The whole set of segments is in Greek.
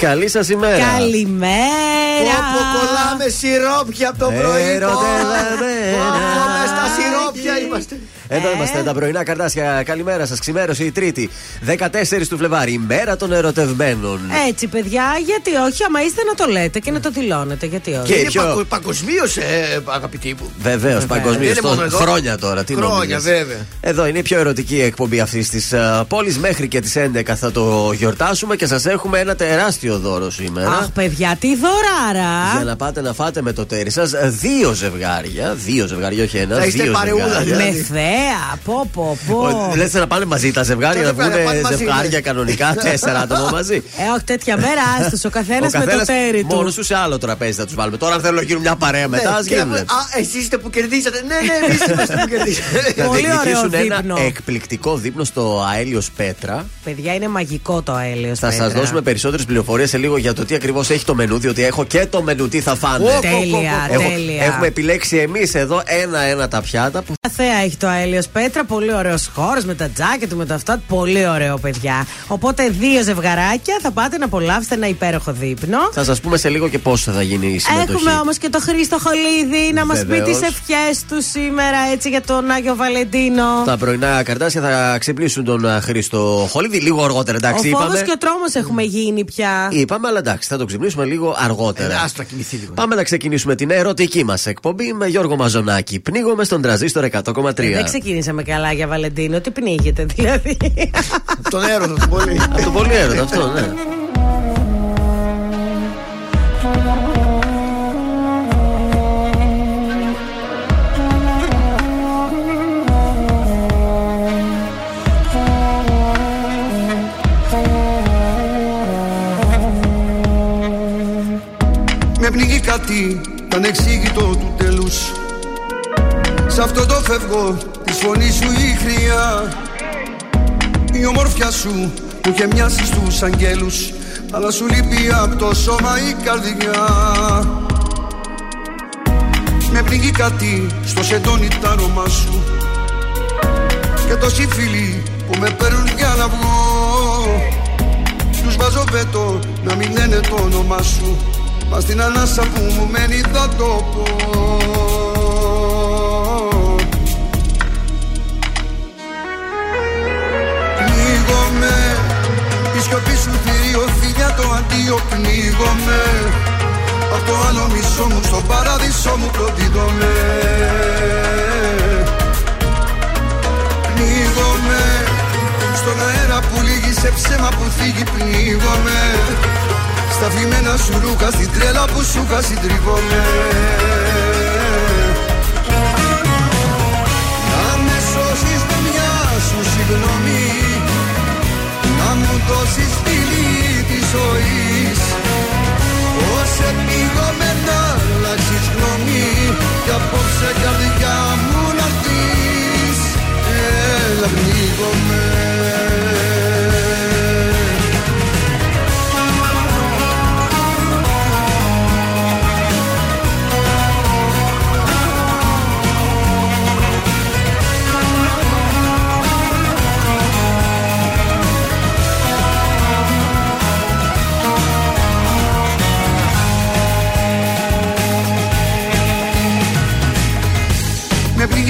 Καλή σας ημέρα. Καλημέρα. Όπου κολλάμε σιρόπια από το πρωί. στα σιρόπια είμαστε. Εδώ είμαστε τα πρωινά καρτάσια. Καλημέρα σας. Ξημέρωση η Τρίτη, 14 του Φλεβάρι, η μέρα των ερωτευμένων. Έτσι, παιδιά, γιατί όχι, άμα είστε να το λέτε και να το δηλώνετε. Γιατί όχι. Και είναι ποιο- παγκο- παγκοσμίως, ε, αγαπητοί μου. Βεβαίως, παγκοσμίως. Δεν είναι μόνο εδώ. Χρόνια τώρα. Τι Χρόνια, νόμιζες. βέβαια. Εδώ είναι η πιο ερωτική εκπομπή αυτής της πόλης. Μέχρι και τις 11 θα το γιορτάσουμε και σας έχουμε ένα τεράστιο δώρος σήμερα. Αχ, παιδιά, τι δωράρα. Για να πάτε να φάτε με το τέρι σας δύο ζευγάρια. Δύο ζευγάρια, όχι ένα. Θα είστε Δύο παρεούλα, ζευγάρια. δηλαδή. Με θέα, πω, πω, πω. Λες να πάνε μαζί τα ζευγάρια, Τα να ζευγάρια, βγουν πάνε μαζί, ζευγάρια ναι. κανονικά, τέσσερα άτομα μαζί. Ε, όχι τέτοια μέρα, άστος. Ο καθένας Ο με το καθένας τέρι του. Μόνος τους σε άλλο τραπέζι θα τους βάλουμε. Τώρα, αν θέλουν να γίνουν μια παρέα μετά, ας Ναι, και γίνουν. να- Α, εσείς είστε που κερδίσατε. Ναι, ναι, εμείς είμαστε που κερδίσατε. Να Πολύ ωραίο διεκδικήσουν δείπνο. ένα εκπληκτικό δείπνο στο αέλιος Πέτρα. Παιδιά, είναι μαγικό το αέλιος. Θα σας δώσουμε περισσότερες πληροφορίες σε λίγο για το τι ακριβώς έχει το μενού, διότι έχω και το μενού τι θα φάνε. Ω, Τέλεια, Έχω- τέλεια. έχουμε επιλέξει εμείς εδώ ένα-ένα τα πιάτα που Θέα έχει το αέλιο Πέτρα, πολύ ωραίος χώρος με τα τζάκετ του, με τα αυτά. Πολύ ωραίο, παιδιά. Οπότε δύο ζευγαράκια θα πάτε να απολαύσετε ένα υπέροχο δείπνο. θα σας πούμε σε λίγο και πώς θα γίνει η συμμετοχή. Έχουμε όμως και το Χρήστο Χολίδη να μας πει Βεβαίως. τι ευχές του σήμερα έτσι για τον Άγιο Βαλεντίνο. Τα πρωινά καρτάσια θα ξυπνήσουν τον α, Χρήστο Χολίδη λίγο αργότερα, Ο εντάξει, φόβος είπαμε. και ο τρόμος έχουμε γίνει πια. Είπαμε, αλλά εντάξει, θα το ξυπνήσουμε λίγο αργότερα. Ε, Ας το κοιμηθεί λίγο. Πάμε να ξεκινήσουμε την ερωτική μας εκπομπή με Γιώργο Μαζονάκη. Πνίγομαι στον τραζίστορ 100,3. Ε, Δεν ξεκινήσαμε καλά για Βαλεντίνο. Τι πνίγεται δηλαδή. Τον έρωτα του πολύ. Από το πολύ έρωτα αυτό, ναι. Πνίγει κάτι ανεξήγητο του τέλους. Σ' αυτό το φεύγω τη φωνή σου η χρειά. Η ομορφιά σου μου είχε μοιάσει στους αγγέλους Αλλά σου λείπει από το σώμα η καρδιά. Με πνίγει κάτι στο σεντόνι τ' άρωμά σου. Και τόσοι φίλοι που με παίρνουν για να βγω τους βάζω βέτο να μην λένε το όνομά σου Μα στην ανάσα που μου μένει θα το πω. Πνίγομαι Η σιωπή σου θηρίο φιλιά το αντίο πνίγομαι. Απ' το άλλο μισό μου στο παράδεισο μου προδίδομαι Πνίγομαι Στον αέρα που λύγει σε ψέμα που θίγει πνίγομαι Στα φημένα σου ρούχα στην τρέλα που σου είχα συντριβόμαι Να με σώσεις με μια σου συγγνώμη. Να μου δώσεις φίλη της ζωής. Πώς επίγομαι να αλλάξεις γνώμη Κι απόψε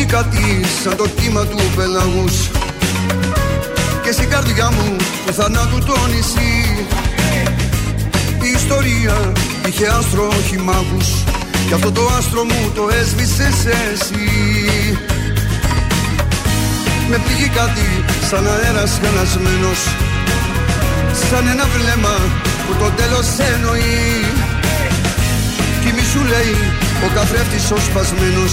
κάτι σαν το κύμα του πελαγούς. Και στην καρδιά μου του θανάτου το νησί. Η ιστορία είχε άστρο όχι μάγους Κι αυτό το άστρο μου το έσβησες εσύ. Με πνίγει κάτι σαν αέρας χανασμένος Σαν ένα βλέμμα που το τέλος εννοεί. Κι μη σου λέει ο καθρέφτης ο σπασμένος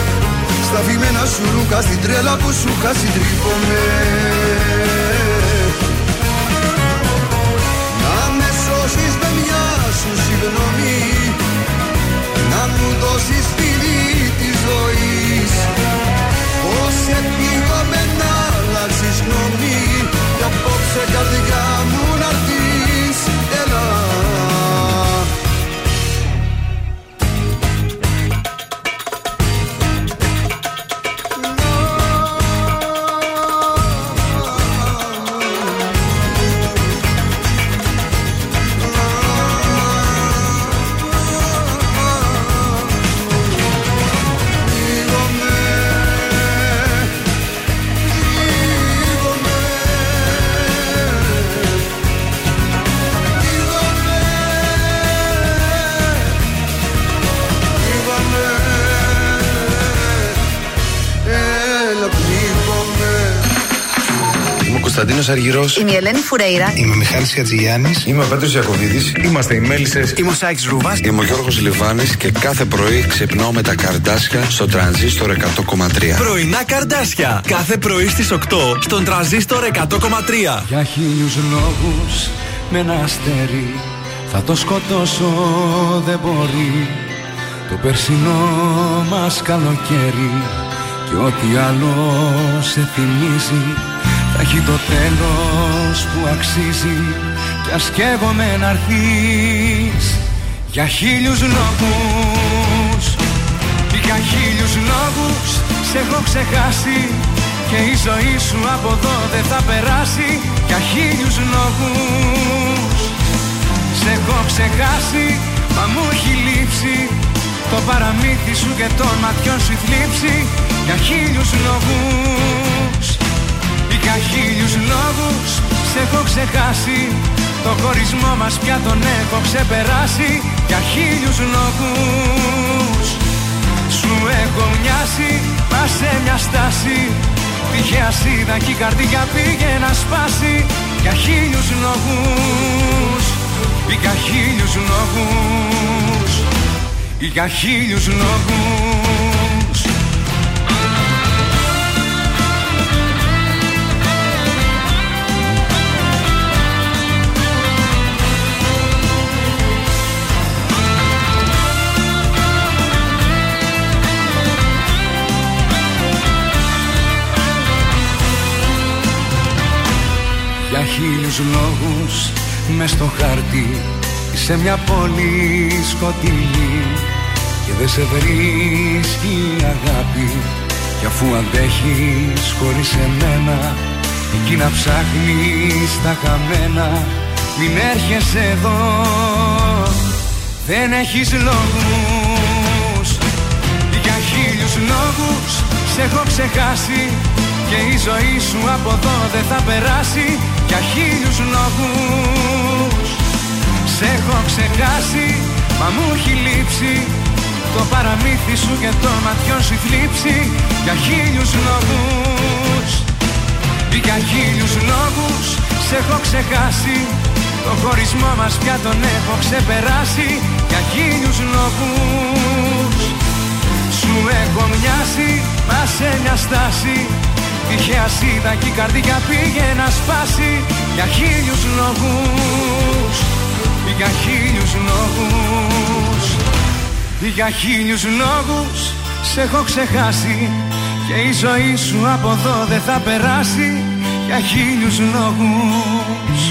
Στα φημένα σου ρούχα στην τρέλα που σου είχα συντρίβομαι Είμαι ο Κωνσταντίνο Αργυρός. Είμαι η Ελένη Φουρέιρα. Είμαι ο Μιχάλης Χατζηγιάννης. Είμαι ο Πέτρος Ιακοβίδη. Είμαστε οι Μέλισσες. Είμαι ο Σάιξ Ρούβα. Είμαι ο Γιώργος Λιβάνης και κάθε πρωί ξυπνάω με τα καρδάσια στο τρανζίστορ 100,3. Πρωινά καρδάσια. Κάθε πρωί στις 8 στον τραζίστορ 100,3. Για χίλιους λόγους με ένα αστέρι θα το σκοτώσω δεν μπορεί το περσινό μας καλοκαίρι και ό,τι άλλο σε θυμίζει θα έχει το τέλος που αξίζει κι ας καίγομαι να'ρθείς για χίλιους λόγους για χίλιους λόγους σε έχω ξεχάσει Και η ζωή σου από εδώ δεν θα περάσει. Για χίλιους λόγους Σε έχω ξεχάσει μα μου έχει λείψει. Το παραμύθι σου και των ματιών σου η θλίψη Για χίλιους λόγους για χίλιους λόγους σε έχω ξεχάσει. Το χωρισμό μας πια τον έχω ξεπεράσει. Για χίλιους λόγους Σου έχω μοιάσει, μα σε μια στάση. Τυχαία σίδα και η καρδιά πήγε να σπάσει. Για χίλιους λόγους Για χίλιους λόγους Για χίλιους λόγους Για χίλιους λόγους μες στο χάρτη σε μια πόλη σκοτεινή. Και δεν σε βρίσκει η αγάπη κι αφού αντέχεις χωρίς εμένα. Εκεί να ψάχνεις τα χαμένα μην έρχεσαι εδώ. Δεν έχεις λόγους. Για χίλιους λόγους σε έχω ξεχάσει. Και η ζωή σου από εδώ δεν θα περάσει για χίλιους λόγους Σε έχω ξεχάσει μα μου έχει λείψει. Το παραμύθι σου και των ματιών σου η θλίψη για χίλιους λόγους για χίλιους λόγους σε έχω ξεχάσει. Το χωρισμό μας πια τον έχω ξεπεράσει. Για χίλιους λόγους Σου έχω μοιάσει μα σε μια στάση Τυχαία σίδα και η καρδιά πήγε να σπάσει Για χίλιους λόγους. Για χίλιους λόγους. Για χίλιους λόγους. Σε έχω ξεχάσει Και η ζωή σου από εδώ δεν θα περάσει Για χίλιους λόγους.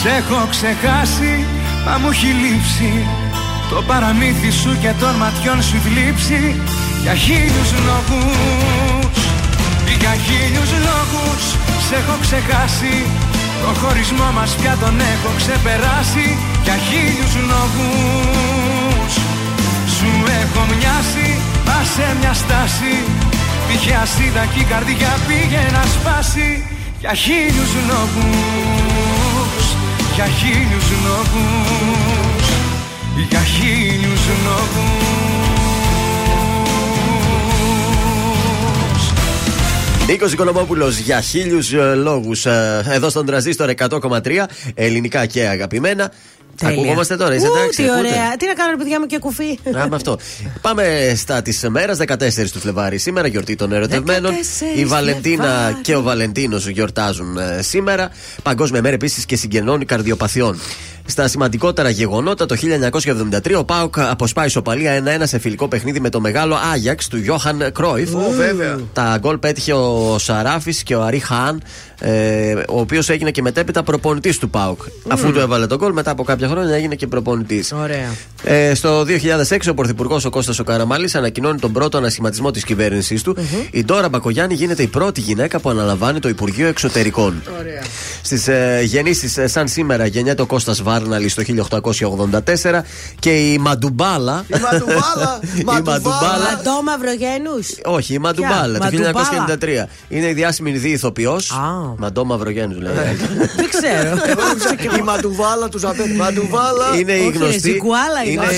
Σε έχω ξεχάσει Μα μου έχει λείψει Το παραμύθι σου και των ματιών σου η θλίψη Για χίλιους λόγους για χίλιους λόγους σε έχω ξεχάσει. Το χωρισμό μας πια τον έχω ξεπεράσει. Για χίλιους λόγους Σου έχω μοιάσει. Μα σε μια στάση. Τυχαία σίδα και η καρδιά πήγε να σπάσει. Για χίλιους λόγους Για χίλιους λόγους. Για χίλιους λόγους Νίκος Οικονομόπουλος για χίλιους λόγους. Εδώ στον τραζίστορ 100,3 ελληνικά και αγαπημένα. Τέλεια. Ακουγόμαστε τώρα, είσαι Ου, εντάξει. Τι ακούτε; ωραία. Τι να κάνω, ρε παιδιά μου και κουφί. Α, με αυτό. Πάμε στα της μέρας 14 του Φλεβάρι. Σήμερα γιορτή των ερωτευμένων. 14 Η Βαλεντίνα Φλεβάρι. και ο Βαλεντίνος γιορτάζουν ε, σήμερα. Παγκόσμια μέρα επίσης και συγγενών καρδιοπαθειών. Στα σημαντικότερα γεγονότα, το 1973 ο Πάουκ αποσπάει ισοπαλία 1-1 σε φιλικό παιχνίδι με το μεγάλο Άγιαξ του Γιώχαν Κρόιφ. Ω, βέβαια. Τα γκολ πέτυχε ο Σαράφης και ο Αρή Χάν, ε, ο οποίος έγινε και μετέπειτα προπονητής του Πάουκ. Αφού του έβαλε τον γκολ, μετά από κάποια χρόνια έγινε και προπονητής. Ωραία. Ε, στο 2006 ο Πρωθυπουργός ο Κώστας ο Καραμάλης ανακοινώνει τον πρώτο ανασχηματισμό της κυβέρνησής του. Η Ντόρα Μπακογιάννη γίνεται η πρώτη γυναίκα που αναλαμβάνει το Υπουργείο Εξωτερικών. Στις ε, γεννήσεις, ε, σαν σήμερα, γεννιέται ο Κώστας Βάρναλη το 1884 και η Μαντουμπάλα. Η Μαντουμπάλα, η Μαντουμπάλα. Μαντό Μαυρογένου. Όχι, η Μαντουμπάλα το Μαντουμπάλα. 1993. Είναι η διάσημη δι ηθοποιό. Α. Μαντό Μαυρογέννου λέει. Δεν ξέρω. Η Μαντουβάλα του Ζαμπέτ. Μαντουβάλα. Είναι η Όχι, γνωστή. ρε, Ζιγκουάλα είναι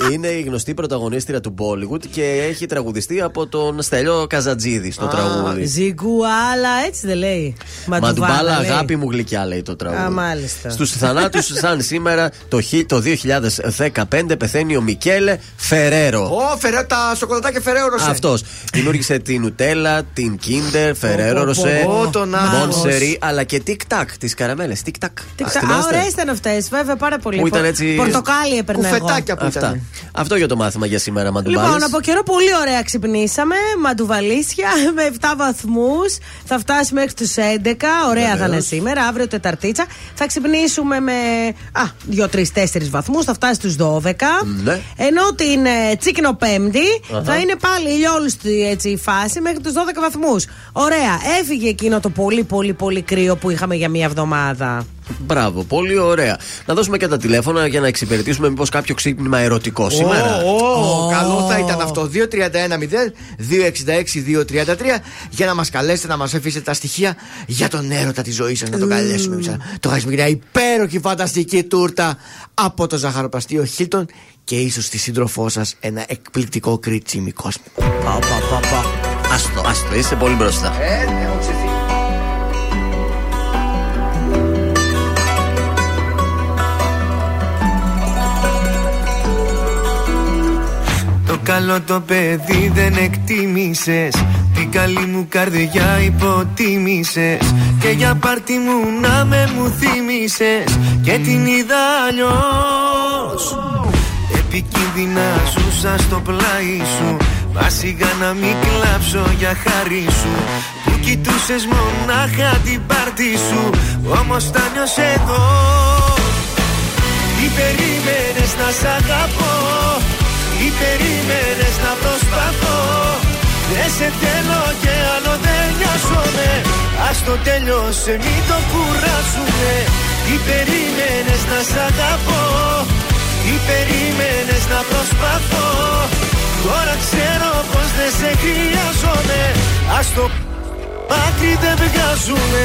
είναι, αυτή. είναι η γνωστή πρωταγωνίστρια του Bollywood και έχει τραγουδιστεί από τον Στέλιο Καζατζίδη στο τραγούδι. Ζιγκουάλα, έτσι δεν λέει. Μαντουμπάλα, λέει. αγάπη μου γλυκιά, λέει το τραγούδι. Α, μάλιστα. Στους θανάτους, σαν σήμερα, το, χι- το 2015 πεθαίνει ο Μικέλε Φερέρο. Ω, φερέ, τα σοκολατάκια Φεραίρο Ροσέ. Αυτός. Δημιούργησε την Νουτέλα, την Kinder, Ferrero Ροσέ, πω, τον άγχος. Μονσερί, αλλά και Tic Tac, τις καραμέλες. Tic Tac. Τι ξα- Α, ωραίε ήταν αυτέ, βέβαια, πάρα πολύ. Που ήταν Πο- έτσι- Πορτοκάλι έπαιρνα εγώ. Κουφετάκια που Αυτά. Ήταν. Αυτό για το μάθημα για σήμερα, Μαντουμπάλες. Λοιπόν, από καιρό πολύ ωραία ξυπνήσαμε. Μαντουβαλίσια με 7 βαθμούς. Θα φτάσει μέχρι τους 11. Ωραία θα είναι σήμερα. Αύριο Τεταρτίτσα. Θα ξυπνήσουμε με. Α, 2-3-4 βαθμούς. Θα φτάσει στου 12. Ναι. Ενώ την ε, Τσίκνο Πέμπτη θα είναι πάλι ηλιόλουστη έτσι, η φάση μέχρι τους 12 βαθμούς. Ωραία. Έφυγε εκείνο το πολύ πολύ πολύ κρύο που είχαμε για μία εβδομάδα. Μπράβο, πολύ ωραία. Να δώσουμε και τα τηλέφωνα για να εξυπηρετήσουμε μήπως κάποιο ξύπνημα ερωτικό σήμερα. Ω, ω, Καλό θα ήταν αυτό. 231-0-266-233 για να μας καλέσετε να μας αφήσετε τα στοιχεία για τον έρωτα της ζωής σας. Να τον καλέσουμε εμείς. Το χάσουμε και μια υπέροχη φανταστική τούρτα από το ζαχαροπαστείο Χίλτον και ίσως στη σύντροφό σας ένα εκπληκτικό κριτσίμι κόσμο. Πα, πα, πα, πα. Άστο, άστο, είσαι πολύ μπροστά. Ε, έχω καλό το παιδί δεν εκτίμησες. Την καλή μου καρδιά υποτίμησες. Και για πάρτι μου να με μου θύμισες Και την είδα αλλιώς. Επικίνδυνα ζούσα στο πλάι σου. Μα σιγά να μην κλάψω για χάρη σου. Που κοιτούσες μονάχα την πάρτι σου. Όμως τα νιώσες εδώ. Τι περίμενες να σ' αγαπώ Τι περίμενες να προσπαθώ. Δεν σε θέλω και άλλο δεν νοιάζομαι. Ας το τέλειωσε μην το κουράσουμε Τι περίμενες να σ' αγαπώ. Τι περίμενες να προσπαθώ. Τώρα ξέρω πως δεν σε χρειάζομαι. Ας το μάκρυ δεν βγάζουμε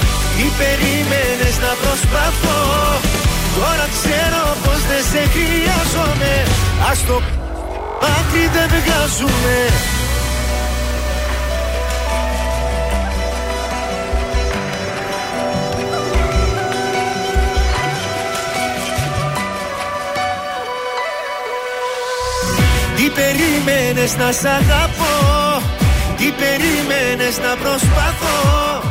τι περίμενες να προσπαθώ; Τώρα ξέρω πως δεν σε χρειάζομαι. Ας το μάκρυ δεν βγάζουμε Τι περίμενες να σ' αγαπώ; Τι περίμενες να προσπαθώ;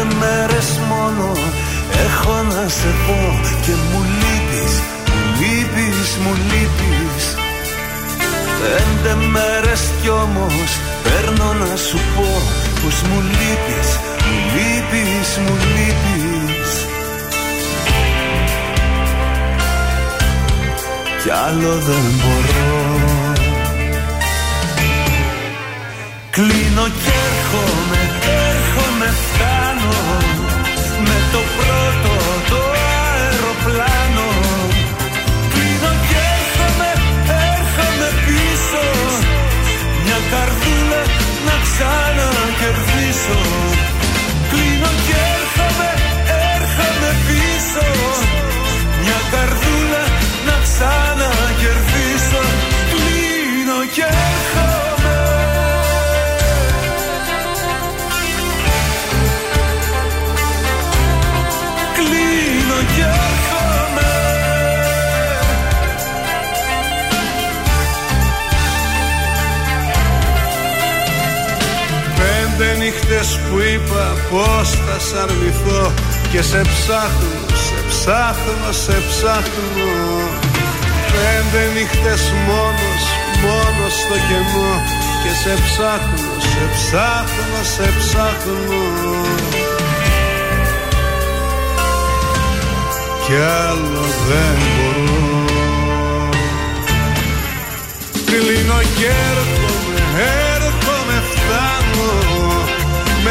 Πέντε μέρες μόνο έχω να σε πω Και μου λείπεις, μου λείπεις, μου λείπεις. Πέντε μέρες κι όμως παίρνω να σου πω Πως μου λείπεις, μου λείπεις, μου λείπεις. Κι άλλο δεν μπορώ. Κλείνω και έρχομαι, έρχομαι, φτάνω Με το πρώτο Πέντε νύχτες που είπα πως θα σ' αρνηθώ Και σε ψάχνω, σε ψάχνω, σε ψάχνω. Πέντε νύχτες μόνος, μόνος στο κενό Και σε ψάχνω, σε ψάχνω, σε ψάχνω. Κι άλλο δεν μπορώ. Κλείνω και έρχομαι, έρχομαι, φτάνω. Με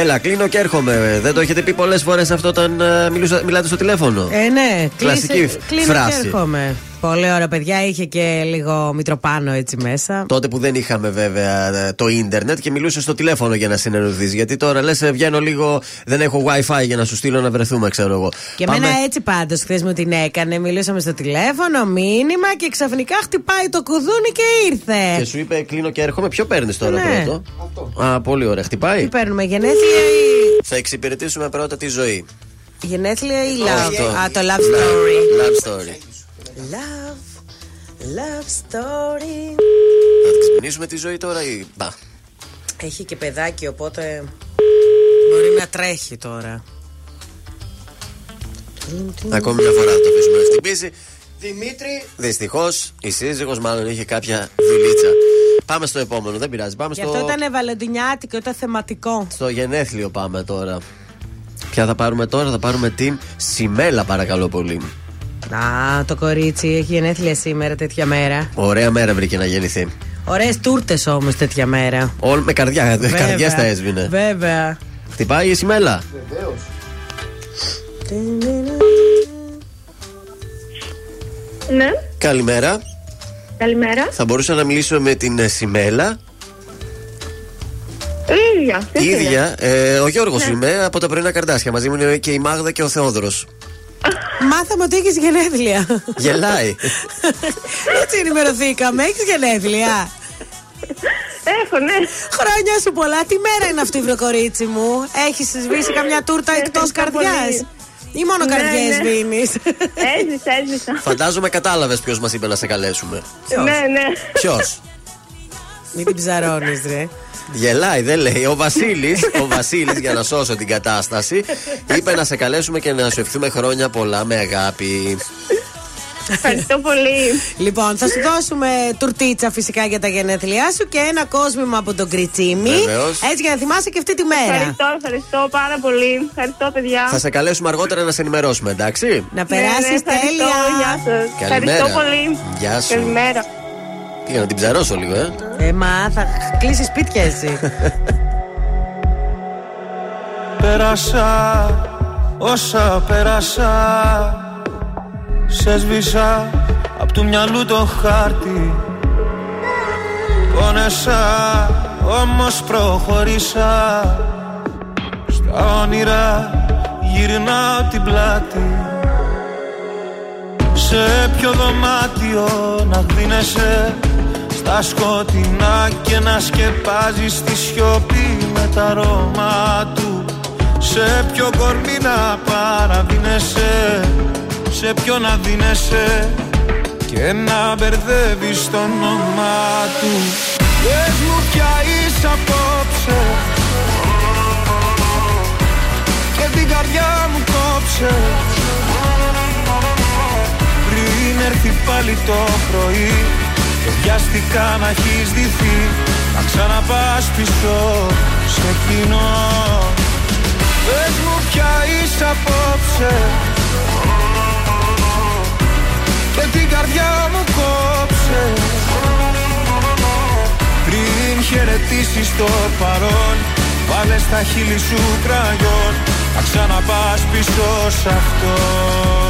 Έλα, κλείνω και έρχομαι. Δεν το έχετε πει πολλές φορές αυτό όταν ε, μιλούσα- μιλάτε στο τηλέφωνο. Ε, ναι, Κλασική κλείσε- κλείνω φράση. Και έρχομαι. Πολύ ωραία, παιδιά. Είχε και λίγο μητροπάνω έτσι μέσα. Τότε που δεν είχαμε βέβαια ε, το ίντερνετ και μιλούσες στο τηλέφωνο για να συνεννοηθείς. Γιατί τώρα λες, βγαίνω λίγο, δεν έχω WiFi για να σου στείλω να βρεθούμε, ξέρω εγώ. Και Πάμε- εμένα έτσι πάντως χθες μου την έκανε. Μιλούσαμε στο τηλέφωνο, μήνυμα και ξαφνικά χτυπάει το κουδούνι και ήρθε. Και σου είπε κλείνω και έρχομαι. Ποιο παίρνεις τώρα Ναι. πρώτο; Α, πολύ ωραία. Χτυπάει. Τι παίρνουμε, γενέθλια ή. Θα εξυπηρετήσουμε πρώτα τη ζωή. Γενέθλια ή love; Αυτό. Α, το love story. Love story. Love. Love story. Θα τη ξυπνήσουμε τη ζωή τώρα ή. Μπα. Έχει και παιδάκι, οπότε μπορεί να τρέχει τώρα. Ακόμη μια φορά θα το αφήσουμε να χτυπήσει. Δημήτρη, Δυστυχώς η σύζυγος μάλλον είχε κάποια δουλίτσα. Πάμε στο επόμενο, δεν πειράζει. Πάμε Γι' στο, αυτό ήταν βαλεντινιάτικο, ήταν θεματικό. στο γενέθλιο. Πάμε τώρα. Ποια θα πάρουμε τώρα, θα πάρουμε την Σιμέλα, παρακαλώ πολύ. Α, το κορίτσι έχει γενέθλια σήμερα, τέτοια μέρα. Ωραία μέρα βρήκε να γεννηθεί. Ωραίες τούρτες όμως τέτοια μέρα. Όλ με καρδιά, καρδιές τα έσβηνε. Βέβαια. Χτυπάει η Σιμέλα. Ναι, Καλημέρα. καλημέρα. Θα μπορούσα να μιλήσω με την ε, Σιμέλα; ίδια. Η ίδια. Ε, ο Γιώργος Ναι. είμαι από τα πρωινά καρδάσια. Μαζί μου είναι και η Μάγδα και ο Θεόδωρος. Μάθαμε ότι έχεις γενέθλια. Γελάει. Έτσι ενημερωθήκαμε. Έχεις γενέθλια. Έχω, ναι. Χρόνια σου πολλά. Τι μέρα είναι αυτή, βρε κορίτσι μου; Έχεις σβήσει καμιά τούρτα εκτός ευχαριστώ καρδιάς; πολύ. Ή μόνο Ναι, καρδιές ναι. σβήνει. Έζησα, έζησα. Φαντάζομαι κατάλαβες ποιος μας είπε να σε καλέσουμε. Ναι, ναι. Ποιος; Μην την ψαρώνεις, ρε. Γελάει, δεν λέει. Ο Βασίλης, ο Βασίλης, για να σώσω την κατάσταση, είπε να σε καλέσουμε και να σου ευχηθούμε χρόνια πολλά με αγάπη. Ευχαριστώ πολύ. Λοιπόν, θα σου δώσουμε τουρτίτσα φυσικά για τα γενέθλιά σου και ένα κόσμημα από τον Κριτσίμη. Βεβαίως. Έτσι για να θυμάσαι και αυτή τη μέρα. Ευχαριστώ, ευχαριστώ πάρα πολύ. Ευχαριστώ, παιδιά. Θα σε καλέσουμε αργότερα να σε ενημερώσουμε, εντάξει; Να Ναι, περάσει ναι, ευχαριστώ. τέλεια. Γεια σας. Καλημέρα. Ευχαριστώ πολύ. Γεια σου. Καλημέρα. Πήγα να την ψαρώσω λίγο, ε. Ε, μα θα κλείσεις σπίτια εσύ. Πέρασα όσα πέρασα Σε σβήσα απ' του μυαλού το χάρτη Πόνεσα όμως προχωρήσα Στα όνειρα γυρνάω την πλάτη Σε ποιο δωμάτιο να δίνεσαι. Στα σκοτεινά και να σκεπάζεις τη σιωπή με τα αρώμα του. Σε ποιο κορμί να παραδίνεσαι. Σε ποιο να δίνεσαι. Και να μπερδεύεις το όνομά του. Πες μου ποια είσαι απόψε. Και την καρδιά μου κόψε Πριν έρθει πάλι το πρωί Και βιαστικά να έχεις ντυθεί Να ξαναπάς πίσω σε κοινό Πες μου ποια είσαι απόψε. Και την καρδιά μου κόψε. Πριν χαιρετήσεις το παρόν Βάλε στα χείλη σου κραγιόν Να ξαναπάς πίσω σ' αυτό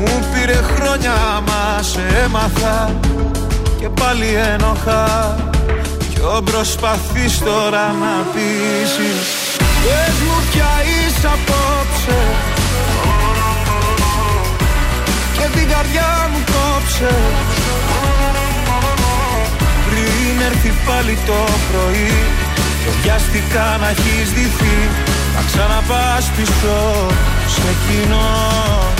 Μου πήρε χρόνια μα σε έμαθα. Και πάλι ένοχα. Ποιο προσπαθείς τώρα να πείσεις. Πες μου ποια είσαι απόψε. Και την καρδιά μου κόψε. Πριν έρθει πάλι το πρωί Και βιαστικά να έχεις ντυθεί Να ξαναπάς πίσω σε κοινό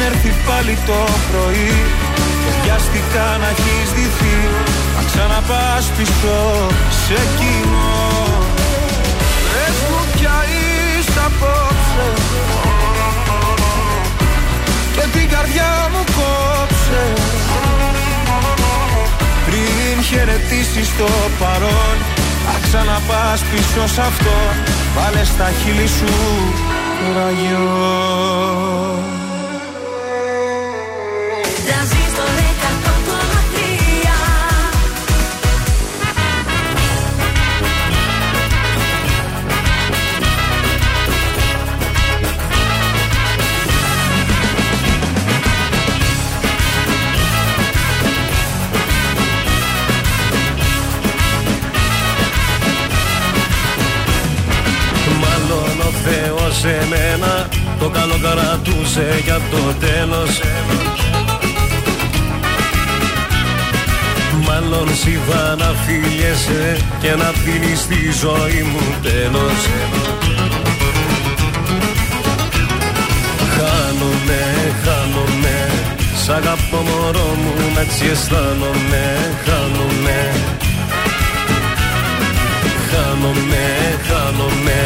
Πριν έρθει πάλι το πρωί. Και βιαστικά να έχεις ντυθεί Να ξαναπάς πίσω σε κοινό. Πες μου ποια είσαι απόψε. Και την καρδιά μου κόψε. Πριν χαιρετήσεις το παρόν Να ξαναπάς πίσω σ' αυτό Βάλε στα χείλη σου ραγιό Τρανζίστορ 100,3 Μάλλον ο Θεός εμένα το καλό κρατούσε για το τέλος άλλον σιβά να φιλιέσαι και να δίνεις τη ζωή μου τέλος. Χάνομαι, χάνομαι Σ' αγαπώ μωρό μου, έτσι αισθάνομαι. Χάνομαι Χάνομαι, χάνομαι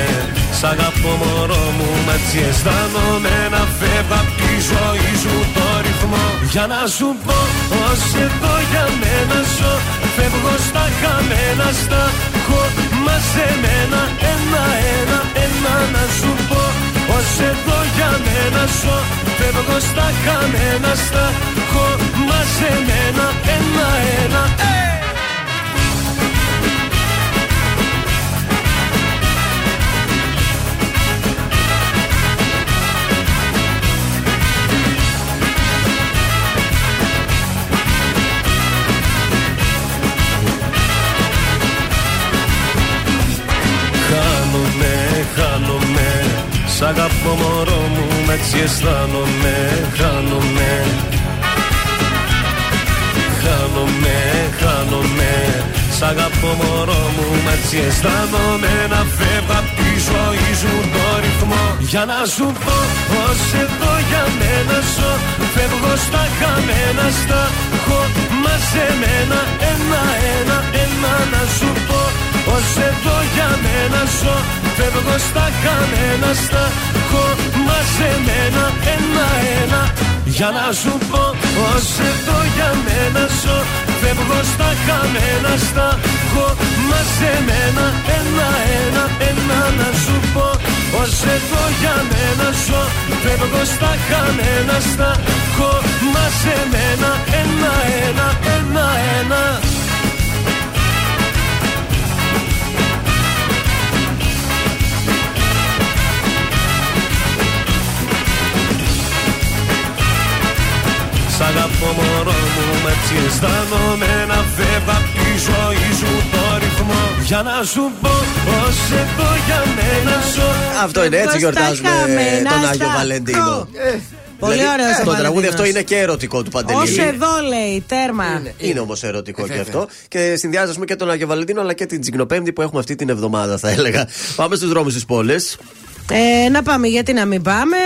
Σ' αγαπώ μωρό μου, έτσι αισθάνομαι. Να φεύγω απ' τη ζωή σου το ρυθμό. Για να σου πω πως εδώ για μένα ζω Φεύγω στα χαμένα, στα έχω μαζεμένα Ένα-ένα, ένα να σου πω. Πως εδώ για μένα ζω Φεύγω στα χαμένα, στα έχω μαζεμένα Ένα-ένα, ε! Χάνομαι, Σ' αγαπώ μωρό μου, έτσι αισθάνομαι Χάνομαι. Χάνομαι, χάνομαι. Σ' αγαπώ μωρό μου, έτσι αισθάνομαι Να φεύγω απ' τη ζωή σου το ρυθμό. Για να σου πω πως εδώ για μένα ζω. Φεύγω στα χαμένα, στα έχω μαζεμένα. Ένα-ένα, ένα να σου πω πως εδώ για μένα ζω. Φεύγω στα χαμένα, στα έχω μαζεμένα Ένα-ένα, για να σου πω πως εδώ για μένα ζω Φεύγω στα χαμένα, στα έχω μαζεμένα Ένα-ένα, ένα να σου πω πως εδώ για μένα ζω Φεύγω στα χαμένα, στα έχω μαζεμένα Ένα-ένα, ένα-ένα Σ' αγαπώ μωρό μου, έτσι αισθάνομαι Να φεύγω απ' τη ζωή σου το ρυθμό Για να σου πω πως εδώ για μένα ζω Αυτό είναι έτσι Φεύγω στα γιορτάζουμε χαμένα, τον στα Άγιο έχω. Βαλεντίνο. Πολύ Δηλαδή, ωραίο Το τραγούδι αυτό είναι και ερωτικό του Παντελή. Όσο εδώ λέει, τέρμα. Είναι όμως ερωτικό Ε, και αυτό. Και συνδυάζει ας πούμε, και τον Άγιο Βαλεντίνο αλλά και την Τζιγνοπέμπτη που έχουμε αυτή την εβδομάδα, θα έλεγα. Πάμε στους δρόμους της πόλης. Ε, να πάμε, γιατί να μην πάμε.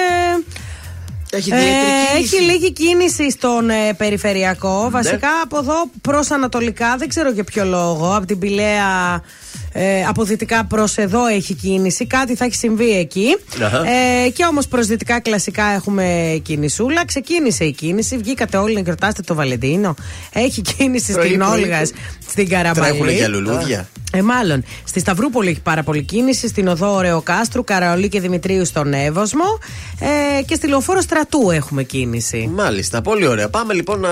Έχει Ε, ιδιαίτερη έχει λίγη κίνηση στον ε, περιφερειακό. Ναι. Βασικά από εδώ προς Ανατολικά, δεν ξέρω για ποιο λόγο. Από την Πηλαία ε, από δυτικά προς εδώ έχει κίνηση. Κάτι θα έχει συμβεί εκεί. Αχα. Ε, και όμως προς δυτικά κλασικά έχουμε κινησούλα. Ξεκίνησε η κίνηση. Βγήκατε όλοι να γιορτάσετε το Βαλεντίνο. Έχει κίνηση Πρωί, στην πρωί. Όλγας, στην Καραμαλή. Τρέχουν για λουλούδια. Ε, μάλλον. Στη Σταυρούπολη έχει πάρα πολύ κίνηση, στην οδό Ωρεοκάστρου, Καραολί και Δημητρίου στον Εύωσμο ε, και στη λεωφόρο Στρατού έχουμε κίνηση. Μάλιστα, πολύ ωραία. Πάμε λοιπόν να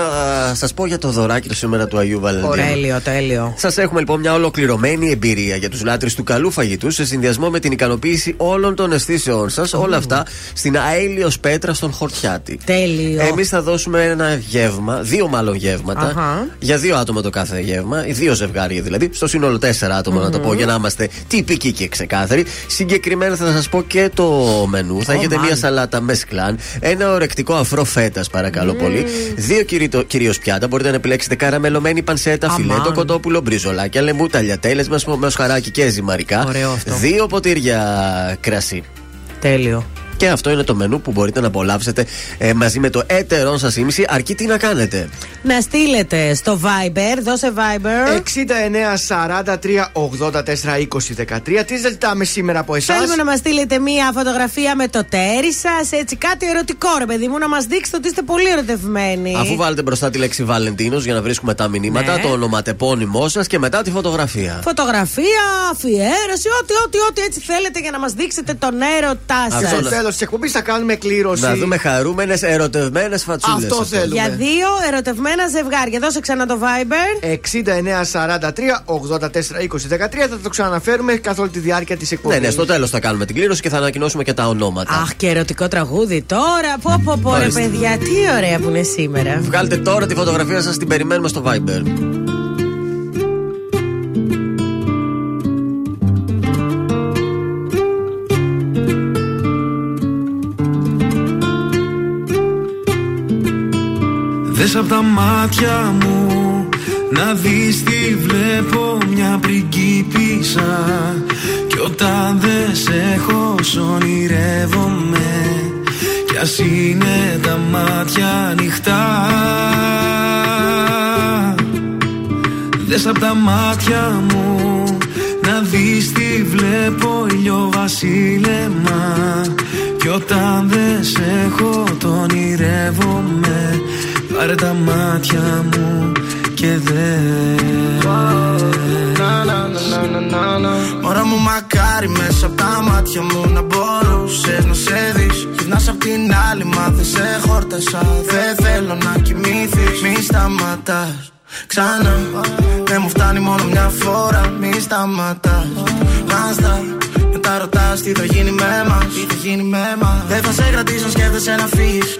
σας πω για το δωράκι του σήμερα του Αγίου Βαλεντίνου. Τέλειο, τέλειο. Σας έχουμε λοιπόν μια ολοκληρωμένη εμπειρία για τους λάτρε του καλού φαγητού σε συνδυασμό με την ικανοποίηση όλων των αισθήσεών σας. Όλα αυτά στην Αέλιος Πέτρα στον Χορτιάτη. Τέλειο. Εμείς θα δώσουμε ένα γεύμα, δύο μάλλον γεύματα, Αχα. για δύο άτομα το κάθε γεύμα, δύο ζευγάρια δηλαδή. Στο σύνολο τέσσερα άτομα να το πω για να είμαστε τυπικοί και ξεκάθαροι. Συγκεκριμένα θα σας πω και το μενού. Θα Ω, έχετε μία μάλιστα. σαλάτα με σκλάν, ένα ορεκτικό αφρό φέτας παρακαλώ πολύ, δύο κυρίως πιάτα. Μπορείτε να επιλέξετε καραμελωμένη πανσέτα, Αμάν. φιλέτο κοτόπουλο, μπριζολάκια, λεμού, ταλιατέλες με σχαράκι και ζυμαρικά. Ωραίο αυτό. Δύο ποτήρια κρασί. Τέλειο. Και αυτό είναι το μενού που μπορείτε να απολαύσετε ε, μαζί με το έτερον σας ήμιση. Αρκεί τι να κάνετε; Να στείλετε στο Viber, δώσε Viber. 69 43 84 20 13. Τι ζητάμε σήμερα από εσάς; Θέλουμε να μας στείλετε μία φωτογραφία με το τέρι σας, έτσι κάτι ερωτικό, ρε παιδί μου, να μας δείξετε ότι είστε πολύ ερωτευμένοι. Αφού βάλετε μπροστά τη λέξη Βαλεντίνος για να βρίσκουμε τα μηνύματα, Ναι. το ονοματεπώνυμό σας και μετά τη φωτογραφία. Φωτογραφία, αφιέρωση, ό,τι, ό,τι, ό,τι έτσι θέλετε για να μας δείξετε τον έρωτά Αυτό σας. Να- Τέλο της εκπομπής θα κάνουμε κλήρωση. Να δούμε χαρούμενες ερωτευμένες φατσούλες. Αυτό θέλουμε. Για δύο ερωτευμένα ζευγάρια. Δώσε ξανά το Viber. 69 43 84 20 13 θα το ξαναφέρουμε καθ' όλη τη διάρκεια της εκπομπής. Ναι, ναι, στο τέλος θα κάνουμε την κλήρωση και θα ανακοινώσουμε και τα ονόματα. Αχ, και ερωτικό τραγούδι τώρα. Πω, πω, πω, ρε Ορίστε. παιδιά, τι ωραία που είναι σήμερα. Βγάλτε τώρα τη φωτογραφία σας, την περιμένουμε στο Viber. Δες απ' τα μάτια μου Να δεις τι βλέπω μια πριγκίπισσα. Κι όταν δεν σε έχω σ' ονειρεύομαι. Κι ας είναι τα μάτια ανοιχτά. Δες απ' τα μάτια μου Να δεις τι βλέπω ηλιοβασίλεμα Κι όταν δεν σε έχω το ονειρεύομαι Πάρε τα μάτια μου και δες. Μωρά μου μακάρι μέσα από τα μάτια μου να μπορούσες να σε δεις. Γυρνάς απ' την άλλη μα δεν σε χόρτασα. Δεν θέλω να κοιμήθεις Μη σταματάς. Ξανά. Δεν μου φτάνει μόνο μια φορά. Μη σταματάς. Νάστα Μετά ρωτάς τι θα γίνει με μας. Τι θα γίνει με μας. Δεν θα σε κρατήσω σκέφτεσαι να φύγεις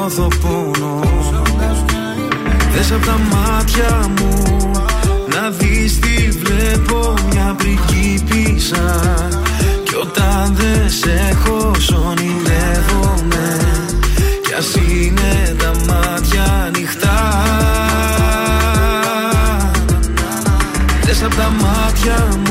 νιώθω πόνο Δες απ' τα μάτια μου Να δεις τι βλέπω Μια πριγκίπισσα Κι όταν δεν σε έχω σ' ονειρεύομαι Κι ας είναι τα μάτια ανοιχτά. Δες απ' τα μάτια μου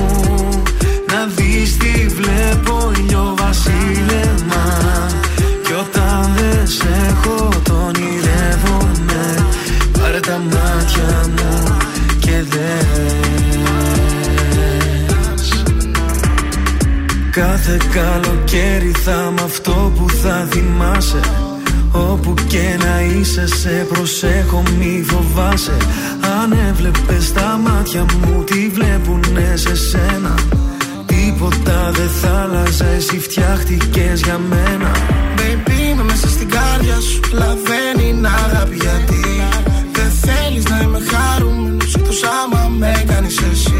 Κάθε καλοκαίρι θα μ' αυτό που θα θυμάσαι. Όπου και να είσαι σε προσέχω μη φοβάσαι. Αν έβλεπες τα μάτια μου τι βλέπουνε σε σένα; Τίποτα δεν θα άλλαζε εσύ φτιάχτηκες για μένα. Baby είμαι μέσα στην κάρδια σου Λαβαίνει να αγάπη γιατί. Δεν θέλεις να είμαι χαρούμενος Εκτός άμα με κάνεις εσύ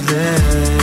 και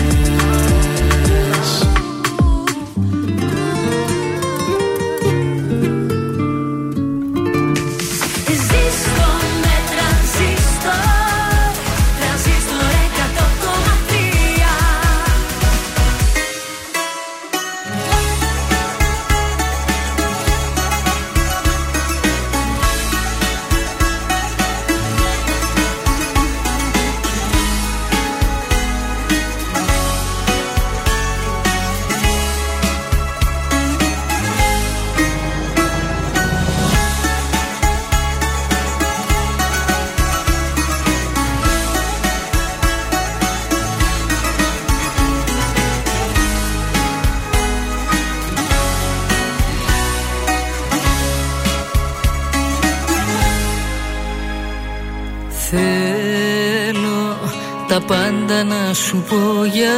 σου πω για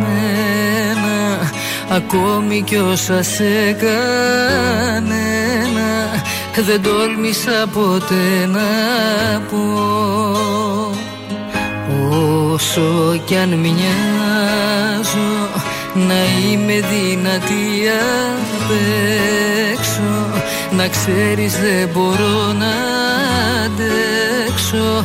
μένα Ακόμη κι όσα σε κανένα Δεν τόλμησα ποτέ να πω. Όσο κι αν μοιάζω Να είμαι δυνατή απ' έξω Να ξέρεις δεν μπορώ να αντέξω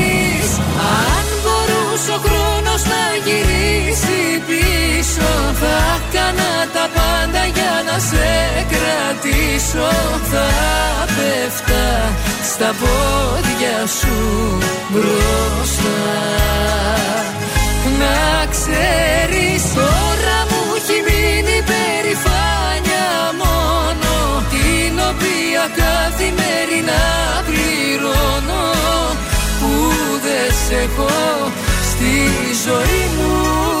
μπορούσε ο χρόνος να γυρίσει πίσω Θα έκανα τα πάντα για να σε κρατήσω. Θα πέφτα στα πόδια σου μπροστά. Να ξέρεις τώρα μου έχει μείνει περηφάνια μόνο. Την οποία καθημερινά πληρώνω Που δεν σε έχω στη ζωή μου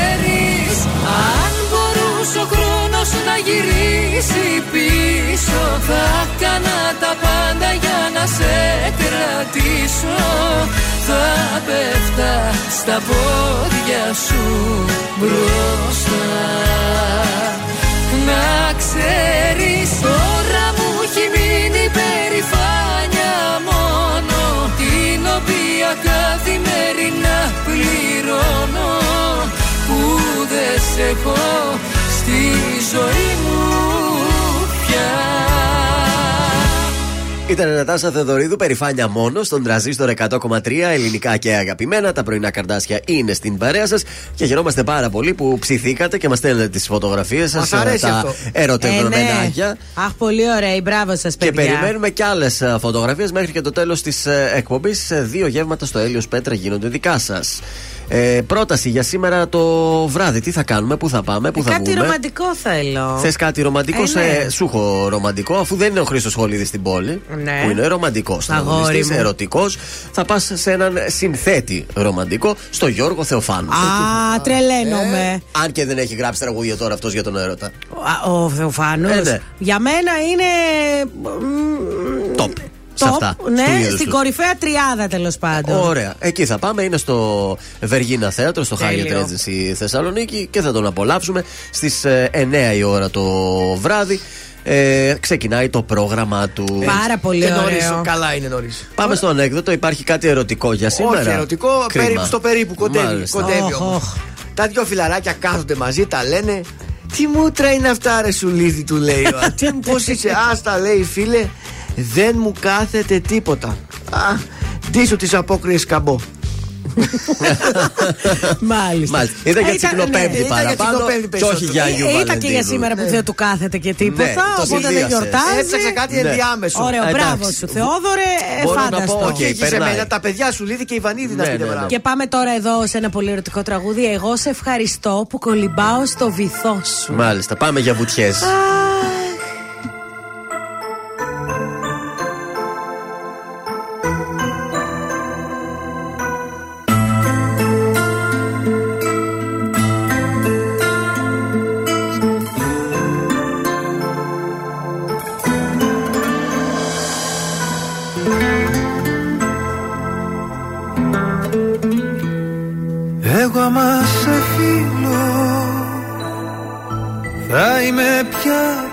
μπορούσε ο χρόνος να γυρίσει πίσω. Θα έκανα τα πάντα για να σε κρατήσω. Θα πέφτα στα πόδια σου μπροστά. Να ξέρεις τώρα μου έχει μείνει περηφάνια μόνο. Την οποία καθημερινά πληρώνω Που δεν σε έχω στη ζωή μου πια Ήταν η Νατάσα Θεοδωρίδου, περηφάνεια μόνο, στον τραζίστορ 100,3 ελληνικά και αγαπημένα. Τα πρωινά καρδάσια είναι στην παρέα σας και χαιρόμαστε πάρα πολύ που ψηθήκατε και μας στέλνετε τις φωτογραφίες σας. Μας αρέσει Τα αυτό. ερωτευμενάκια. Ε, ναι. Αχ, πολύ ωραία. Μπράβο σας, παιδιά. Και περιμένουμε και άλλες φωτογραφίες μέχρι και το τέλος της εκπομπής. Δύο γεύματα στο Έλιος Πέτρα γίνονται δικά σας. Ε, πρόταση για σήμερα το βράδυ. Τι θα κάνουμε, πού θα πάμε, πού θα Ε, Κάτι βγούμε; ρομαντικό θέλω. Θες κάτι ρομαντικό, Ε, σε ναι. σου έχω ρομαντικό, αφού δεν είναι ο Χρήστος Χολίδης στην πόλη. Ναι. Που είναι ρομαντικός Αγόρι μου. ερωτικός. Θα πας σε έναν συνθέτη ρομαντικό, στο Γιώργο Θεοφάνου. Α, τρελαίνομαι. Αν και δεν έχει γράψει τραγούδια τώρα αυτός για τον έρωτα. Α, Ο Θεοφάνος. Ε, ναι. Για μένα είναι. Top. Σε Top, αυτά. του ναι, είδους στην τους. κορυφαία τριάδα τέλος πάντων. Ωραία. Εκεί θα πάμε. Είναι στο Βεργίνα Θέατρο, στο Hyatt Τέλειο. Regency Θεσσαλονίκη και θα τον απολαύσουμε στις 9 η ώρα το βράδυ. Ε, ξεκινάει το πρόγραμμα του. Πάρα πολύ Και νωρίς, ωραίο. καλά είναι νωρίς. Πάμε στο ανέκδοτο. Υπάρχει κάτι ερωτικό για σήμερα; Όχι ερωτικό, Κρίμα. περίπου, στο περίπου κοντεύει. Μάλιστα. κοντεύει Οχ, όμως. οχ. Τα δυο φιλαράκια κάθονται μαζί, τα λένε. Τι μούτρα είναι αυτά, ρε Σουλίδη, του λέει. ο άλλος. Τι πώς είσαι, άστα λέει φίλε, δεν μου κάθεται τίποτα. Α, ντύσου τις απόκριες καμπό. Μάλιστα. Μάλιστα. Ήταν για Ε, τσικνοπέμπτη ήταν για παραπάνω. τσικνοπέμπτη Και όχι για Ε, Αγίου Ήταν και Βαλεντίνου. για σήμερα που δεν του κάθεται και Ναι, τίποτα, το οπότε δεν συνδύασες. γιορτάζει. Έψαξα κάτι Ναι. ενδιάμεσο. Ωραίο, Εντάξει. μπράβο σου. Θεόδωρε, ε, Μπορώ να πω, φάνταστο. οκ. Και εκεί σε περνάει. μένα τα παιδιά σου Λίδη και η Βανίδη να Ναι, πείτε ναι, ναι. μπράβο. Και πάμε τώρα εδώ σε ένα πολύ ερωτικό τραγούδι. Εγώ σε ευχαριστώ που κολυμπάω στο βυθό σου. Μάλιστα, πάμε για βουτιές.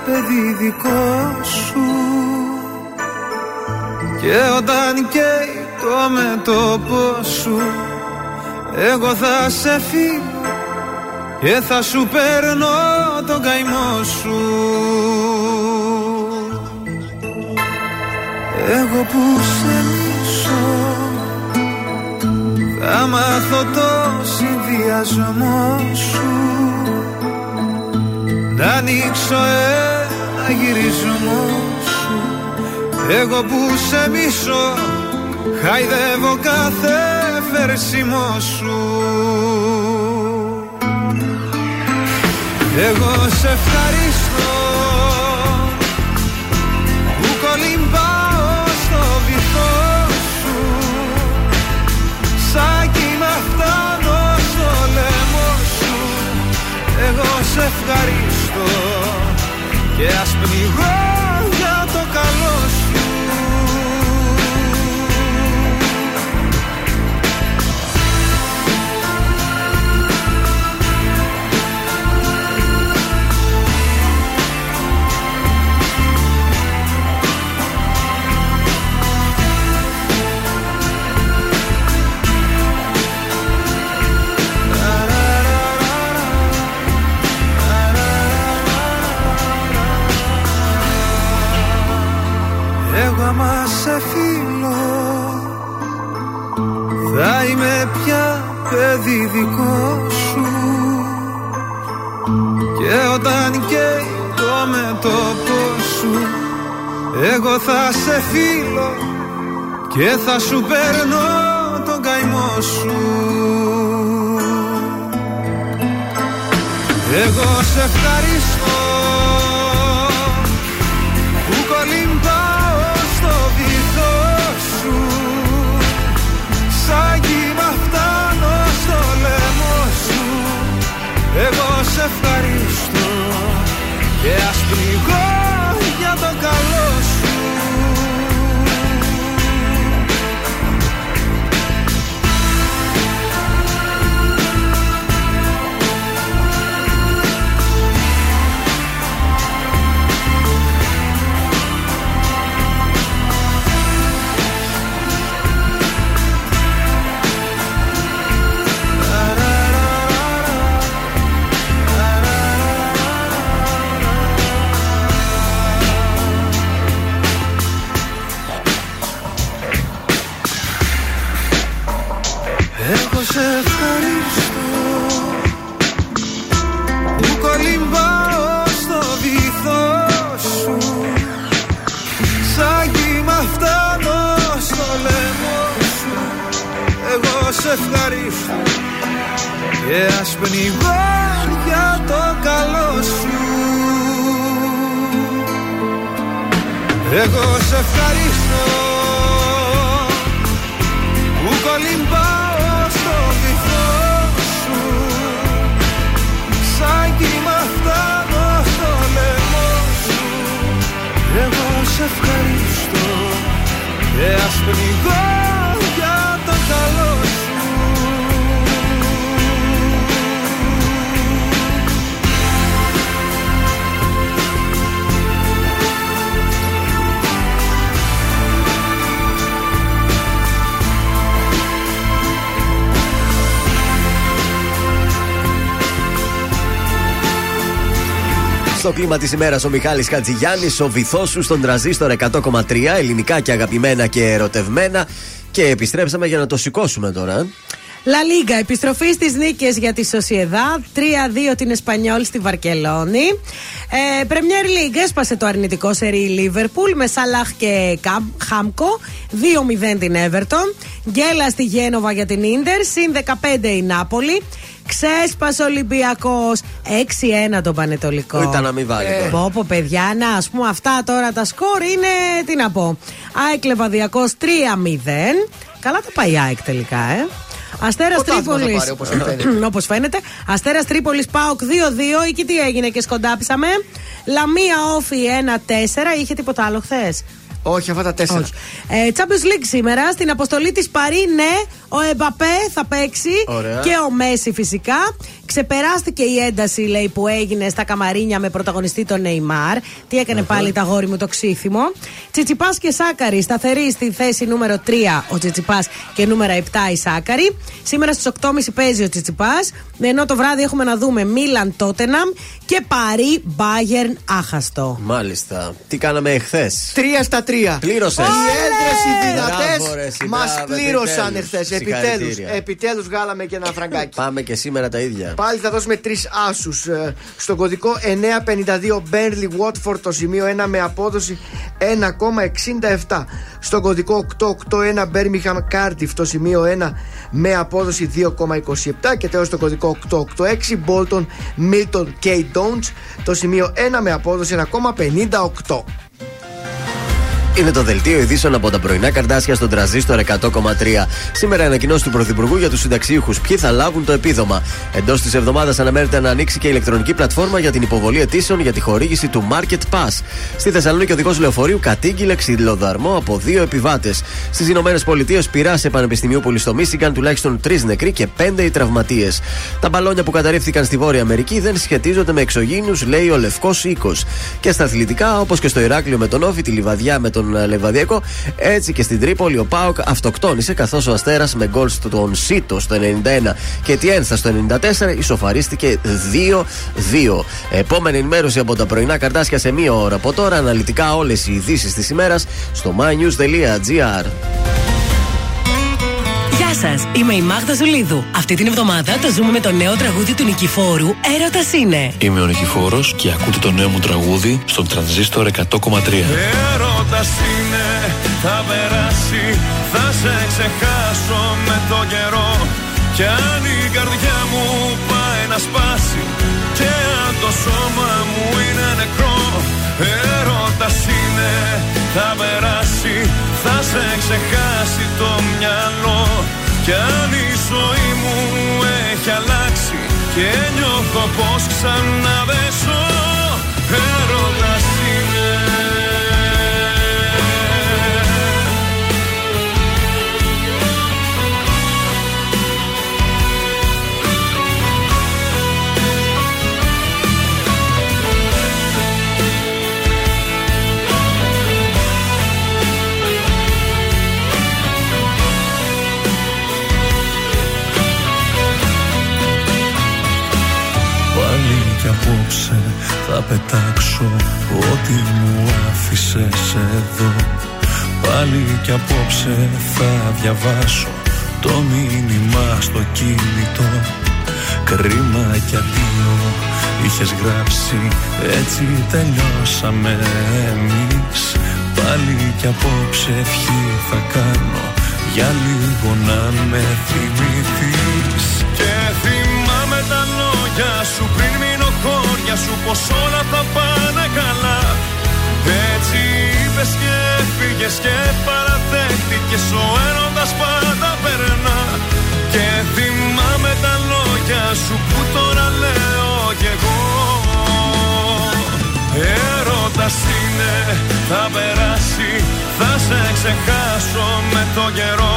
Παιδί δικό σου. Και όταν καίει το μέτωπο σου Εγώ θα σε φίλο Και θα σου παίρνω τον καημό σου. Εγώ που σε μισώ θα μάθω το συνδυασμό σου. Να ανοίξω ένα γυρισμό σου. Εγώ που σε μισώ Χαϊδεύω κάθε φερσιμό σου. Εγώ σε ευχαριστώ Που κολυμπάω στο βυθό σου. Σαν κύμα φτάνω στο λαιμό σου. Εγώ σε ευχαριστώ Και ας πνιγώ για κλίμα της ημέρας ο Μιχάλης Χατζηγιάννης, ο βυθός σου στον τραζίστορ 100,3 ελληνικά και αγαπημένα και ερωτευμένα. Και επιστρέψαμε για να το σηκώσουμε τώρα. ε. Λα Λίγκα, επιστροφή στις νίκες για τη Σοσιεδά. 3-2 την Εσπανιόλ στη Βαρκελόνη. Ε, Premier League έσπασε το αρνητικό σερί η Λίβερπουλ με Σαλάχ και Καμ- Χάμκο. 2-0 την Everton. Γκέλα στη Γένοβα για την ντερ. Συν 15 η Νάπολη. Ξέσπασε ο Ολυμπιακός 6-1 τον Πανετολικό. Ήταν να μην βάλει τώρα. Ε, Πω πω παιδιά, να ας πούμε αυτά τώρα τα σκορ είναι. Τι να πω. ΑΕΚ Λεβαδιακός 3-0. Καλά τα πάει η ΑΕΚ τελικά, ε. Αστέρας Πρωτάθλημα θα Τρίπολη. πάρει, όπως φαίνεται. Όπως φαίνεται. Αστέρας Τρίπολης Πάοκ 2-2. Εκεί τι έγινε και σκοντάψαμε. Λαμία Όφη 1-4. Είχε τίποτα άλλο χθες; Όχι, αυτά τα τέσσερα. Όχι. Ε, Champions League σήμερα στην αποστολή της Παρή, ναι, ο Εμπαπέ θα παίξει Ωραία. και ο Μέση φυσικά. Ξεπεράστηκε η ένταση, λέει, που έγινε στα καμαρίνια με πρωταγωνιστή τον Νεϊμάρ. Τι έκανε πάλι τα γόρι μου το ξύθιμο. Τσιτσιπάς και Σάκαρη, σταθερή στη θέση νούμερο 3 ο Τσιτσιπάς και νούμερο 7 η Σάκαρη. Σήμερα στις 8.30 παίζει ο Τσιτσιπάς. Ενώ το βράδυ έχουμε να δούμε Μίλαν Τότεναμ και Παρή Μπάγερν άχαστο. Μάλιστα. Τι κάναμε εχθές; Τρία στα τρία. Πλήρωσε. Οι έδρε οι Μπράβο, ρε, δυνατέ εσύ, μας μπράβο, πλήρωσαν επιτέλους. εχθές. Επιτέλους. Συγχαρητήρια. Επιτέλους βγάλαμε και ένα φραγκάκι. Πάμε και σήμερα τα ίδια. Πάλι θα δώσουμε τρεις άσους. Στον κωδικό 952 Burnley Watford το σημείο 1 με απόδοση 1,67. Στον κωδικό 881 Birmingham Cardiff το σημείο 1 με απόδοση 2,27. Και τέλος στο κωδικό 886 Bolton Milton K. Dons το σημείο 1 με απόδοση 1,58. Είναι το δελτίο ειδήσεων από τα πρωινά καρτάσια στον τραζίστορ 100,3. Σήμερα η ανακοινώση του Πρωθυπουργού για τους συνταξίουχου. Ποιοι θα λάβουν το επίδομα; Εντός της εβδομάδας αναμένεται να ανοίξει και η ηλεκτρονική πλατφόρμα για την υποβολή αιτήσεων για τη χορήγηση του Market Pass. Στη Θεσσαλονίκη, ο οδηγός λεωφορείου κατήγγειλε ξυλοδαρμό από δύο επιβάτες. Στις Ηνωμένες Πολιτείες, πειρά σε Πανεπιστημίου στο Μίσιγκαν, τουλάχιστον τρεις νεκροί και πέντε οι τραυματίες. Τα μπαλόνια που καταρρίφθηκαν στη Βόρεια Αμερική δεν σχετίζονται με εξωγήινους, λέει ο Λευκός Οίκος. Και στα αθλητικά, όπως και στο Ηράκλειο με τον Όφη, τη Λιβαδιά με τον ε, Λεβαδιακό, έτσι και στην Τρίπολη ο Πάοκ αυτοκτόνησε καθώς ο Αστέρας με γκολ στον Σίτο στο 91 και τη Ένθα στο 94 ισοφαρίστηκε 2-2. Επόμενη ενημέρωση από τα πρωινά καρτάσια σε μία ώρα από τώρα. Αναλυτικά όλες οι ειδήσεις της ημέρας στο mynews.gr. Γεια σας, είμαι η Μάγδα Ζουλίδου. Αυτή την εβδομάδα το ζούμε με το νέο τραγούδι του Νικηφόρου Έρωτας είναι. Είμαι ο Νικηφόρος και ακούτε το νέο μου τραγούδι στον τρανζίστορ 100,3. Έρωτας είναι, θα περάσει Θα σε ξεχάσω με το καιρό Κι αν η καρδιά μου πάει να σπάσει Και αν το σώμα μου είναι νεκρό Έρωτας είναι, θα περάσει Θα σε ξεχάσει το μυαλό Κι αν η ζωή μου έχει αλλάξει Και νιώθω πως ξανά δεν ζω Έρωτας θα πετάξω ό,τι μου άφησες εδώ. Πάλι κι απόψε θα διαβάσω το μήνυμα στο κινητό. Κρίμα κι αντίο είχες γράψει έτσι τελειώσαμε εμείς. Πάλι κι απόψε ευχή θα κάνω για λίγο να με θυμηθείς. Και θυμάμαι τα λόγια σου πριν μείνω χώρια σου Πως όλα θα πάνε καλά. Έτσι είπες και έφυγες και παραδέχτηκες Ο έρωτας πάντα περνά. Και θυμάμαι τα λόγια σου που τώρα λέω κι εγώ. Έρωτας είναι, θα περάσει Θα σε ξεχάσω με το καιρό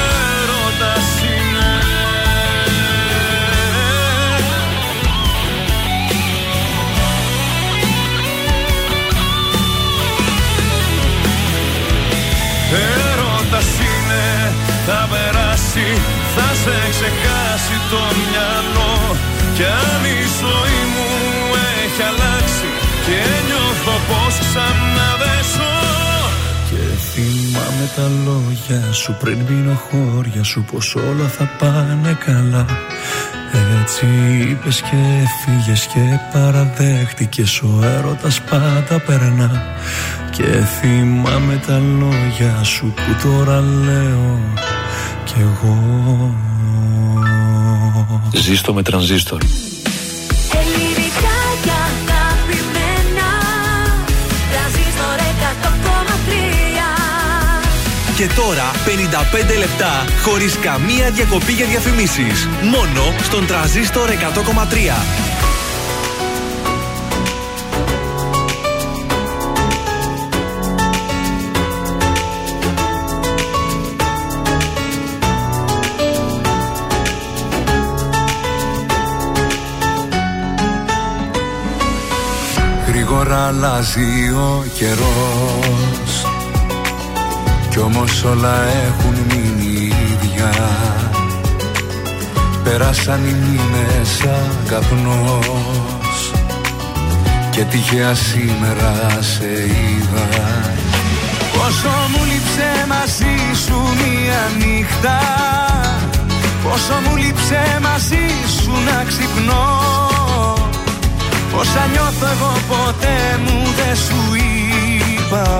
θα περάσει Θα σε ξεχάσει το μυαλό. Κι αν η ζωή μου έχει αλλάξει Και νιώθω πως ξανά δεν ζω Και θυμάμαι τα λόγια σου πριν μείνω χώρια σου πως όλα θα πάνε καλά έτσι είπες και φύγες και παραδέχτηκες. Ο έρωτας πάντα περνά. Και θυμάμαι τα λόγια σου που τώρα λέω κι εγώ. Ζήστο με τρανζίστορ. Και τώρα 55 λεπτά χωρίς καμία διακοπή για διαφημίσεις. Μόνο στον τραζίστορ 100,3. Γρήγορα αλλάζει ο καιρός Κι όμως όλα έχουν μείνει ίδια. Πέρασαν οι μήνες σαν καπνός Και τυχαία σήμερα σε είδα. Πόσο μου λείψε μαζί σου μία νύχτα. Πόσο μου λείψε μαζί σου να ξυπνώ. Όσα νιώθω εγώ ποτέ μου δεν σου είπα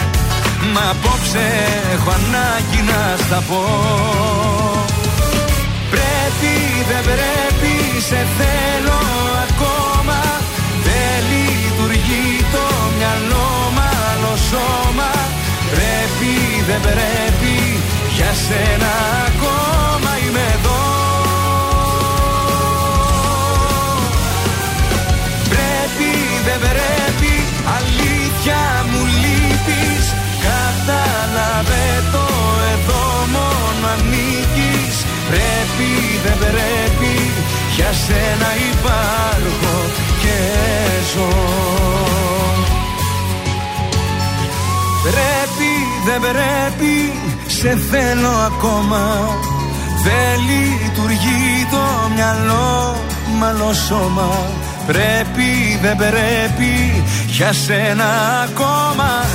Μα απόψε έχω ανάγκη να στα πω. Πρέπει δεν πρέπει σε θέλω ακόμα. Δεν λειτουργεί το μυαλό μάλλον σώμα. Πρέπει δεν πρέπει για σένα ακόμα είμαι εδώ. Πρέπει δεν πρέπει αλήθεια μου λείπεις Κατάλαβε το εδώ μόνο ανήκεις. Πρέπει δεν πρέπει. Για σένα υπάρχω και ζω. Πρέπει δεν πρέπει. Σε θέλω ακόμα. Δεν λειτουργεί το μυαλό μάλλον σώμα. Πρέπει δεν πρέπει. Για σένα ακόμα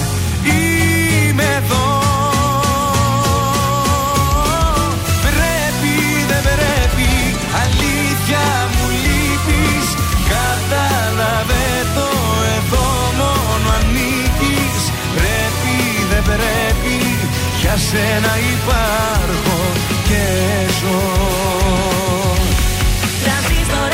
Πρέπει δεν πρέπει για σένα υπάρχω και ζω. Τρανζίστορ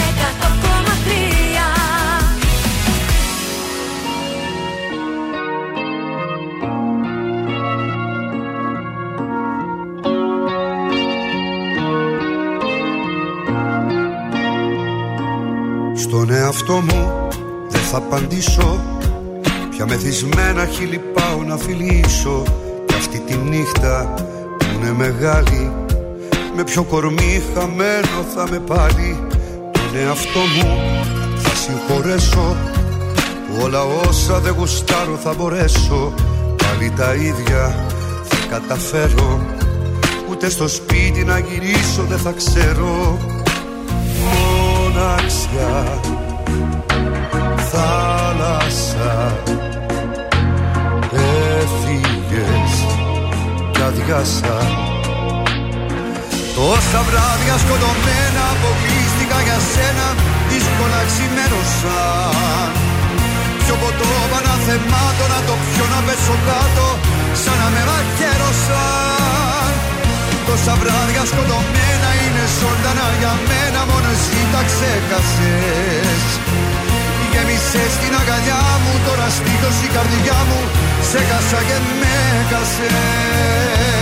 100,3 Στον εαυτό μου δεν θα απαντήσω Πια μεθυσμένα χείλη πάω να φιλήσω Κι αυτή τη νύχτα που είναι μεγάλη Με ποιο κορμί χαμένο θα με πάλι. Τον εαυτό μου θα συγχωρέσω Που όλα όσα δεν γουστάρω θα μπορέσω. Πάλι τα ίδια θα καταφέρω Ούτε στο σπίτι να γυρίσω δεν θα ξέρω. Μοναξιά θάλασσα κι αδειάσα Τόσα βράδια σκοτωμένα αποκλείστηκα για σένα δύσκολα ξημέρωσαν Πιο ποτό παναθεμάτο να το πιω να πέσω κάτω Σαν να με μαχαίρωσαν Τόσα βράδια σκοτωμένα είναι ζωντανά για μένα Μόνο εσύ τα ξέχασες Γέμισες την αγκαλιά μου Τώρα σπίτως η καρδιά μου Σε χάσα και με χάσες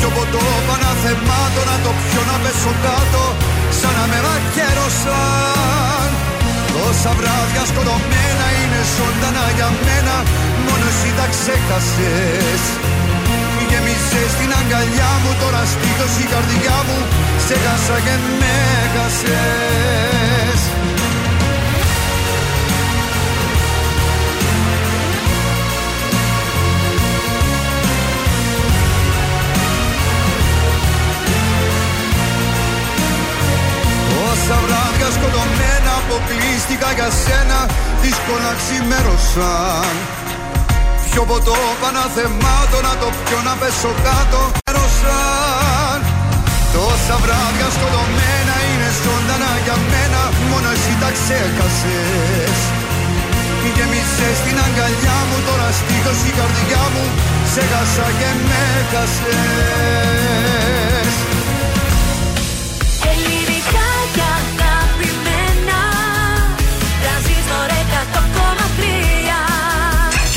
Πιο ποτό παναθεμάτο να το πιω να πέσω κάτω Σαν να με μαχαίρωσαν Τόσα βράδια σκοτωμένα είναι ζωντανά για μένα Μόνο εσύ τα ξέχασες. Γέμισες την αγκαλιά μου Τώρα σπίτως η καρδιά μου Σε χάσα και με χάσες αποκλείστηκα για σένα Δύσκολα ξημέρωσαν Πιο ποτό παναθεμάτο να το πιω να πέσω κάτω Μέρωσαν Τόσα βράδια σκοτωμένα είναι ζωντανά για μένα Μόνο εσύ τα ξέχασες. Γέμισες την αγκαλιά μου τώρα στήθος η καρδιά μου Σε χάσα και με χάσες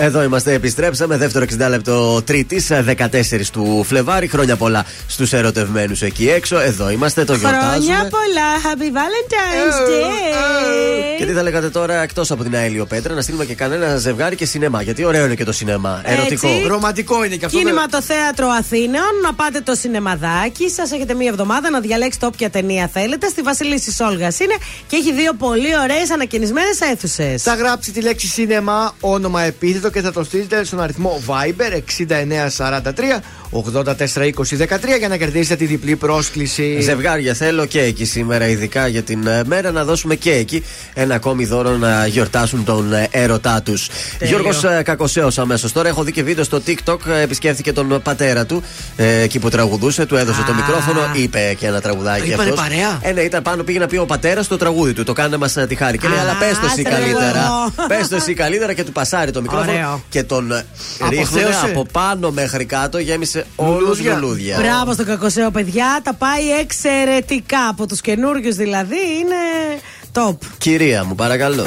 Εδώ είμαστε, επιστρέψαμε. Δεύτερο 60 λεπτό Τρίτης, 14 του Φλεβάρι. Χρόνια πολλά στους ερωτευμένους εκεί έξω. Εδώ είμαστε, το Χρόνια γιορτάζουμε. πολλά. Happy Valentine's Day. Και τι θα λέγατε τώρα, εκτός από την Αέλιο Πέτρα, να στείλουμε και κανένα ζευγάρι και σινεμά. Γιατί ωραίο είναι και το σινεμά. Ερωτικό. Έτσι. Ρομαντικό είναι και αυτό. Κίνημα το θέατρο Αθήνεων, να πάτε το σινεμαδάκι. Σας έχετε μία εβδομάδα να διαλέξετε όποια ταινία θέλετε. Στη Βασιλίση Όλγα είναι και έχει δύο πολύ ωραίες ανακαινισμένες αίθουσες. Θα γράψει τη λέξη σινεμά, όνομα επίθετο και θα το στείλετε στον αριθμό Viber 6943 842013 για να κερδίσετε τη διπλή πρόσκληση. Ζευγάρια θέλω και εκεί σήμερα, ειδικά για την ε, μέρα, να δώσουμε και εκεί ένα ακόμη δώρο να γιορτάσουν τον ε, έρωτά τους. Γιώργος Κακοσέος αμέσως τώρα. Έχω δει και βίντεο στο TikTok. ε, Επισκέφθηκε τον πατέρα του ε, εκεί που τραγουδούσε. Του έδωσε το μικρόφωνο. Είπε και ένα τραγουδάκι Είπανε αυτός. παρέα; Ε, ναι, ήταν πάνω, πήγε να πει ο πατέρας το τραγούδι του. Το κάνε μας τη χάρη. Και λέει, Α, αλλά πες το εσύ σε λέγω καλύτερα. εγώ. Πες το εσύ καλύτερα και του πασάρει το μικρόφωνο. Ωραίο. Και τον ε, ρίχνουν Αποθέωσε. από πάνω μέχρι κάτω. Γέμισε όλου Λουλούδια. λουλούδια. Μπράβο στον Κακοσέο, παιδιά. Τα πάει εξαιρετικά. Από τους καινούριους δηλαδή είναι top. Κυρία μου, παρακαλώ.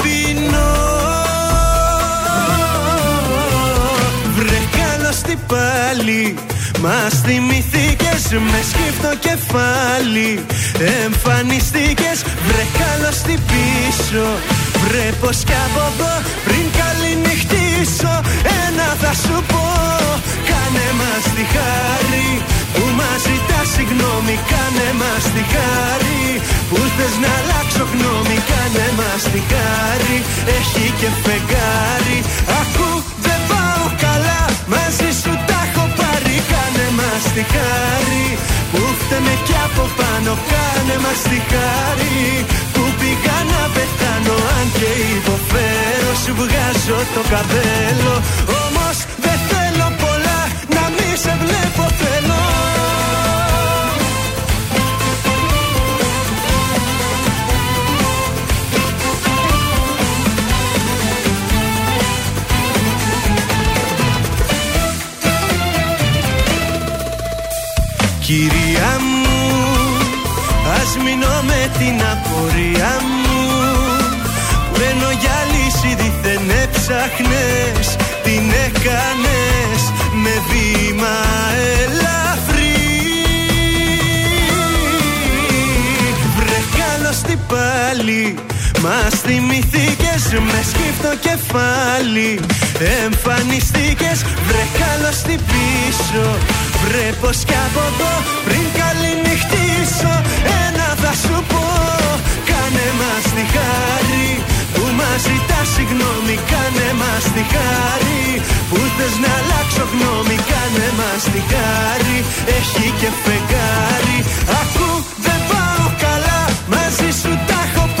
καλώς τι πάλι. Μας θυμηθήκες με σκύφτο κεφάλι. Εμφανιστήκες βρε καλώς τι πίσω. Βρε πως κι από εδώ πριν καληνυχτήσω. Ένα θα σου πω Κάνε μας τη χάρη. Που μας ζητάς συγγνώμη Κάνε μας τη χάρη. Που θες να αλλάξω γνώμη Κάνε μας τη χάρη. Έχει και φεγγάρι. Ακού δεν πάω καλά Μαζί σου τα έχω πάρει Κάνε μας τη χάρη. Που φταίμε κι από πάνω Κάνε μας τη χάρη. Που πήγα να πεθάνω Αν και υποφέρω Σου βγάζω το καπέλο. Όμως δεν θέλω πολλά Να μη σε βλέπω θέλω Κυρία μου, ας μείνω με την απορία μου. Μένω για λύση δίθεν έψαχνες Την έκανες με βήμα ελαφρύ. Βρε καλώς την πάλι Μας θυμηθήκες με σκύφτο κεφάλι. Εμφανιστήκες βρε καλώς την πίσω. Βρε πως κι από εδώ πριν καληνυχτήσω. Ένα θα σου πω Κάνε μας τη χάρη. Που μας ζητάς συγγνώμη Κάνε μας τη χάρη. Που θες να αλλάξω γνώμη Κάνε μας τη χάρη. Έχει και φεγγάρι. Ακού δεν πάω καλά Μαζί σου τα έχω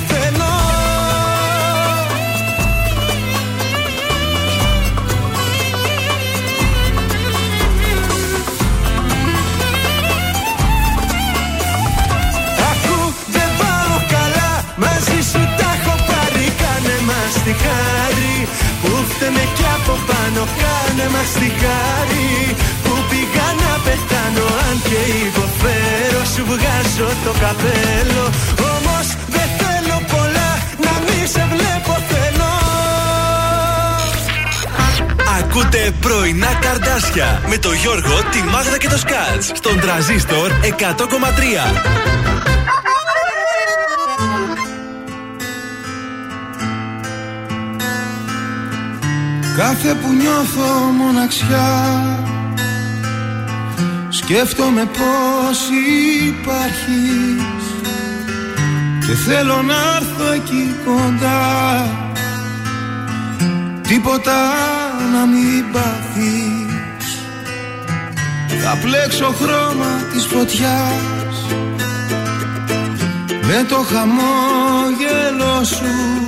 Που φταίμε κι από πάνω Κάνε μας τη χάρη Που πήγα να πεθάνω Αν και υποφέρω Σου βγάζω το καπέλο Όμως δεν θέλω πολλά Να μη σε βλέπω θέλω Ακούτε πρωινά καρδάσια με το Γιώργο, τη Μάγδα και το Σκάτς στον τραζίστορ 100,3. Κάθε που νιώθω μοναξιά Σκέφτομαι πως υπάρχεις. Και θέλω να έρθω εκεί κοντά. Τίποτα να μην πάθεις. Θα πλέξω χρώμα της φωτιάς. Με το χαμόγελο σου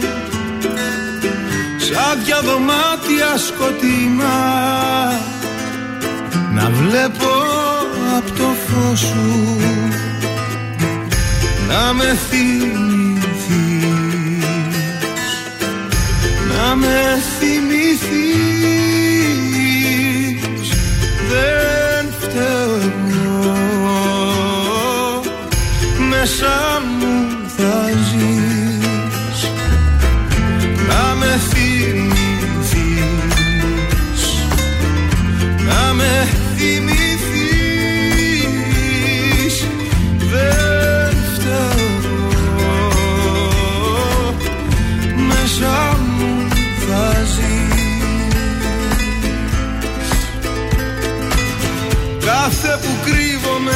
Σαν δυο δωμάτια σκοτεινά. Να βλέπω από το φως σου. Να με θυμηθείς. Να με θυμηθείς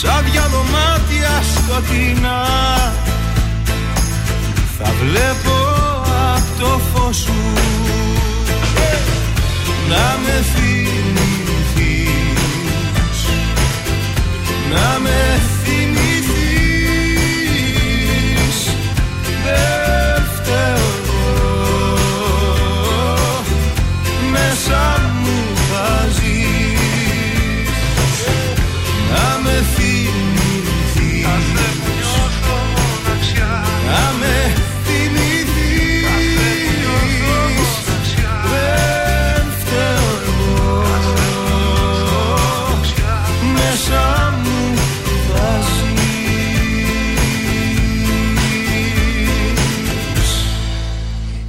Σαν δυο δωμάτια σκοτεινά. Θα βλέπω απ' το φως σου. Να με θυμηθείς. Να με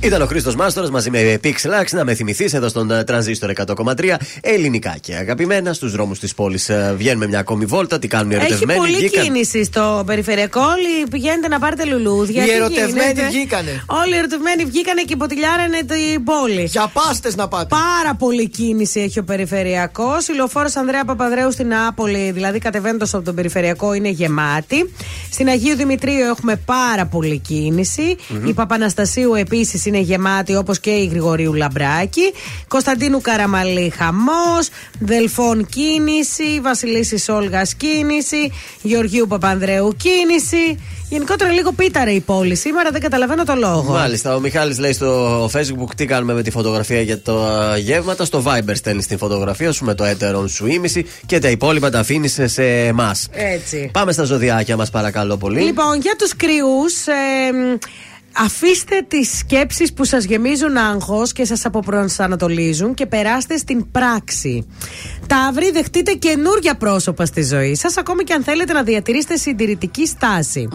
Ήταν ο Χρήστος Μάστορας μαζί με Pixelax να με θυμηθείς εδώ στον ε, τρανζίστορ 100,3 ελληνικά και αγαπημένα στους δρόμους της πόλης. Βγαίνουμε μια ακόμη βόλτα, τι κάνουν οι Έχει ερωτευμένοι. πολλή βγήκαν. κίνηση στο περιφερειακό. Όλοι πηγαίνετε να πάρετε λουλούδια. Οι Τι ερωτευμένοι γίνεται; βγήκανε. Όλοι οι ερωτευμένοι βγήκανε και υποτιλιάρανε την πόλη. Για πάστες να πάτε. Πάρα πολλή κίνηση έχει ο περιφερειακός. Η λεωφόρος Ανδρέα Παπαδρέου στην Νάπολη, δηλαδή κατεβαίνοντας από τον περιφερειακό, είναι γεμάτη. Στην Αγίου Δημητρίου έχουμε πάρα πολλή κίνηση. Η Παπαναστασίου επίσης είναι γεμάτη, όπως και η Γρηγορίου Λαμπράκη. Κωνσταντίνου Καραμαλή χαμός. Δελφών κίνηση. Βασιλίσης Όλγας κίνηση. Γεωργίου Παπανδρέου κίνηση. Γενικότερα λίγο πίταρε η πόλη σήμερα, δεν καταλαβαίνω το λόγο. Μάλιστα, ο Μιχάλης λέει στο Facebook τι κάνουμε με τη φωτογραφία για τα γεύματα. Στο Viber στέλνεις την φωτογραφία σου με το έτερον σου ήμιση και τα υπόλοιπα τα αφήνεις σε εμάς. Έτσι. Πάμε στα ζωδιάκια μας, παρακαλώ πολύ. Λοιπόν, για τους κρυούς ε, Αφήστε τις σκέψεις που σας γεμίζουν άγχος και σας αποπροσανατολίζουν και περάστε στην πράξη. Ταύροι, δεχτείτε καινούργια πρόσωπα στη ζωή σας, ακόμη και αν θέλετε να διατηρήσετε συντηρητική στάση.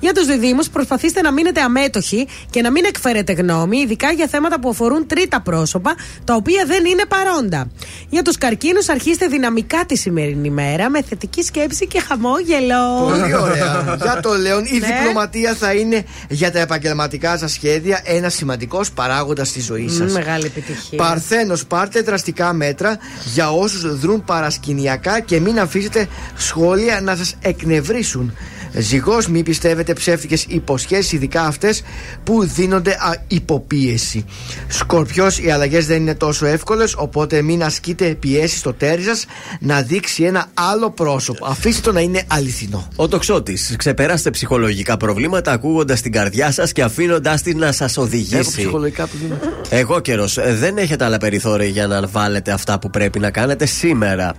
Για τους διδήμους, προσπαθήστε να μείνετε αμέτωχοι και να μην εκφέρετε γνώμη, ειδικά για θέματα που αφορούν τρίτα πρόσωπα, τα οποία δεν είναι παρόντα. Για τους καρκίνους, αρχίστε δυναμικά τη σημερινή μέρα με θετική σκέψη και χαμόγελο. Πολύ ωραία. για το Λέον, η Ναι. διπλωματία θα είναι για τα επαγγελματικά σα σχέδια ένας σημαντικός παράγοντας στη ζωής σας. Μ, Μεγάλη επιτυχία. Παρθένος, πάρτε δραστικά μέτρα για όσους δρούν παρασκηνιακά και μην αφήσετε σχόλια να σας εκνευρίσουν. Ζυγός, μην πιστεύετε ψεύτικες υποσχέσεις, ειδικά αυτές που δίνονται α, υποπίεση. Σκορπιός, οι αλλαγές δεν είναι τόσο εύκολες, οπότε μην ασκείτε πιέσεις στο τέρι σας να δείξει ένα άλλο πρόσωπο. Αφήστε το να είναι αληθινό. Ο τοξότης. Ξεπεράστε ψυχολογικά προβλήματα ακούγοντας την καρδιά σας και αφήνοντάς τη να σας Έχω οδηγήσει. ψυχολογικά προβλήματα. Εγώ καιρός. Δεν έχετε άλλα περιθώρια για να βάλετε αυτά που πρέπει να κάνετε σήμερα.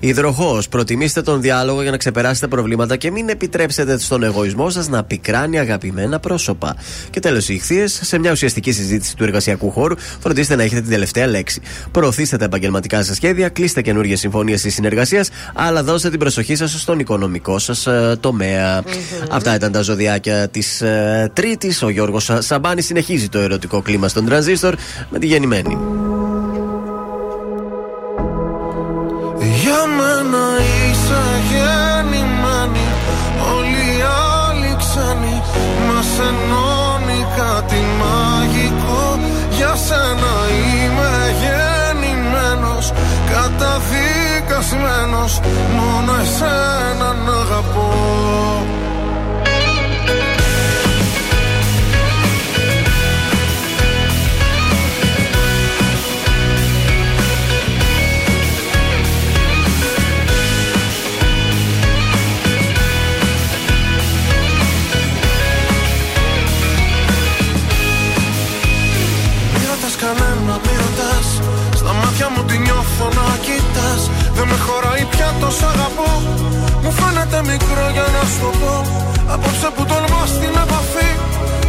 Υδροχός. Προτιμήστε τον διάλογο για να ξεπεράσετε προβλήματα και μην επιτρέψετε στον εγωισμό σας να πικράνει αγαπημένα πρόσωπα. Και τέλος, οι ηχθείες. Σε μια ουσιαστική συζήτηση του εργασιακού χώρου, φροντίστε να έχετε την τελευταία λέξη. Προωθήστε τα επαγγελματικά σας σχέδια, κλείστε καινούργιες συμφωνίες της συνεργασίας, αλλά δώστε την προσοχή σας στον οικονομικό σας τομέα. Αυτά ήταν τα ζωδιάκια της Τρίτης. Ο Γιώργος Σαμπάνης συνεχίζει το ερωτικό κλίμα στον τρανζίστορ με τη γεννημένη. Μόνο εσένα να αγαπώ μικρό για να σου το πω. Απόψε που τολμάς στην επαφή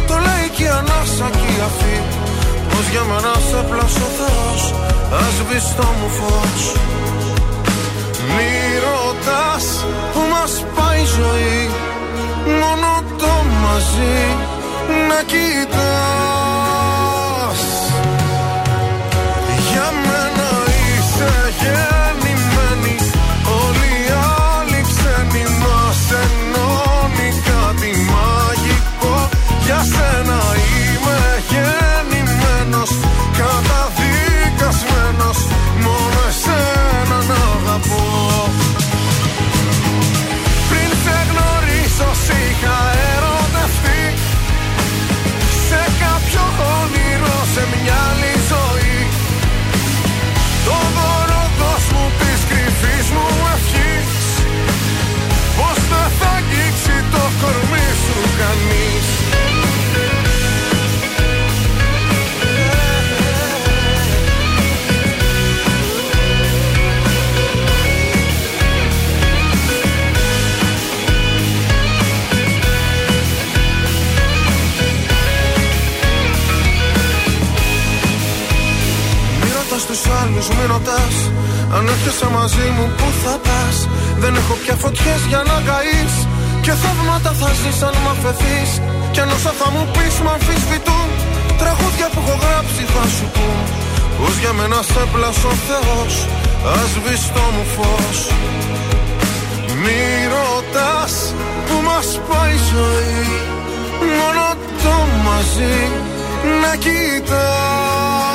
Το λέει και η ανάσα και η αφή. Πως για μένα σε πλάσω Θεός Ας σβηστό μου φως. Μη ρωτάς που μας πάει η ζωή Μόνο το μαζί να κοιτάς Μη ρωτάς τους άλλους, μη ρωτάς. Αν έρχεσαι μαζί μου που θα πας; Δεν έχω πια φωτιές για να καείς. Και θαύματα θα ζεις αν μ' αφαιθείς. Κι αν όσα θα μου πεις μ' αμφισβητούν. Τραγούδια που έχω γράψει θα σου πω Πως για μένα σε πλάσω ο Θεός Ας βυστό μου φως. Μη ρωτάς που μας πάει η ζωή. Μόνο το μαζί να κοιτάς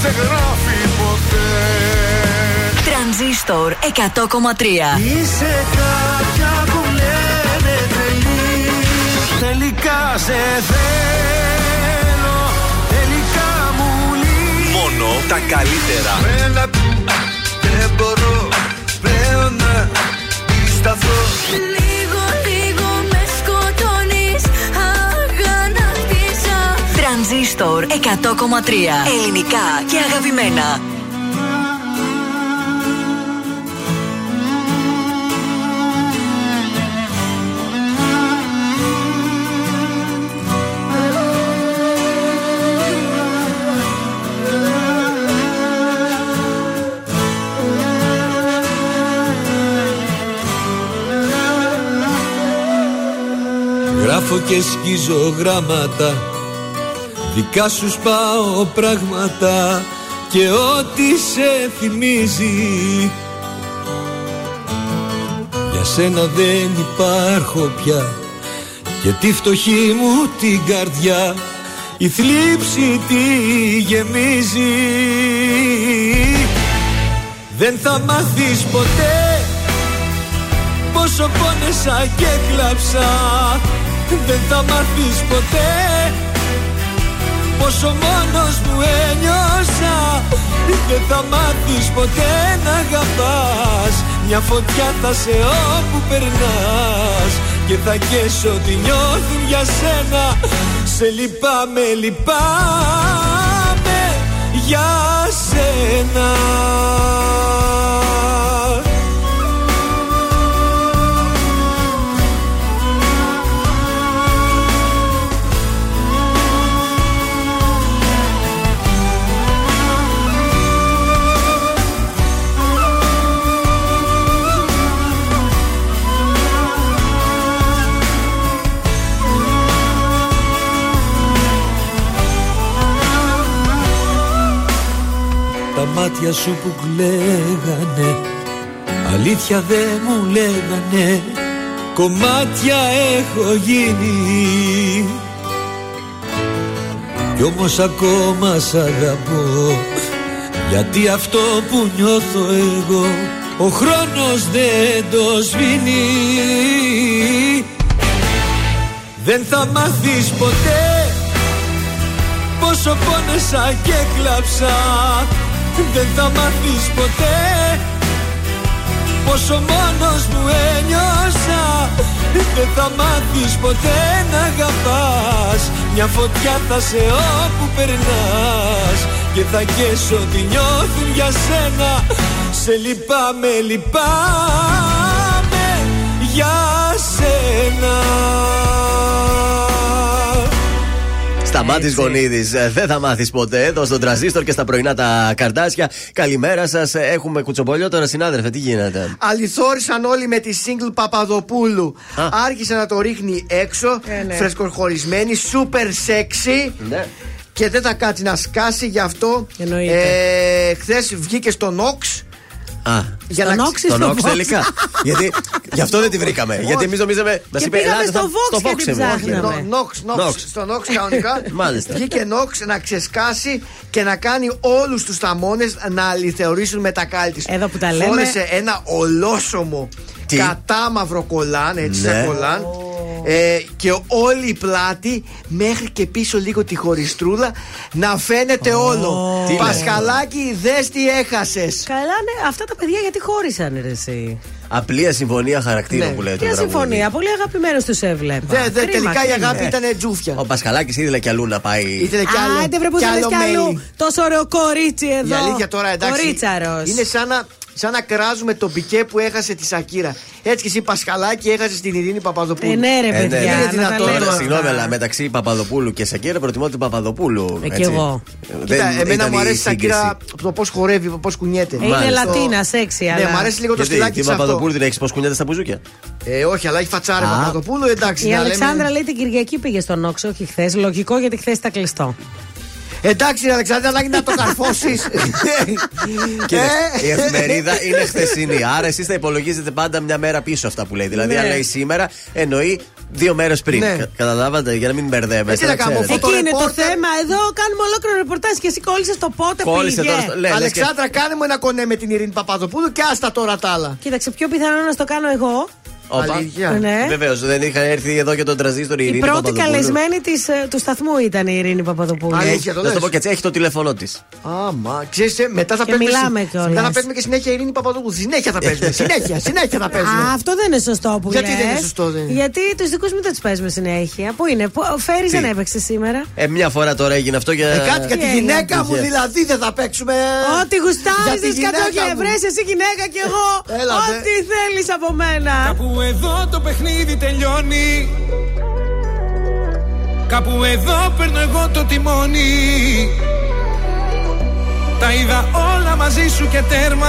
ξεγράφει ποτέ. Τρανζίστορ 100,3 Είσαι κάποια που λένε τρελή. Τελικά σε θέλω. Τελικά μου λείπει Μόνο τα καλύτερα. Μένα δεν Τρανζίστορ 100,3 Ελληνικά και αγαπημένα. Γράφω και σκίζω γράμματα Δικά σου σπάω πράγματα Και ό,τι σε θυμίζει. Για σένα δεν υπάρχω πια Και τη φτωχή μου την καρδιά. Η θλίψη τη γεμίζει. Δεν θα μάθεις ποτέ Πόσο πόνεσα και κλάψα. Δεν θα μάθεις ποτέ Πόσο μόνος μου ένιωσα Δεν θα μάθεις ποτέ να αγαπάς. Μια φωτιά θα σε όπου περνάς Και θα καίσω ότι νιώθουν για σένα. Σε λυπάμαι, λυπάμαι για σένα μάτια σου που κλαίγανε. Αλήθεια δεν μου λέγανε Κομμάτια έχω γίνει. Κι όμως ακόμα σ' αγαπώ Γιατί αυτό που νιώθω εγώ Ο χρόνος δεν το σβήνει. Δεν θα μάθεις ποτέ Πόσο πόνεσα και κλάψα Δεν θα μάθεις ποτέ Πόσο μόνος μου ένιωσα. Δεν θα μάθεις ποτέ να αγαπάς. Μια φωτιά θα σε όπου περνάς Και θα καίσω ότι νιώθουν για σένα. Σε λυπάμαι, λυπάμαι για σένα Σταμάτης Γονίδης. Δεν θα μάθεις ποτέ εδώ στον τραζίστορ και στα πρωινά τα καρτάσια. Καλημέρα σας. Έχουμε κουτσομπολιό τώρα, συνάδελφε. Τι γίνεται; Αληθόρισαν όλοι με τη single Παπαδοπούλου. Άρχισε να το ρίχνει έξω. Ε, ναι. Φρεσκοχωρισμένη, super sexy. Ναι. Και δεν θα κάτσει να σκάσει γι' αυτό. Εννοείται. Ε, Χθες βγήκε στο Nox. Α, Για Στον να Όξ ή Τον στο Όξ Vox? τελικά. Γιατί γι' αυτό δεν τη βρήκαμε. Γιατί εμείς νομίζαμε. Μα Και είπε πήγαμε «Ελάτε, στο θα- Vox στο και Vox την είμαι». ψάχναμε. Όχι, Νόξ, Νόξ. νόξ, στο Νόξ κανονικά. Μάλιστα. Βγήκε Νόξ να ξεσκάσει και να κάνει όλους τους θαμώνες να αληθεωρήσουν με τα κάλλη τη. Εδώ που τα λέμε. Φόρεσε ένα ολόσωμο Τι; κατάμαυρο κολάν, έτσι Ναι. σαν κολάν. Ε, και όλη η πλάτη μέχρι και πίσω λίγο τη χωριστρούλα να φαίνεται όλο. Τι λες. Πασχαλάκι, δες τι έχασες. Καλά, ναι, αυτά τα παιδιά γιατί χώρισαν, ρε, εσύ. Απλία συμφωνία χαρακτήρων Ναι. που λέει το Ποια τραγούδι. συμφωνία, πολύ αγαπημένος τους έβλεπα. Δε, δε, Κρίμα, τελικά η κρίμα. αγάπη ήταν τζούφια. Ο Πασχαλάκης ήθελε κι αλλού να πάει. Ήθελε κι άλλο. Άντε βρε που κι θέλεις άλλο κι αλλού. μέλι. Τόσο ωραίο κορίτσι Η εδώ. αλήθεια τώρα εντάξει. Κορίτσαρος. Είναι σαν να, σαν να κράζουμε τον πικέ που έχασε τη Σακύρα. Έτσι και εσύ Πασχαλάκη έχασες την Ειρήνη Παπαδοπούλου. Ε, ναι, ρε, Ε, ναι, παιδιά. ναι. Είναι να τα δυνατόν λέμε Τώρα, τώρα. συγγνώμη, αυτά. αλλά μεταξύ Παπαδοπούλου και Σακύρα προτιμώ την Παπαδοπούλου. Ε, κι έτσι. εγώ. Δεν Κοίτα, εμένα ήταν μου αρέσει η σύγκριση. Σακύρα το πώς χορεύει, πώς κουνιέται. Ε, Είναι Μάλιστα. Λατίνας, σεξι, αλλά. Ναι, μου αρέσει λίγο το Γιατί στυλάκι την της αυτό. Παπαδοπούλου την έχεις πώς κουνιέται στα μπουζούκια; Ε, όχι, αλλά έχει φατσάρε Α. Παπαδοπούλου, εντάξει. Η να Αλεξάνδρα λέμε- λέει την Κυριακή πήγε στον Όξο, όχι χθες. Λογικό γιατί χθες ήταν κλειστό. Εντάξει, ρε Αλεξάνδρα, ανάγκη να το καρφώσεις. Κοίταξε, η εφημερίδα είναι χθεσινή. Άρα εσείς θα υπολογίζετε πάντα μια μέρα πίσω αυτά που λέει. Δηλαδή, Ναι. αν λέει σήμερα, εννοεί δύο μέρες πριν. Ναι. Κα- Καταλάβατε, για να μην μπερδεύεστε. Ε, τι να κάνω, ξέρετε. φωτο- Εκεί είναι το ρεπόρτερ. θέμα. Εδώ κάνουμε ολόκληρο ρεπορτάζ και εσύ κόλλησες το πότε Κόλλησε πήγε. τώρα στο- λες, λες και- Αλεξάνδρα, κάνε μου ένα κονέ με την Ειρήνη Παπαδοπούλου και άστα τώρα τα άλλα. Κοίταξε, πιο πιθανό να στο κάνω εγώ. Όπα. Αλήθεια. Ναι. Βεβαίως, δεν είχα έρθει εδώ και τον τραζίστορ η Η Ειρήνη πρώτη Παπαδοπούλου. καλεσμένη της, ε, του σταθμού ήταν η Ειρήνη Παπαδοπούλου. Αλήθεια, το Να σου το λες. πω και έτσι, έχει το τηλέφωνό της. Άμα, ξέρεις, ε, μετά θα Και παίζουμε. μιλάμε συ- κιόλας. Μετά θα παίζουμε και συνέχεια Ειρήνη Παπαδοπούλου. Συνέχεια θα παίζουμε. συνέχεια, συνέχεια θα παίζουμε. Α, αυτό δεν είναι σωστό που Γιατί λες. δεν είναι σωστό, δεν είναι; Γιατί τους δικούς μου δεν τους παίζουμε συνέχεια. Πού είναι, πού, ο Φέρι Τι; δεν έπαιξε σήμερα. Ε, μια φορά τώρα έγινε αυτό για. Ε, κάτι για τη έγινε. γυναίκα μου Είχε. δηλαδή δεν θα παίξουμε. Ό,τι γουστάρει, Για τη δεν γυναίκα σκατώ και μου. βρες εσύ γυναίκα κι εγώ. Έλα, δε. Ό,τι θέλεις από μένα. Κάπου εδώ το παιχνίδι τελειώνει. Κάπου εδώ παίρνω εγώ το τιμόνι. Τα είδα όλα μαζί σου και τέρμα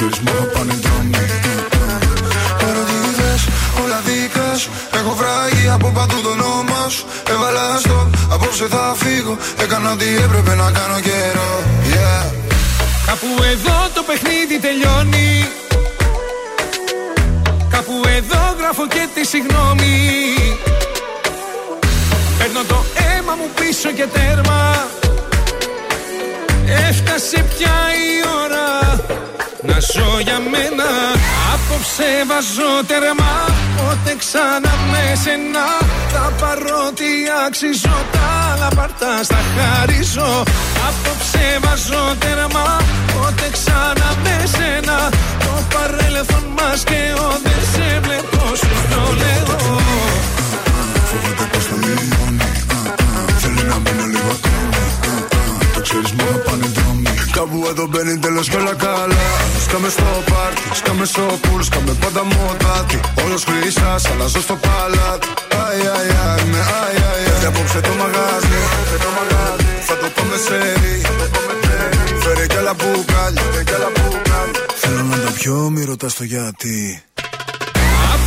Το ξέρεις μου αγαπάνε οι δρόμοι Ερωτήτες, όλα δικά σου Έχω βράγει από παντού το όνομα σου Έβαλα στο, απόψε θα φύγω Έκανα ό,τι έπρεπε να κάνω καιρό Yeah. Κάπου εδώ το παιχνίδι τελειώνει. Κάπου εδώ γράφω και τη συγγνώμη Παίρνω το αίμα μου πίσω και τέρμα Έφτασε πια η ώρα να ζω για μένα. Απόψε βάζω τέρμα Πότε ξανά με σένα. Θα πάρω τι αξίζω Τα άλλα πάρτα στα χαρίζω. Απόψε βάζω τέρμα Πότε ξανά με σένα. Το παρέλθον μας και ο Δεν σε βλέπω σου το λέω Κάπου εδώ μπαίνει τέλος κι όλα καλά. Σκάμε στο πάρτι, σκάμε στο πουλ Σκάμε πάντα μοτάτι. Όλος χρυσάς, αλλάζω στο παλάτι. Αι, αι, αι, με αι, αι, αι. Απόψε το μαγάζι Θα το πάμε σε ρί Φέρε κι άλλα μπουκάλια. Θέλω να τα πιω, μη ρωτάς το γιατί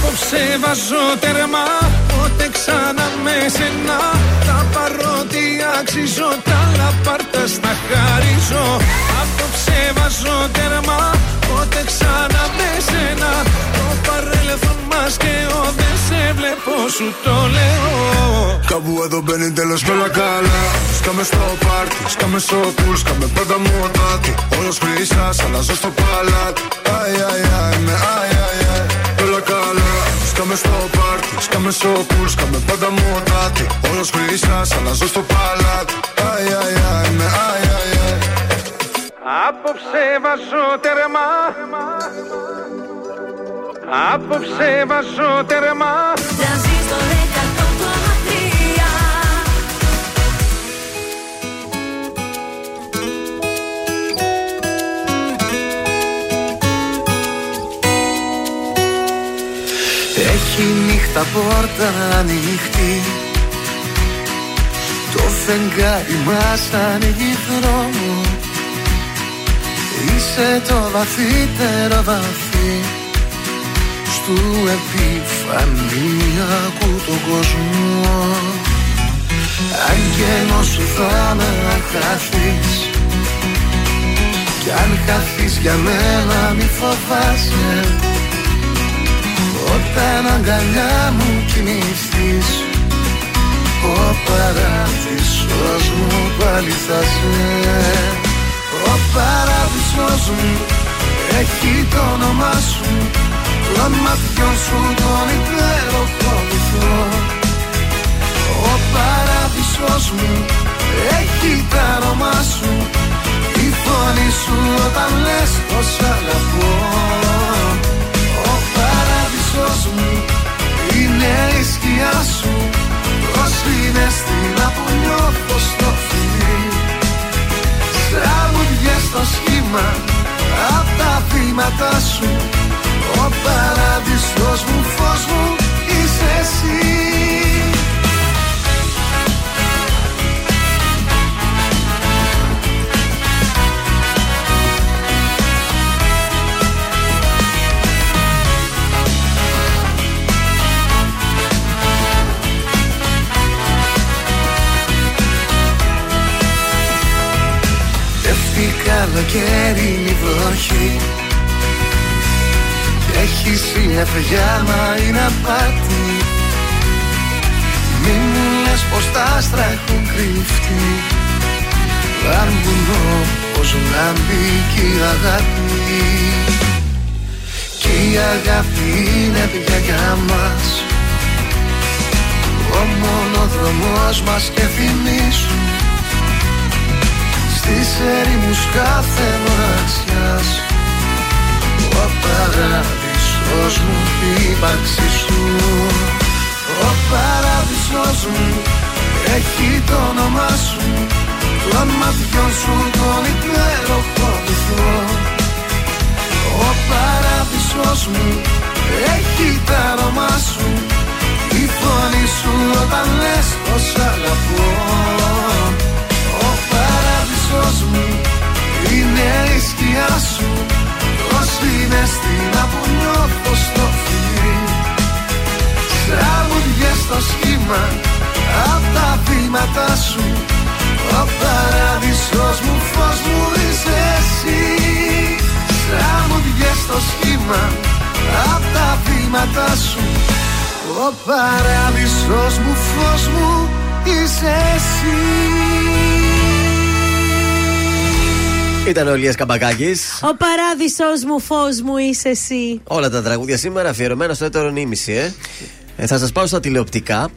Απόψε βάζω τέρμα Πότε ξανά με σένα Θα πάρω τι αξίζω Τα λαπάρτα στα χαρίζω. Απόψε βάζω τέρμα Πότε ξανά με σένα Το παρέλθον μας και ο Δεν σε βλέπω σου το λέω. Κάπου εδώ μπαίνει τέλος κι όλα καλά. Σκάμε στο πάρτι, σκάμε στο πουλ Σκάμε πάντα μοτάτι. Όλος χρυσάς, αλλάζω στο παλάτι. Αι, αι, αι, με αι, αι, αι. Όλα καλά Σκάμε στο πάρτι, σκάμε στο πουλ Σκάμε πάντα μοτάτι. Όλος χρυσάς, αλλάζω στο παλάτι. Αι, αι, αι, με αι, αι, αι. Απόψε βάζω τέρμα Απόψε βάζω τέρμα Τρανζίστορ πόρτα ανοιχτή. Το φεγγάρι μας ανοίγει δρόμο. Είσαι το βαθύτερο βαθύ Στου επιφανειακού τον κόσμο. Άγγελος σου θα με χαθείς Κι αν χαθείς για μένα μη φοβάσαι Όταν αγκαλιά μου κοιμηθείς Ο παράδεισος μου πάλι θα σε. Ο παράδεισος μου έχει το όνομά σου Των ματιών σου τον υπέροχο βυθό Ο παράδεισος μου έχει το άρωμά σου Η φωνή σου όταν λες πως αγαπώ. Ο παράδεισος μου. Είναι η σκιά σου. Το συναισθήμα που νιώθω στο φιλί Τραγουδιές στο σχήμα Απ' τα βήματα σου. Ο παράδεισος μου φως μου είσαι εσύ Πέφτει καλοκαίρι βροχή. Κι έχει συννεφιά μα είναι απάτη. Μην μου λες πως τα άστρα έχουν κρυφτεί. Αν βουνό πως λάμπει κι η αγάπη. Κι η αγάπη είναι πια για μας. Ο μονοδρομός μας και θυμίσου στις ερήμους κάθε μοναξιάς. Ο παράδεισος μου η ύπαρξη σου. Ο παράδεισος μου έχει το όνομά σου. Των ματιών σου τον υπέροχο βυθό. Ο παράδεισος μου έχει το άρωμά σου. Η φωνή σου όταν λες πως αγαπώ. ο παράδεισος μου. Είναι η σκιά σου. Το συναισθήμα που νιώθω στο φιλί Τραγουδιές στο σχήμα Απ' τα βήματα σου. Ο παράδεισος μου φως μου είσαι εσύ. Τραγουδιές στο σχήμα Απ' τα βήματα σου. Ο παράδεισος μου φως μου είσαι εσύ Ήταν ο Ηλίας Καμπακάκης Ο παράδεισος μου, φως μου είσαι εσύ. Όλα τα τραγούδια σήμερα αφιερωμένα στο έτερο νήμιση, ε. Ε, θα σας πάω στα τηλεοπτικά.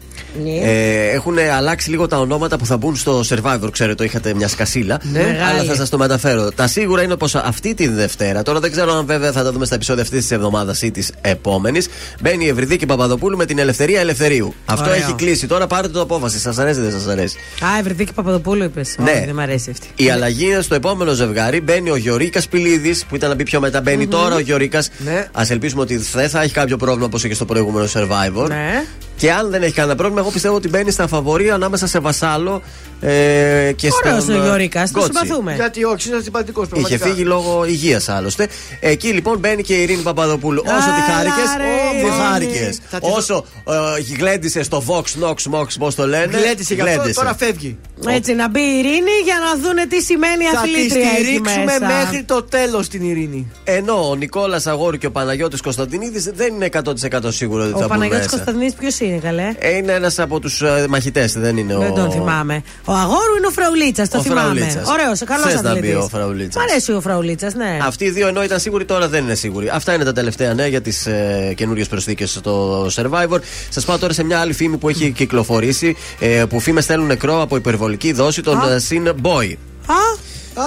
Ναι. Ε, έχουν αλλάξει λίγο τα ονόματα που θα μπουν στο Survivor. Ξέρετε, είχατε μια σκασίλα. Ναι. Μεγάλη. Αλλά θα σας το μεταφέρω. Τα σίγουρα είναι πως αυτή τη Δευτέρα, τώρα δεν ξέρω αν βέβαια θα τα δούμε στα επεισόδια αυτής της εβδομάδας ή της επόμενης, μπαίνει η Ευρυδίκη Παπαδοπούλου με την Ελευθερία Ελευθερίου. Αυτό Ωραίο. έχει κλείσει. Τώρα πάρετε το απόφαση. Σας αρέσει ή δεν σας αρέσει; Α, Ευρυδίκη Παπαδοπούλου είπες. Ναι. δεν μ' αρέσει αυτή. Η αλλαγή είναι στο επόμενο ζευγάρι. Μπαίνει ο Γιωρίκας Πιλίδη, που ήταν να μπει πιο μετά. Μπαίνει τώρα ο Γιωρίκας. Ναι. Α ελπίσουμε ότι δεν θα έχει κάποιο πρόβλημα όπως είχε στο προηγούμενο Survivor. Ναι. Και αν δεν έχει κανένα πρόβλημα, εγώ πιστεύω ότι μπαίνει στα φαβορή ανάμεσα σε Βασάλο ε, και Ωραίος στον. ο ε, Γιώρικας, τον Γκότσι. συμπαθούμε. Γιατί όχι, είναι συμπατικό Είχε πραγματικά. φύγει λόγω υγείας άλλωστε. Εκεί λοιπόν μπαίνει και η Ειρήνη Παπαδοπούλου. Όσο τη Έλα, χάρηκες, ρε, τη Ειρήνη. χάρηκες. Θα τη- Όσο ε, γλέντισε στο Vox Nox Mox, πώς το λένε. Γλέντισε γι' αυτό, γλέντισε. τώρα φεύγει. Έτσι, να μπει η Ειρήνη για να δούνε τι σημαίνει Θα τη αθλήτρια εκεί στηρίξουμε μέσα. μέχρι το τέλος την ειρήνη. Ενώ ο Νικόλας Αγόρου και ο Παναγιώτης Κωνσταντινίδης δεν είναι 100% σίγουρο ότι Ο θα μπουν Παναγιώτης μέσα. Κωνσταντινής ποιος είναι, καλέ; Ε, Είναι ένας από τους μαχητές, δεν είναι ο. Δεν τον θυμάμαι. Ο Αγόρου είναι ο Φραουλίτσας, το Ο θυμάμαι. Φραουλίτσας. Ωραίος, καλός Θες να αθλητή. μπει ο Φραουλίτσας. Μ' αρέσει ο Φραουλίτσας, ναι. Αυτοί οι δύο ενώ ήταν σίγουροι, τώρα δεν είναι σίγουροι. Αυτά είναι τα τελευταία νέα για τις ε, καινούριες προσθήκες στο Survivor. Σας πάω τώρα σε μια άλλη φήμη που έχει κυκλοφορήσει. Ε, που φήμες στέλνουν νεκρό από υπερβολική δόση των Α. ε, Sin Boy. Α,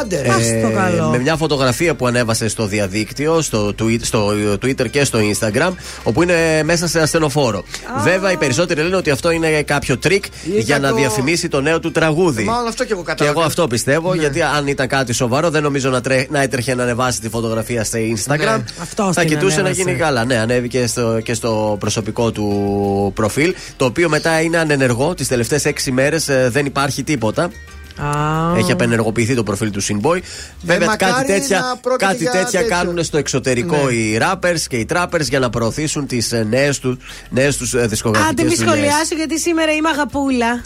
Άντε ρε. Ας το καλό. με μια φωτογραφία που ανέβασε στο διαδίκτυο, στο, tweet- στο Twitter και στο Instagram, όπου είναι μέσα σε ασθενοφόρο. Βέβαια, οι περισσότεροι λένε ότι αυτό είναι κάποιο τρικ Ή για να κάποιο- διαφημίσει το νέο του τραγούδι. Μάλλον αυτό και εγώ Και κατάλαβα. εγώ αυτό πιστεύω, Ναι. γιατί αν ήταν κάτι σοβαρό, δεν νομίζω να, τρέ... να έτρεχε να ανεβάσει τη φωτογραφία στο Instagram. Ναι. Αυτός Θα την κοιτούσε να ανέβασε. γίνει καλά. Ναι, ανέβηκε στο... και στο προσωπικό του προφίλ, το οποίο μετά είναι ανενεργό. Τις τελευταίες έξι μέρες δεν υπάρχει τίποτα. Α. Έχει απενεργοποιηθεί το προφίλ του Sinboy. Βέβαια, μακάρι κάτι τέτοια, να πρόκειται κάτι για τέτοια τέτοιο. κάνουν στο εξωτερικό Ναι. οι rappers και οι trappers για να προωθήσουν τις νέες του νέες τους ε, Άντε δισκογραφικές μη δουλειές. σχολιάσω γιατί σήμερα είμαι αγαπούλα.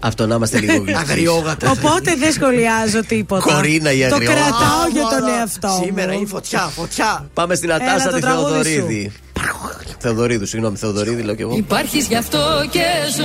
Αυτό να είμαστε λίγο γλυκοί. Αγριόγατα. Οπότε δεν σχολιάζω τίποτα. Κορίνα η Το αγριόγατα. κρατάω Α, για τον μωρά. εαυτό μου. Σήμερα είναι φωτιά, φωτιά. Πάμε στην Έλα, Ατάσα το τη τραγούδι Θεοδωρίδη. Θεοδωρίδου, συγγνώμη, Θεοδωρίδη λέω κι εγώ. Υπάρχεις γι' αυτό και ζω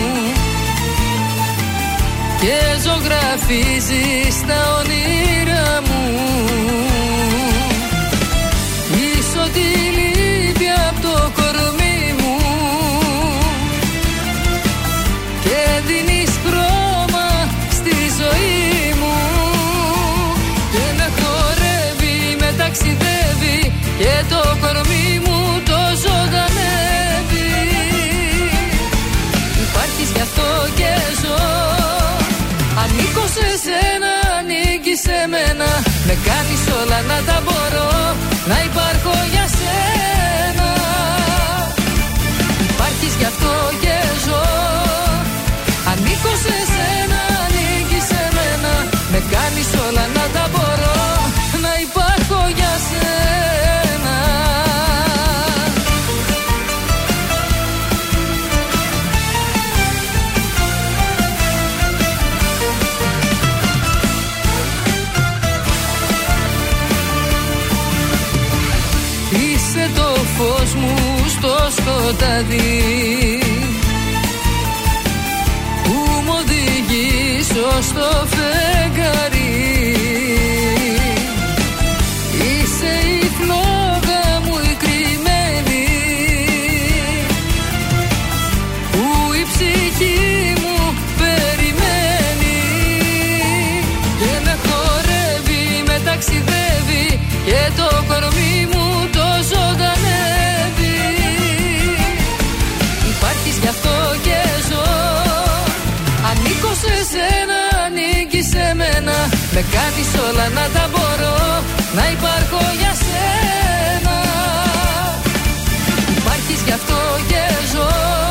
και ζωγραφίζεις τα όνειρά μου Με κάνεις όλα να τα μπορώ. Να υπάρχω Είσαι το φως μου στο σκοτάδι. Που μου οδηγεί στο φεγγάρι Με κάνεις όλα να τα μπορώ Να υπάρχω για σένα. Υπάρχεις γι' αυτό και ζω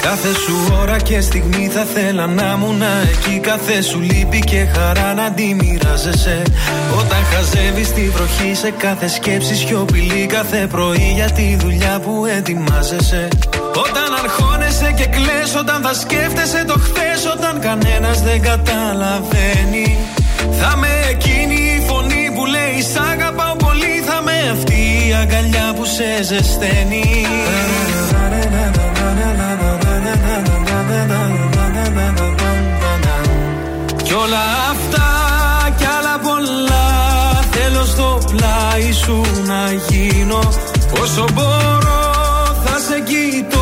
Κάθε σου ώρα και στιγμή θα θέλα να μου να εκεί. Κάθε σου λύπη και χαρά να τη μοιράζεσαι. Όταν χαζεύεις τη βροχή σε κάθε σκέψη σιωπηλή Κάθε πρωί για τη δουλειά που ετοιμάζεσαι. Όταν αρχώνεσαι και κλαις Όταν θα σκέφτεσαι το χθες Όταν κανένας δεν καταλαβαίνει. Θα με εκείνη η φωνή που λέει Σ' αγαπάω πολύ Θα με αυτή η αγκαλιά που σε ζεσταίνει Κι όλα αυτά κι άλλα πολλά Θέλω στο πλάι σου να γίνω. Όσο μπορώ θα σε κοιτώ. Σου το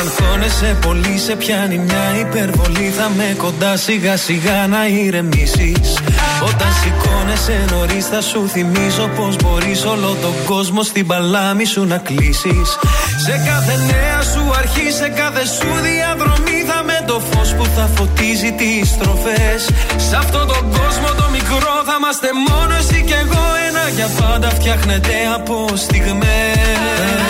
Όταν αγχώνεσαι πολύ σε πιάνει μια υπερβολή. Θα με κοντά σιγά σιγά να ηρεμήσεις. Όταν σηκώνεσαι νωρίς θα σου θυμίζω Πως μπορείς όλο τον κόσμο στην παλάμη σου να κλείσεις. Σε κάθε νέα σου αρχή, σε κάθε σου διαδρομή Θα με το φως που θα φωτίζει τις στροφές. Σ' αυτόν τον κόσμο το μικρό θα είμαστε μόνο εσύ κι εγώ. Ένα για πάντα φτιάχνεται από στιγμές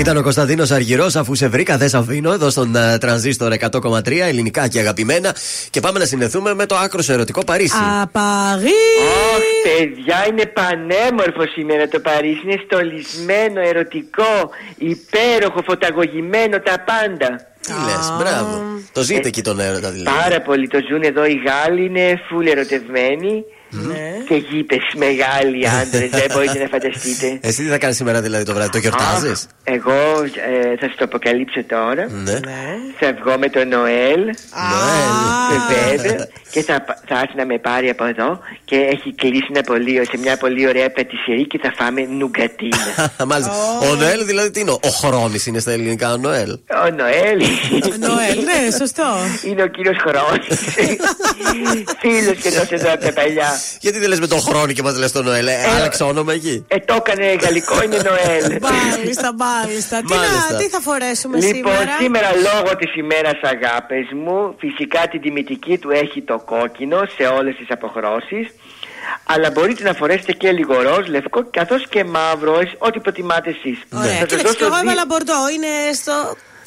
Ήταν ο Κωνσταντίνος Αργυρός, αφού σε βρήκα, δεν σε αφήνω εδώ στον uh, τρανζίστορ 100,3 ελληνικά και αγαπημένα. Και πάμε να συνδεθούμε με το άκρος ερωτικό Παρίσι. Απαγή! Αχ, παιδιά, είναι πανέμορφο σήμερα το Παρίσι. Είναι στολισμένο, ερωτικό, υπέροχο, φωταγωγημένο, τα πάντα. Τι λες, μπράβο. Το ζείτε εκεί τον έρωτα δηλαδή. Πάρα πολύ. Το ζουν εδώ οι Γάλλοι, είναι φουλ ερωτευμένοι. Και γήπε μεγάλοι άντρες, δεν μπορείτε να φανταστείτε. Εσύ τι θα κάνεις σήμερα δηλαδή το βράδυ, το γιορτάζεις; Εγώ ε, θα σας το αποκαλύψω τώρα. Ναι. Θα βγω με το Νοέλ. Νοέλ. Βέβαια. Και θα, θα έρθει να με πάρει από εδώ και έχει κλείσει ένα πολύ, σε μια πολύ ωραία πετησιερή και θα φάμε νουγκατίνα. Μάλιστα. Ο Νοέλ δηλαδή τι είναι, ο Χρόνης είναι στα ελληνικά ο Νοέλ; Ο Νοέλ. Νοέλ, ναι, σωστό. Είναι ο κύριος Χρόνης. Φίλος και τόσο εδώ από τα παλιά. Γιατί δεν λες με τον Χρόνη και μας λες τον Νοέλ, ε, άλλαξε όνομα εκεί. Ε, το έκανε γαλλικό, είναι Νοέλ. Μάλιστα, μάλιστα. Τι, Μάλιστα. να, τι θα φορέσουμε Λοιπόν, σήμερα; σήμερα λόγω της ημέρας αγάπες μου, φυσικά την τιμητική του έχει το κόκκινο σε όλες τις αποχρώσεις. Αλλά μπορείτε να φορέσετε και λίγο ροζ, λευκό, καθώς και μαύρο, εσ- ό,τι προτιμάτε εσείς. Ωραία, Θα σας κοίταξε, δώσω και εγώ δι- έβαλα μπορντό. Είναι στο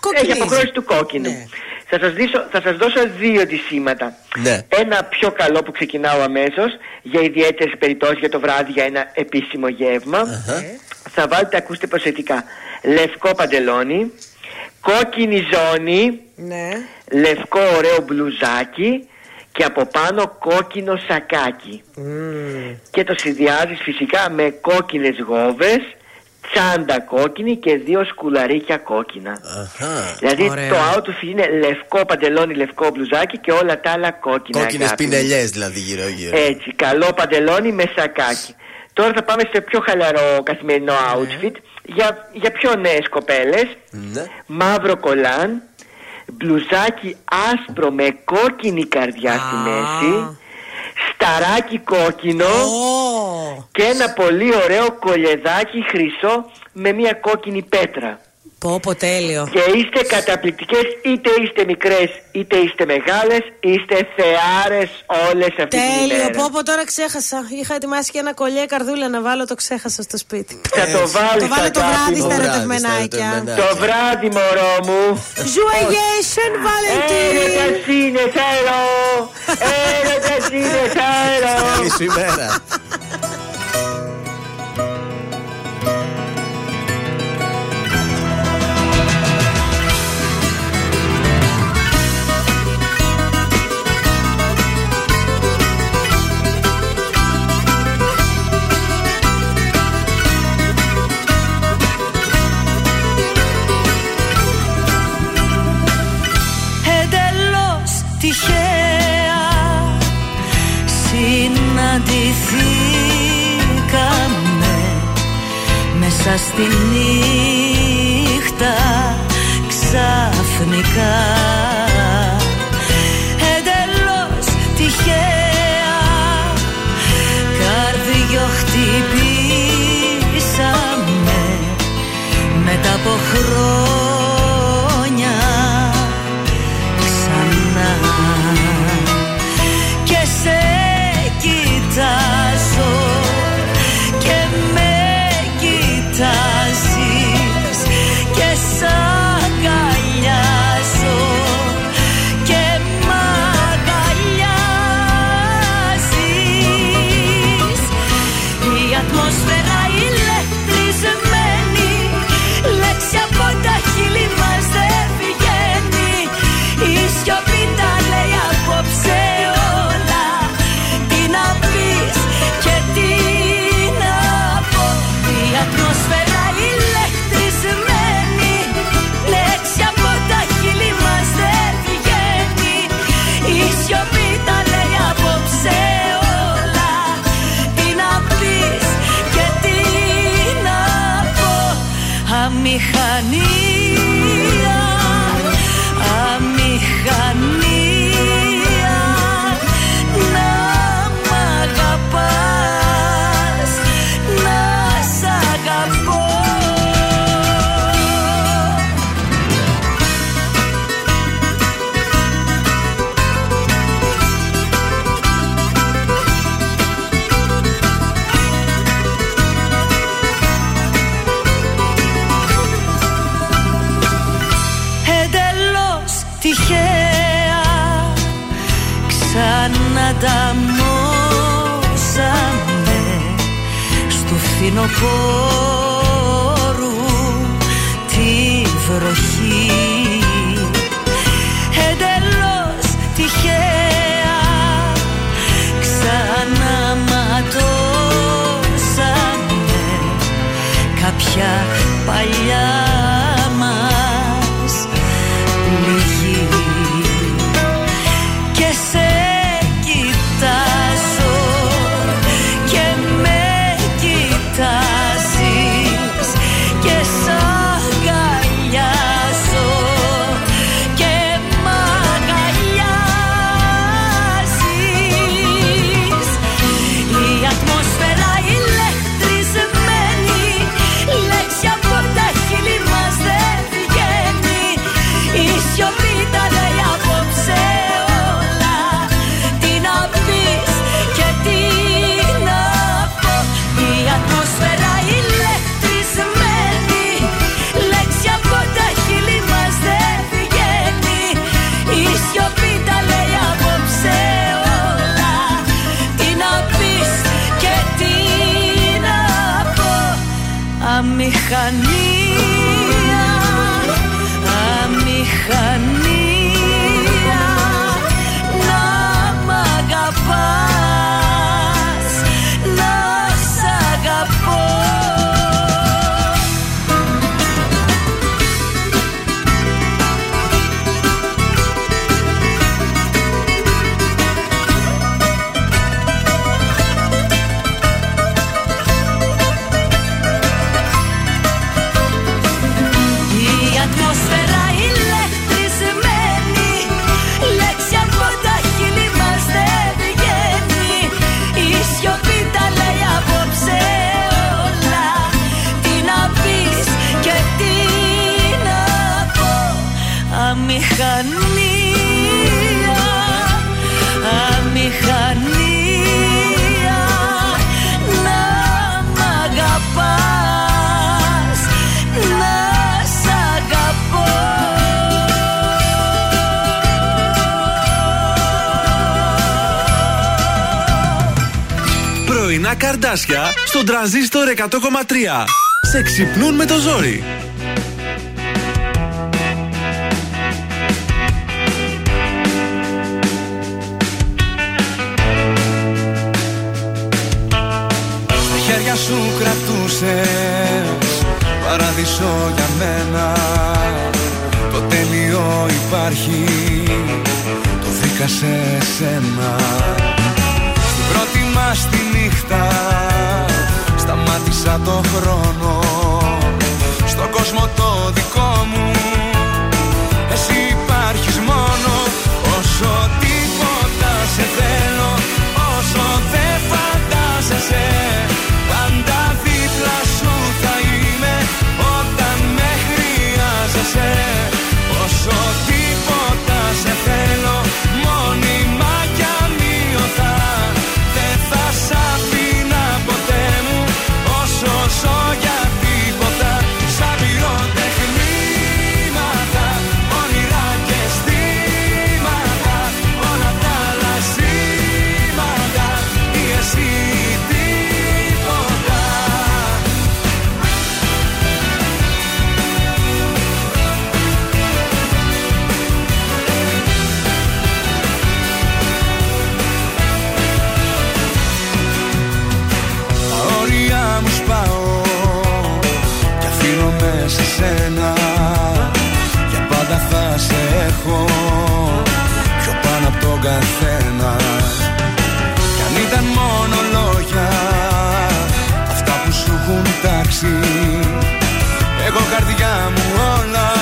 Έχει κοκκινίζι. αποχρώσεις του κόκκινου. Θα, σας δώσω, θα σας δώσω δύο ντυσίματα. Ναι. Ένα πιο καλό που ξεκινάω αμέσως, για ιδιαίτερες περιπτώσεις για το βράδυ, για ένα επίσημο γεύμα. Θα βάλετε, ακούστε προσεκτικά, λευκό παντελόνι, κόκκινη ζώνη, Ναι. λευκό ωραίο μπλουζάκι και από πάνω κόκκινο σακάκι. Και το συνδυάζεις φυσικά με κόκκινες γόβες, τσάντα κόκκινη και δύο σκουλαρίκια κόκκινα. Δηλαδή Ωραία. το outfit είναι λευκό παντελόνι, λευκό μπλουζάκι και όλα τα άλλα κόκκινα. Κόκκινες αγάπη μου. πινελιές δηλαδή γύρω-γύρω. Έτσι, καλό παντελόνι με σακάκι. Τώρα θα πάμε σε πιο χαλαρό καθημερινό outfit για, για πιο νέες κοπέλες. Ναι. Μαύρο κολάν, μπλουζάκι άσπρο με κόκκινη καρδιά στη μέση, σταράκι κόκκινο και ένα πολύ ωραίο κολεδάκι χρυσό με μια κόκκινη πέτρα. Πω, πω, τέλειο. Και είστε καταπληκτικές είτε είστε μικρές είτε είστε μεγάλες, είστε θεάρες όλες αυτή την Τέλειο, ημέρα. πω, πω, τώρα ξέχασα. Είχα ετοιμάσει και ένα κολλιέ καρδούλα να βάλω, το ξέχασα στο σπίτι. Θα το βάλεις Το βάλω το αγάπη βράδυ μου. στα ερωτευμενάκια. Το βράδυ μωρό μου Joyeux Saint Valentin. Έλα είναι θέλω Έλα είναι θέλω Καλή σου ημέρα. Μέσα στη νύχτα Oh. Καρδάσια στον τραζίστορ 100,3. Σε ξυπνούν με το ζόρι. Στα χέρια σου κρατούσες Παράδεισο για μένα Το τέλειο υπάρχει Το βρήκα σε σένα Στην πρώτη μας τη νύχτα Σταμάτησα το χρόνο Στον κόσμο το δικό μου. Εσύ υπάρχεις μόνο. Όσο τίποτα σε θέλω Όσο δεν φαντάζεσαι Πάντα δίπλα σου θα είμαι Όταν με χρειάζεσαι έχω Πιο πάνω από τον καθένα. Κι αν ήταν μόνο λόγια Αυτά που σου έχουν τάξει Εγώ καρδιά μου όλα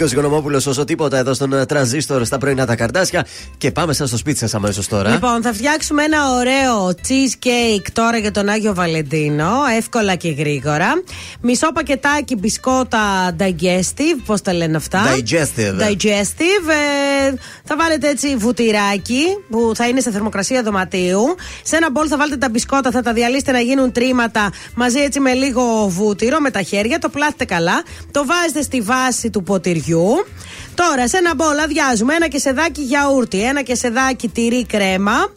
Νίκος Οικονομόπουλο, όσο τίποτα εδώ στον ε, τρανζίστορ στα πρωινά τα καρτάσια. Και πάμε σαν στο σπίτι σας αμέσως τώρα. Λοιπόν, θα φτιάξουμε ένα ωραίο cheesecake τώρα για τον Άγιο Βαλεντίνο. Εύκολα και γρήγορα. Μισό πακετάκι μπισκότα digestive. Πώς τα λένε αυτά; Digestive. Digestive. Ε, θα βάλετε έτσι βουτυράκι που θα είναι σε θερμοκρασία δωματίου. Σε ένα μπολ θα βάλετε τα μπισκότα, θα τα διαλύσετε να γίνουν τρίματα μαζί έτσι με λίγο βούτυρο με τα χέρια. Το πλάθετε καλά. Το βάζετε στη βάση του ποτηριού. jó. Τώρα σε ένα μπολ αδειάζουμε ένα κεσεδάκι γιαούρτι, ένα κεσεδάκι τυρί κρέμα.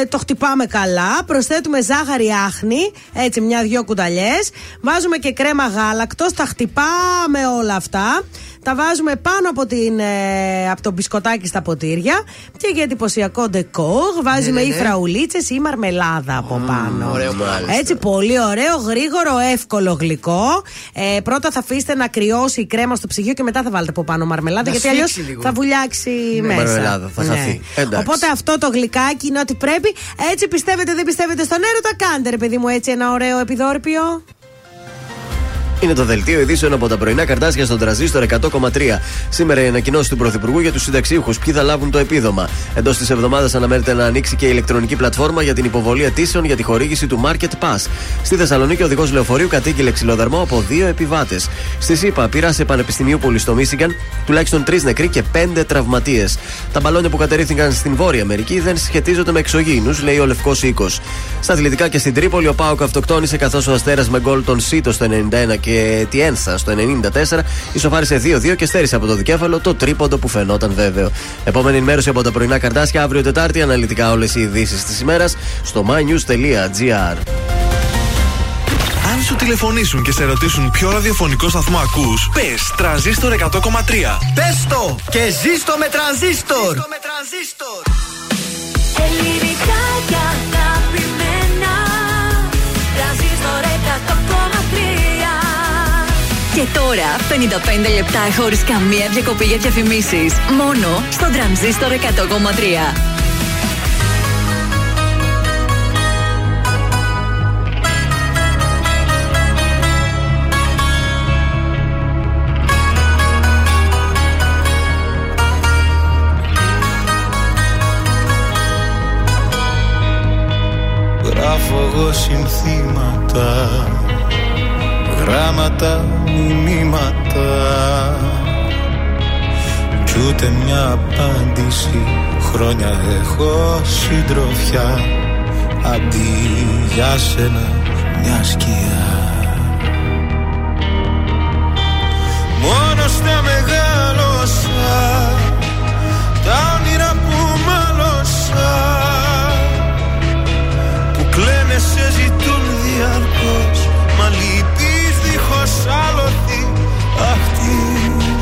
Ε, το χτυπάμε καλά. Προσθέτουμε ζάχαρη άχνη, έτσι μια-δυο κουταλιές. Βάζουμε και κρέμα γάλακτος. Τα χτυπάμε όλα αυτά. Τα βάζουμε πάνω από, την, ε, από το μπισκοτάκι στα ποτήρια. Και για εντυπωσιακό ντεκόρ βάζουμε ναι, ή ναι. φραουλίτσες ή μαρμελάδα από πάνω. ωραίο, μάλιστα. Έτσι, πολύ ωραίο, γρήγορο, εύκολο γλυκό. Ε, πρώτα θα αφήσετε να κρυώσει η κρέμα στο ψυγείο και μετά θα βάλετε από πάνω μαρμελάδα. Να γιατί αλλιώς σφίξει λίγο. θα βουλιάξει μέσα. μαρμελάδα, θα χαθεί. Εντάξει. Οπότε αυτό το γλυκάκι είναι ό,τι πρέπει. Έτσι πιστεύετε, δεν πιστεύετε στον έρωτα, κάντε ρε παιδί μου έτσι ένα ωραίο επιδόρπιο. Είναι το δελτίο ειδήσεων από τα πρωινά καρτάσια στον τραζίστορ 100,3. Σήμερα η ανακοινώση του Πρωθυπουργού για τους συνταξίουχου. Ποιοι θα λάβουν το επίδομα; Εντός της εβδομάδας αναμένεται να ανοίξει και η ηλεκτρονική πλατφόρμα για την υποβολή αιτήσεων για τη χορήγηση του Market Pass. Στη Θεσσαλονίκη, ο οδηγός λεωφορείου κατήγγειλε ξυλοδαρμό από δύο επιβάτες. Στη ΣΥΠΑ, πειράσει Πανεπιστημίου στο Μίσιγκαν, τουλάχιστον τρεις νεκροί και πέντε τραυματίες. Τα μπαλόνια που κατερρίφθηκαν στην Βόρεια Αμερική δεν σχετίζονται με εξωγήινους, λέει ο Λευκός Οίκος. Στα αθλητικά και στην Τρίπολη, ο Πάοκ αυτοκτόνησε καθώς ο Αστέρας με γκολ τον Σίτο στο 91 και Τιένσα στο 94 ισοφάρισε 2-2 και στέρισε από το δικέφαλο το τρίποντο που φαινόταν βέβαιο. Επόμενη ενημέρωση από τα πρωινά καρτάσια αύριο Τετάρτη, αναλυτικά όλες οι ειδήσεις της ημέρας στο mynews.gr. Αν σου τηλεφωνήσουν και σε ρωτήσουν ποιο ραδιοφωνικό σταθμό ακούς, πες τρανζίστορ 100,3. Πες το και ζήστο με τρανζίστορ. Ελληνικά και Και τώρα 55 λεπτά χωρίς καμία διακοπή για διαφημίσεις. Μόνο στο τρανζίστορ 100,3. Γράφω εγώ συνθήματα Γράμματα, μηνύματα. Κι ούτε μια απάντηση. Χρόνια έχω συντροφιά. Αντί για σένα μια σκιά. Μόνος στα μεγάλωσα Τα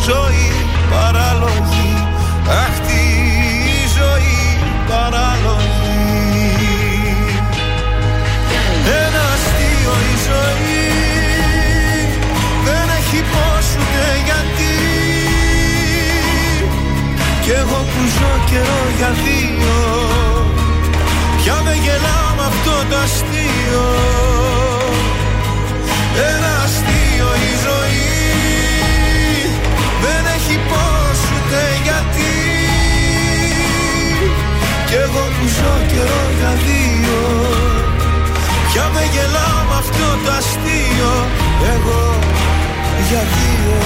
ζωή παράλογη. Αχ τη ζωή παράλογη. Ένα αστείο η ζωή Δεν έχει πώς ούτε γιατί. Κι εγώ που ζω καιρό για δύο Πια δεν γελάω με αυτό το αστείο. Ένα αστείο η ζωή Δεν έχει πώς ούτε γιατί. Κι εγώ που ζω καιρό για δύο Πια δεν γελάω με αυτό το αστείο Εγώ για δύο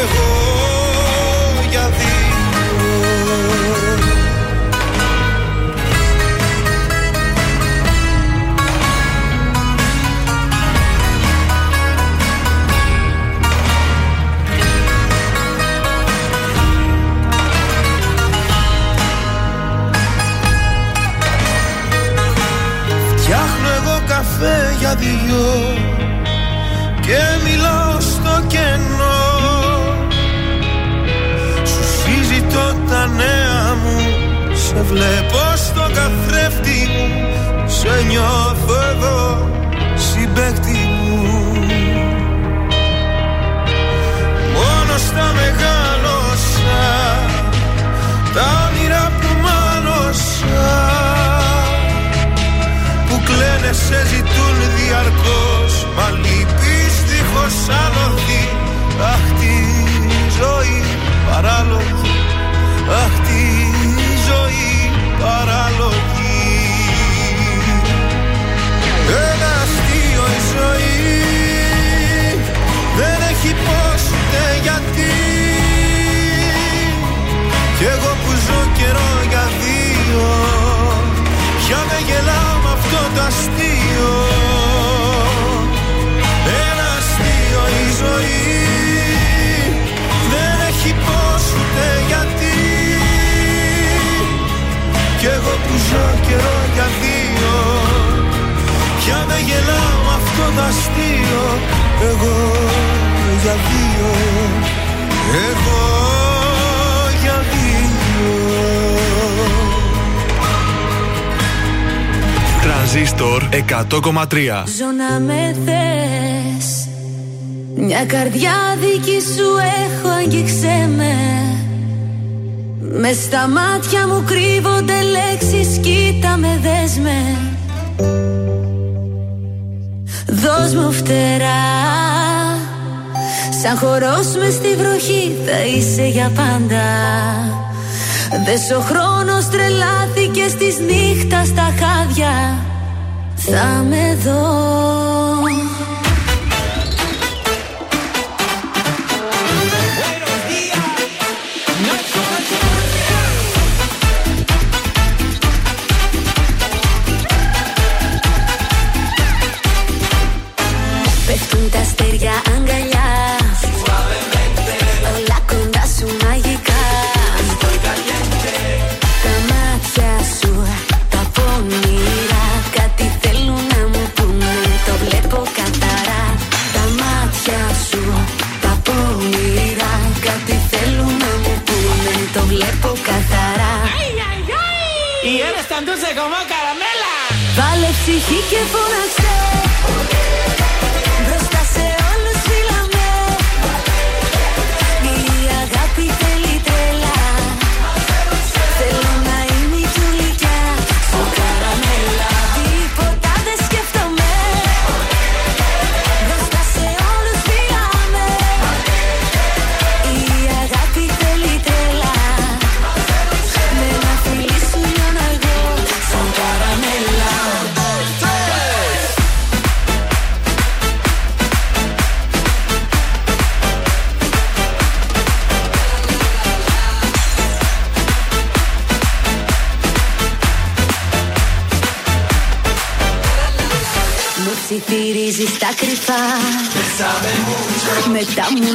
Εγώ Ζω να με θες. Μια καρδιά δική σου έχω αγγίξε με. Μες στα μάτια μου κρύβονται λέξεις Κοίτα με δες με. Δώσ' μου φτερά. Σαν χορός μες στη βροχή θα είσαι για πάντα. Δες ο χρόνος τρελάθηκε στις νύχτα στα χάδια Θα με δω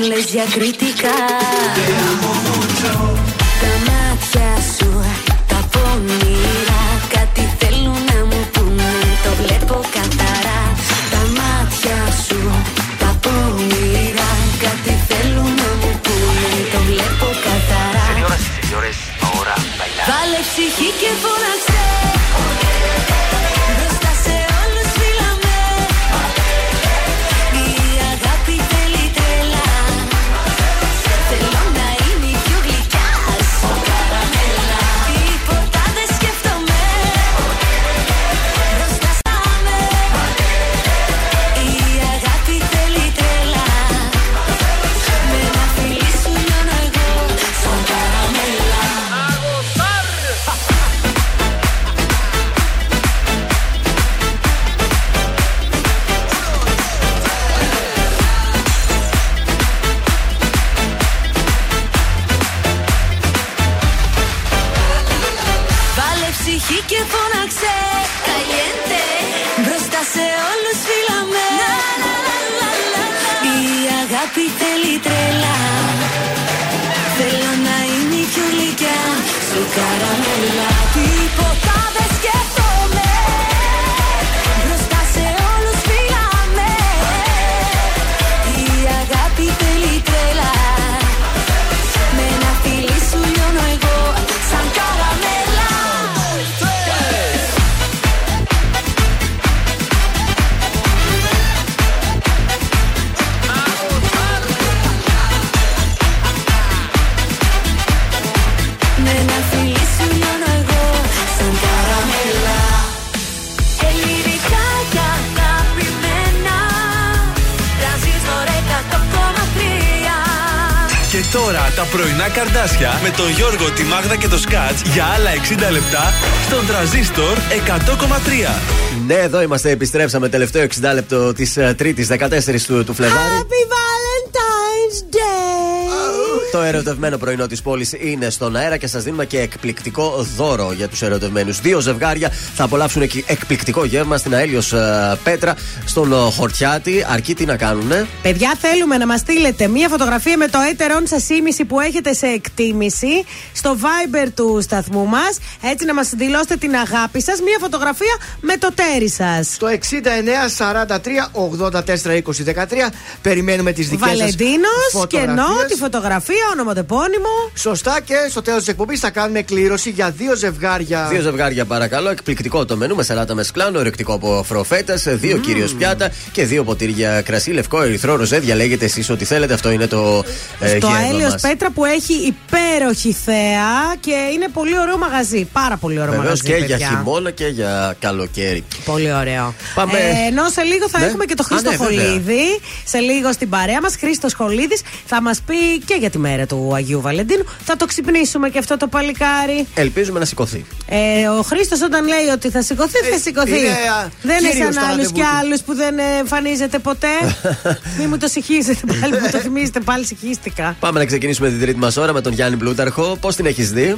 Μετά μου αγάπη θέλει τρέλα πρωινά καρδάσια με τον Γιώργο, τη Μάγδα και το Σκάτς για άλλα 60 λεπτά στον τραζίστορ 100,3. Ναι, εδώ είμαστε. Επιστρέψαμε τελευταίο 60 λεπτό της Τρίτης 14 του, του Φλεβάρι. Happy Valentine's Day! Το ερωτευμένο πρωινό της πόλης είναι στον αέρα και σας δίνουμε και εκπληκτικό δώρο για τους ερωτευμένους. Δύο ζευγάρια θα απολαύσουν εκ- εκπληκτικό γεύμα στην Αέλιος Πέτρα, στον ε, Χορτιάτη. Αρκεί τι να κάνουνε. Παιδιά, θέλουμε να μας στείλετε μία φωτογραφία με το έτερον σα ήμιση που έχετε σε εκτίμηση στο Viber του σταθμού μας. Έτσι να μας δηλώσετε την αγάπη σας. Μία φωτογραφία με το τέρι σας. Το 69 43 84 20 13 περιμένουμε τις δικές σας Βαλεντίνος και ενώ τη φωτογραφία Τρία όνομα επώνυμο. Σωστά και στο τέλος της εκπομπής θα κάνουμε κλήρωση για δύο ζευγάρια. Δύο ζευγάρια παρακαλώ. Εκπληκτικό το μενού με σαλάτα με σκλάνο, ορεκτικό από φροφέτας, δύο mm. κυρίως πιάτα και δύο ποτήρια κρασί, λευκό, ερυθρό, ροζέ. Διαλέγετε εσείς ό,τι θέλετε. Αυτό είναι το ε, Το αέλιο Πέτρα που έχει υπέροχη θέα και είναι πολύ ωραίο μαγαζί. Πάρα πολύ ωραίο Βεβαίως μαγαζί. και παιδιά. για χειμώνα και για καλοκαίρι. Πολύ ωραίο. Πάμε. Ε, ενώ σε λίγο θα Ναι. έχουμε και το Α, Χρήστο ναι, βέβαια. Χολίδη. Σε λίγο στην παρέα μας. Χρήστος Χολίδης θα μας πει και για τη μέρα του Αγίου Βαλεντίνου. Θα το ξυπνήσουμε και αυτό το παλικάρι. Ελπίζουμε να σηκωθεί. Ε, ο Χρήστος όταν λέει ότι θα σηκωθεί, θα σηκωθεί. είναι, α, δεν είναι κύριος σαν το άλλους ραντεβού και του. άλλους που δεν ε, εμφανίζεται ποτέ. Μην μου το συγχύσετε πάλι, μου το θυμίζετε πάλι, συγχύστηκα. Πάμε να ξεκινήσουμε την τρίτη μας ώρα με τον Γιάννη Πλούταρχο. Πώς την έχεις δει,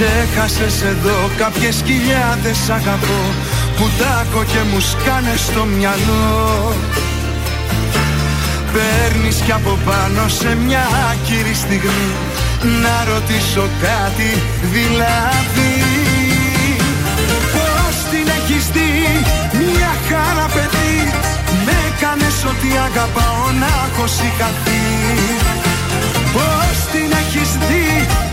Ξέχασες εδώ κάποιες χιλιάδες αγαπώ Που τάκω και μου σκάνε στο μυαλό. Παίρνεις κι από πάνω σε μια άκυρη στιγμή Να ρωτήσω κάτι δηλαδή. Πώς την έχεις δει μια χαρά παιδί Με έκανες ότι αγαπάω να έχω σηκαθεί Πώς την έχεις δει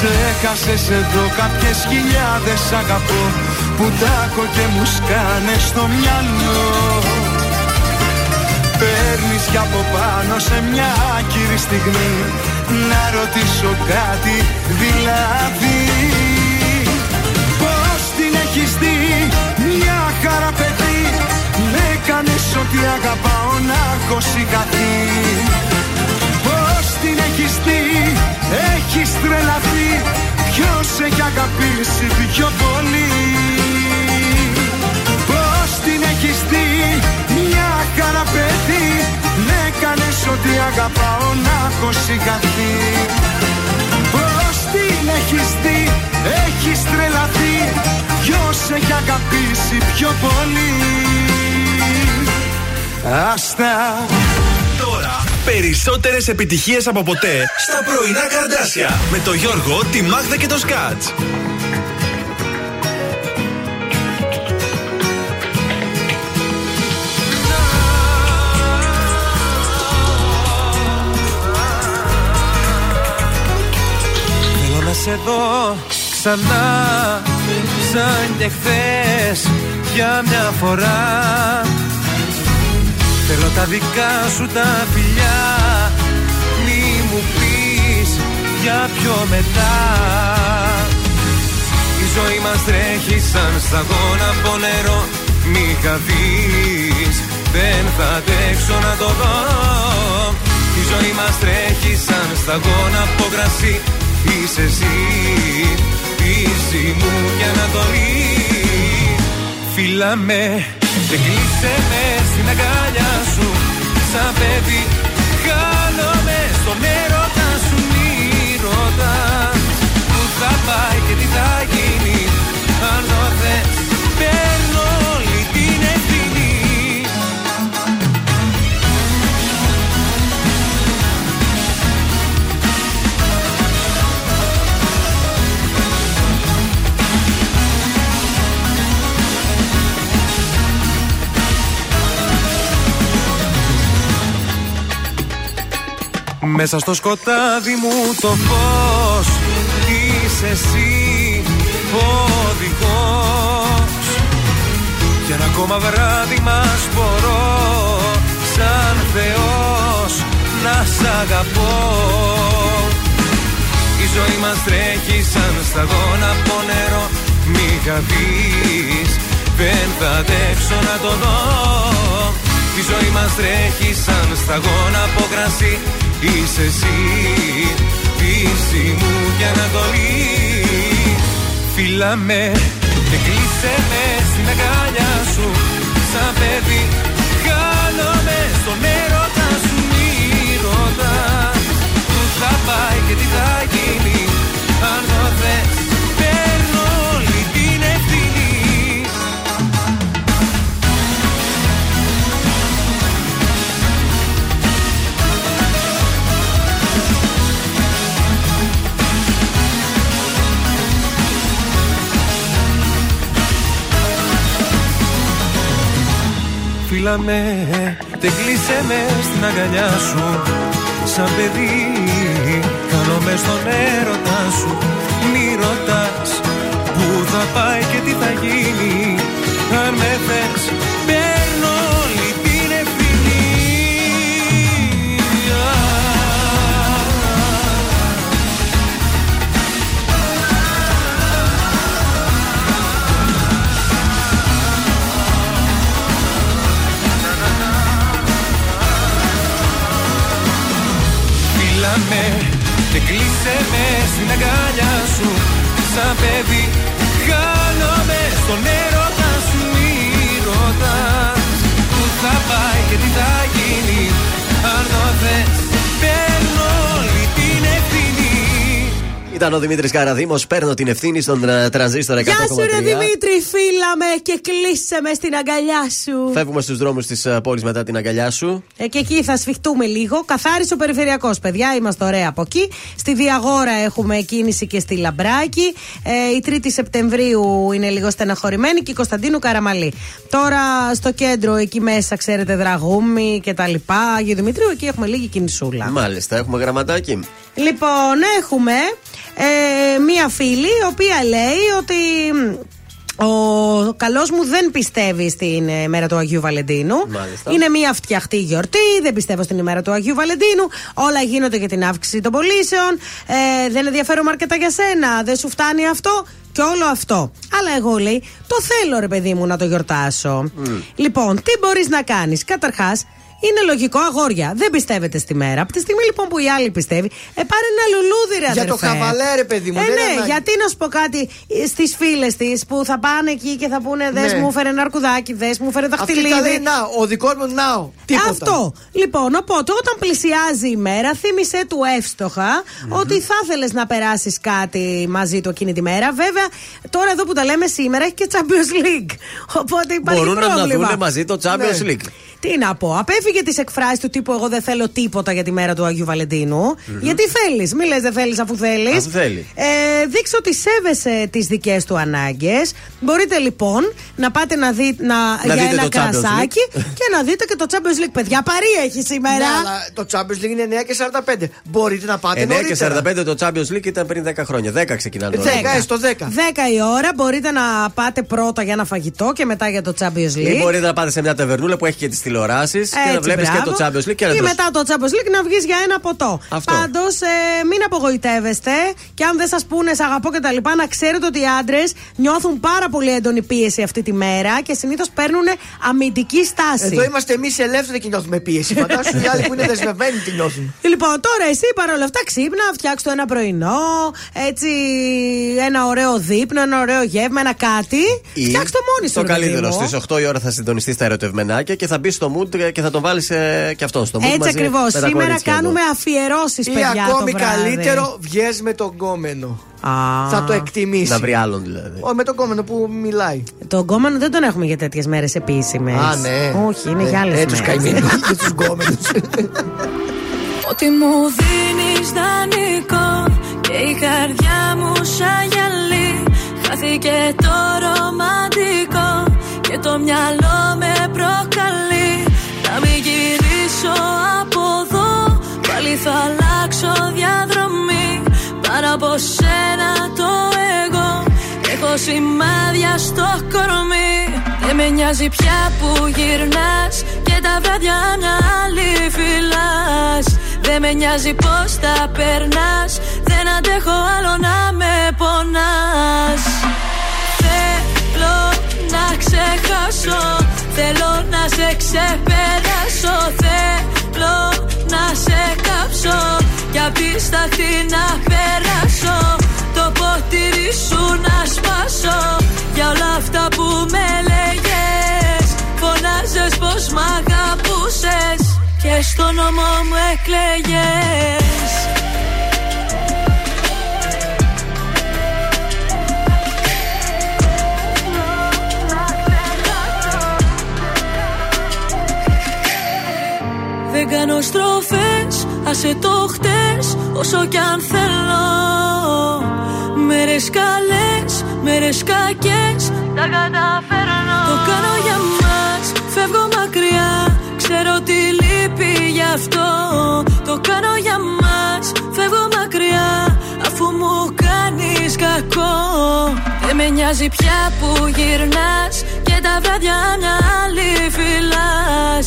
Ξέχασες εδώ κάποιες χιλιάδες αγαπώ Που τάκω και μου σκάνε στο μυαλό. Παίρνεις κι από πάνω σε μια άκυρη στιγμή Να ρωτήσω κάτι δηλαδή. Πώς την έχεις δει μια χαρά παιδί Με έκανες ότι αγαπάω να έχω σηκαθεί Πώς την έχεις δει έχεις τρελαθεί Ποιος έχει αγαπήσει πιο πολύ; Πώς την έχεις δει μια χαρά παιδί Με έκανες ότι αγαπάω να έχω σηκαθεί Πώς την έχεις δει; Έχεις τρελαθεί Ποιος έχει αγαπήσει πιο πολύ; Άστα. Τώρα περισσότερες επιτυχίες από ποτέ στα πρωινά καρδάσια με το Γιώργο, τη Μάγδα και το Σκάτς. Θέλω να σε δω ξανά σαν και χθες για μια φορά Θέλω τα δικά σου τα φιλιά για πιο μετά. Η ζωή μας τρέχει σαν σταγόνα από νερό. Μη χαθείς, δεν θα αντέξω να το δω. Η ζωή μας τρέχει σαν σταγόνα από κρασί. Είσαι εσύ, πίση μου και ανατολή. Φίλα με και κλείσε με στην αγκάλια σου. Σαν παιδί χάνομαι στον έρωτα σου Μη ρωτάς που θα πάει και τι θα γίνει Αν το θες Μέσα στο σκοτάδι μου το φως Είσαι εσύ ο οδηγός. Για ένα ακόμα βράδυ μας μπορώ Σαν Θεός να σ' αγαπώ. Η ζωή μας τρέχει σαν σταγόνα από νερό. Μη χαθείς, δεν θα αντέξω να το δω. Η ζωή μας τρέχει σαν σταγόνα από κρασί Είσαι εσύ, πίση μου και ανατολή. Φίλα με και κλείσε με στην αγκάλια σου. Σαν παιδί χάνομαι στον έρωτα σου. Μη ρωτάς που θα πάει και τι θα γίνει. Αν το θες Φίλα με, τε κλείσε με στην αγκαλιά σου. Σαν παιδί, χάνομαι στον έρωτα σου. Μη ρωτάς που θα πάει και τι θα γίνει. Αν με θες, στην αγκάλια σου. Σαν παιδί χάνομαι στον έρωτα σου. Μη ρωτάς που θα πάει και τι θα γίνει Αν το θες Ήταν ο Δημήτρης Καραδήμο. Παίρνω την ευθύνη στον ε, τρανζίστορ 100,3. Γεια σου, ρε Δημήτρη, φίλα με και κλείσε με στην αγκαλιά σου. Φεύγουμε στους δρόμους της πόλης μετά την αγκαλιά σου. Ε, και εκεί θα σφιχτούμε λίγο. Καθάρισε ο περιφερειακός, παιδιά. Είμαστε ωραία από εκεί. Στη Διαγόρα έχουμε κίνηση και στη Λαμπράκη. Ε, η 3η Σεπτεμβρίου είναι λίγο στεναχωρημένη και η Κωνσταντίνου Καραμαλή. Τώρα στο κέντρο, εκεί μέσα, ξέρετε, Δραγούμη και τα λοιπά. Αγίου Δημητρίου, εκεί έχουμε λίγη κινησούλα. Μάλιστα, έχουμε γραμματάκι. Λοιπόν, έχουμε ε, μία φίλη η οποία λέει ότι ο καλός μου δεν πιστεύει στην ε, μέρα του Αγίου Βαλεντίνου. Μάλιστα. Είναι μια φτιαχτή γιορτή, δεν πιστεύω στην ημέρα του Αγίου Βαλεντίνου. Όλα γίνονται για την αύξηση των πωλήσεων. Ε, δεν ενδιαφέρομαι αρκετά για σένα. Δεν σου φτάνει αυτό και όλο αυτό. Αλλά εγώ λέει, το θέλω ρε παιδί μου να το γιορτάσω. Λοιπόν, τι μπορείς να κάνεις; Καταρχάς, είναι λογικό αγόρια. Δεν πιστεύετε στη μέρα. Από τη στιγμή λοιπόν που η άλλη πιστεύει, ε, πάρε ένα λουλούδι, ρε Για το αδερφέ. χαβαλέ, ρε παιδί μου, Ε, δεν ναι, ανάγκη. γιατί να σου πω κάτι στις φίλες της που θα πάνε εκεί και θα πούνε Δες Ναι. μου φέρε ένα αρκουδάκι, δες μου φέρε Αυτή δαχτυλίδι. θα λέει, να, ο δικός μου ναο. Τίποτα. Αυτό. Λοιπόν, οπότε όταν πλησιάζει η μέρα, θύμισε του ευστοχα ότι θα ήθελε να περάσεις κάτι μαζί του εκείνη τη μέρα. Βέβαια, τώρα εδώ που τα λέμε σήμερα έχει και Champions League. Οπότε υπάρχει Μπορούν να πρόβλημα. δουν μαζί το Champions Ναι. League. Τι να πω, απέφυγε τις εκφράσεις του τύπου Εγώ δεν θέλω τίποτα για τη μέρα του Αγίου Βαλεντίνου. Γιατί θέλεις, μη λες δεν θέλεις αφού θέλεις. Αφού θέλει. Ε, δείξε ότι σέβεσαι τις δικές του ανάγκες. Μπορείτε λοιπόν να πάτε να δείτε να, για δείτε ένα το Champions κρασάκι και να δείτε και το Champions League. Παιδιά, παρή έχει σήμερα. Ναι, αλλά το Champions League είναι 9 και 45. Μπορείτε να πάτε 9 και νωρίτερα. 45 το Champions League ήταν πριν 10 χρόνια. 10 ξεκινάνε τώρα. 10, έστω 10. 10 η ώρα μπορείτε να πάτε πρώτα για ένα φαγητό και μετά για το Champions Ή League. μπορείτε να πάτε σε μια ταβερνούλα που έχει και τις τηλεοράσεις και να Έτσι, βλέπεις και μπράβο. το Champions League και να Ή τρως. μετά το Champions League να βγεις για ένα ποτό. Αυτό. Πάντως, ε, μην απογοητεύεστε και αν δεν σας πούνε σ' αγαπώ και τα λοιπά, να ξέρετε ότι οι άντρες νιώθουν πάρα πολύ έντονη πίεση αυτή τη μέρα και συνήθως παίρνουν αμυντική στάση. Εδώ είμαστε εμείς ελεύθεροι και νιώθουμε πίεση. Φαντάσου οι άλλοι που είναι δεσμευμένοι τι νιώθουν. Λοιπόν, τώρα εσύ παρόλα αυτά ξύπνα, φτιάξ το ένα πρωινό, έτσι ένα ωραίο δείπνο, ένα ωραίο γεύμα, ένα κάτι. Ή Φτιάξ το μόνη σου. Το ρε παιδί καλύτερο. μου. Στις 8 η ώρα θα συντονιστείς στα ερωτευμενάκια και θα μπεις στο mood και θα τον βάλεις και αυτό στο mood. Έτσι μαζί ακριβώς. με τα Σήμερα κορίτσια κάνουμε εδώ. αφιερώσεις, Ή παιδιά. ακόμη το βράδυ. καλύτερο, βγες με τον κόμενο. Α. Θα το εκτιμήσεις. Να βρει άλλον δηλαδή. Όχι με τον κόμενο που μιλάει. Τον κόμμα δεν τον έχουμε για τέτοιες μέρες επίσημες. Α, ναι. Όχι, είναι Ε, για άλλες ε, τους καημένους και τους γκόμενους. Ότι μου δίνεις δανεικό Και η καρδιά μου σαν γυαλί Χάθηκε το ρομαντικό Και το μυαλό με προκαλεί Πάλι θα αλλάξω διαδρομή Πάνω από σένα το εγώ. Έχω σημάδια στο κορμί. Δεν με νοιάζει πια που γυρνάς Και τα βράδια μια άλλη φυλάς Δεν με νοιάζει πως τα περνάς. Δεν αντέχω άλλο να με πονάς. Θέλω να ξεχάσω Θέλω να σε ξεπεράσω. Θέλω να σε κάψω. Και απ' τη σταθή να περάσω. Το ποτήρι σου να σπάσω. Για όλα αυτά που με λέγες Φωνάζες πως μ' αγαπούσες. Και στο νόμο μου εκλέγες Δεν κάνω στροφές, άσε το χτες Όσο κι αν θέλω. Μέρες καλές, μέρες κακές Τα καταφέρνω. Το κάνω για μας, φεύγω μακριά Ξέρω τι λείπει γι' αυτό. Το κάνω για μας, φεύγω μακριά Αφού μου κάνεις κακό. Δεν με νοιάζει πια που γυρνάς Και τα βράδια μια άλλη φυλάς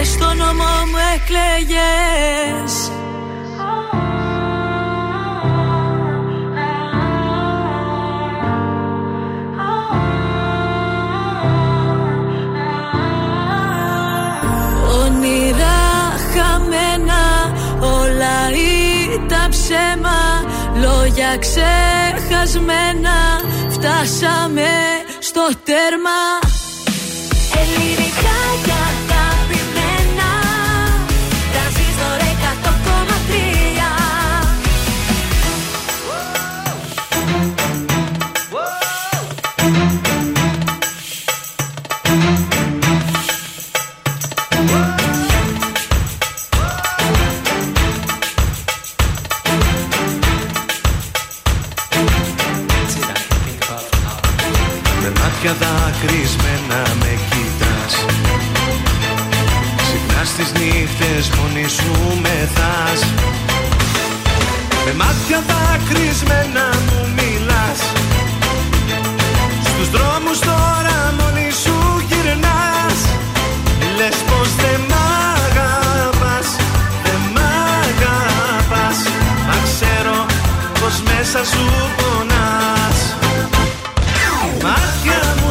Και στο νόμο μου εκλέγες. Όνειρα χαμένα Όλα ήταν ψέμα. Λόγια ξεχασμένα Φτάσαμε στο τέρμα. Ελληνικά νύχτες μόνη σου μεθάς Με μάτια δακρυσμένα μου μιλάς. Στους δρόμους τώρα μόνη σου γυρνάς. Λες πως δεν μ' αγαπάς Δεν μ' αγαπάς. Μα ξέρω πως μέσα σου πονάς. Μάτια μου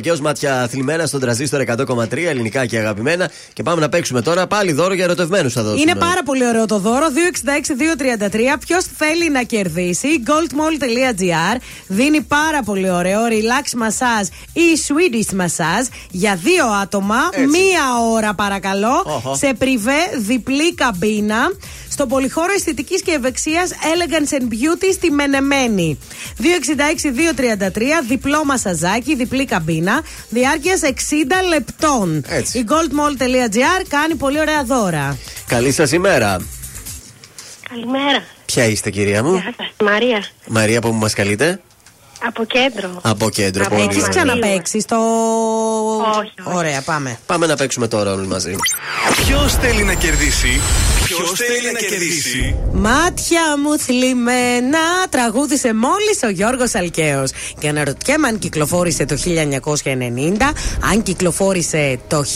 Ήταν ο Γιώργο Αλκαίο, μάτια θλιμμένα στον τραζίστορ 100,3 ελληνικά και αγαπημένα. Και πάμε να παίξουμε τώρα πάλι δώρο για ερωτευμένους θα δώσουμε. Είναι πάρα πολύ ωραίο το δώρο. 266-233. Ποιος θέλει να κερδίσει. goldmall.gr δίνει πάρα πολύ ωραίο relax massage ή Swedish massage για δύο άτομα. Μία ώρα παρακαλώ. Οχο. Σε πριβέ διπλή καμπίνα. Στο πολυχώρο αισθητικής και ευεξίας Elegance and Beauty στη Μενεμένη. 266-233. Διπλό μασαζάκι, διπλή καμπίνα. Διάρκειας 60 λεπτών. Έτσι. Η goldmall.gr κάνει πολύ ωραία δώρα. Καλή σας ημέρα. Καλημέρα. Ποια είστε, κυρία μου, Γεια σας. Μαρία. Μαρία, από που μας καλείτε; Από κέντρο. Από κέντρο, πολύ Έχει ωραία. ξαναπέξει το. Όχι, Ωραία, πάμε. Πάμε να παίξουμε τώρα όλοι μαζί. Ποιος θέλει να κερδίσει. Ποιος θέλει να κερδίσει. Μάτια μου θλιμμένα τραγούδισε μόλις ο Γιώργος Αλκαίος. Και αναρωτιέμαι αν κυκλοφόρησε το 1990, αν κυκλοφόρησε το 1997,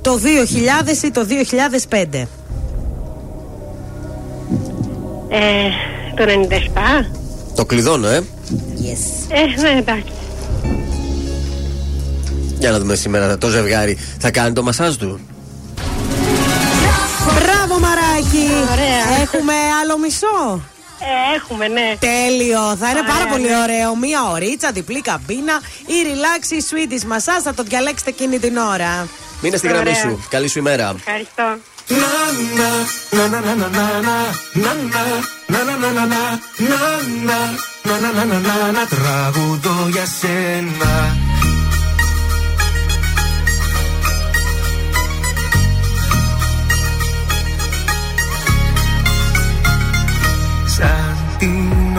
το 2000 ή το 2005. Ε, το 97. Το κλειδώνω, ε. Yes. Ε, ναι, εντάξει. Για να δούμε σήμερα το ζευγάρι. Θα κάνει το μασάζ του. Μπράβο, μαράκι! Ωραία. Έχουμε άλλο μισό. Ε, έχουμε, ναι. Τέλειο! Θα είναι Ωραία, πάρα πολύ ναι. ωραίο. Μία ωρίτσα, διπλή καμπίνα ή relax ή Swedish massage. Θα το διαλέξετε εκείνη την ώρα. Μείνε στη γραμμή Ωραία. σου. Καλή σου ημέρα. Ευχαριστώ. Τραγουδώ για σένα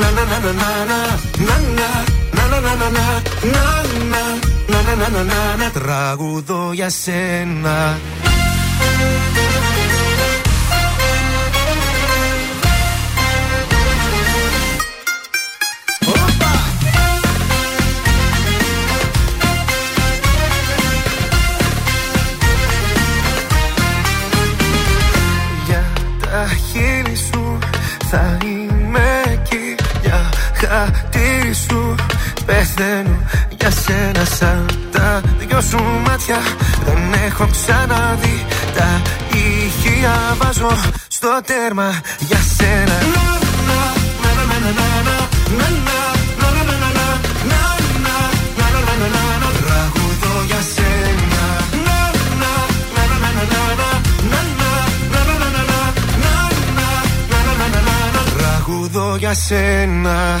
να, να, να, να, να, να, να, να, να, να, να, να, να, να, να, να, να, να, να, τραγουδώ για σένα. Για τα χείλη σου θα είμαι δυο σου μάτια δεν έχω ξαναδεί Τα βάζω στο τέρμα για σένα Τραγουδώ για σένα Τραγουδώ για σένα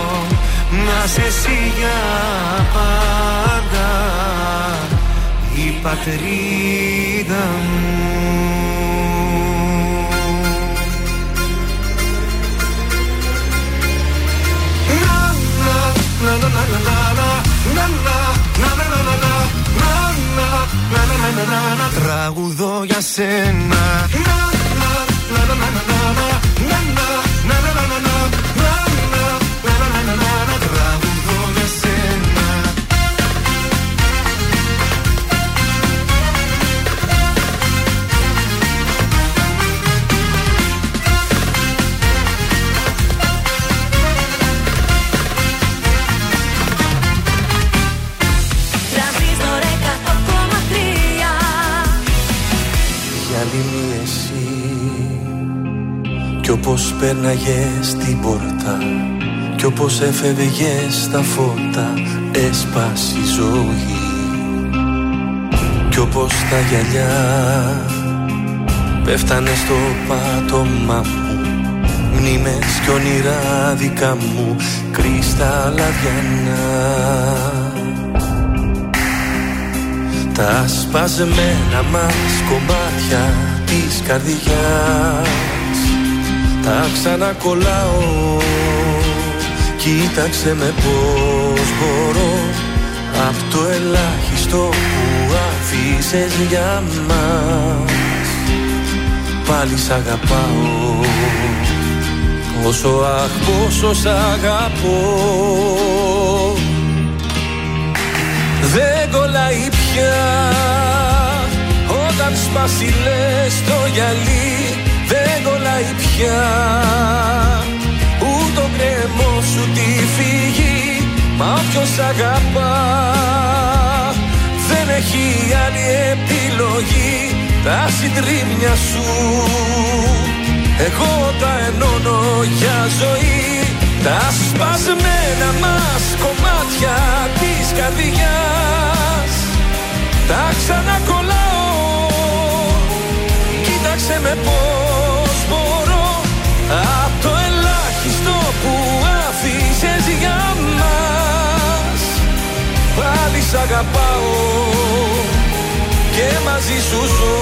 να σε εσύ για πάντα η πατρίδα μου Τραγουδώ για σένα Τραγουδώ Κι όπως πέρναγες την πόρτα Κι όπως έφευγες στα φώτα Έσπασε η ζωή. Κι όπως τα γυαλιά Πέφτανε στο πάτωμά μου Μνήμες κι όνειρα δικά μου Κρυσταλλαδιανά τα σπασμένα μας κομμάτια της καρδιάς Τα ξανακολλάω. Κοίταξε με πως μπορώ. Απ' το ελάχιστο που αφήσες για μας. Πάλι σ' αγαπάω. Πόσο αχ πόσο σ' αγαπώ. Δεν κολλάει πια. Όταν σπάσει λες το γυαλί Δεν κολλάει πια. Ούτε ο κρέμος σου τη φύγει Μα όποιος αγαπά. Δεν έχει άλλη επιλογή Τα συντρίμμια σου. Εγώ τα ενώνω για ζωή. Τα σπασμένα μας κομμάτια της καρδιάς. Τα ξανακολλάω. Κοίταξε με πως που άφησες για μας. Πάλι σ' αγαπάω Και μαζί σου ζω.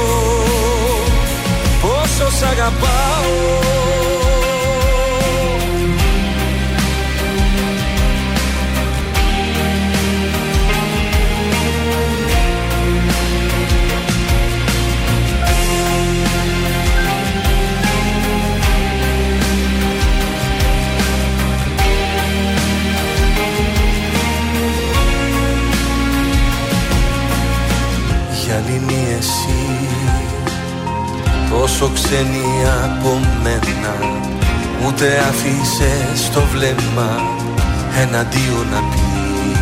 Πόσο σ' αγαπάω Τόσο ξένη από μένα Ούτε αφήσε το βλέμμα Εναντίον να πει.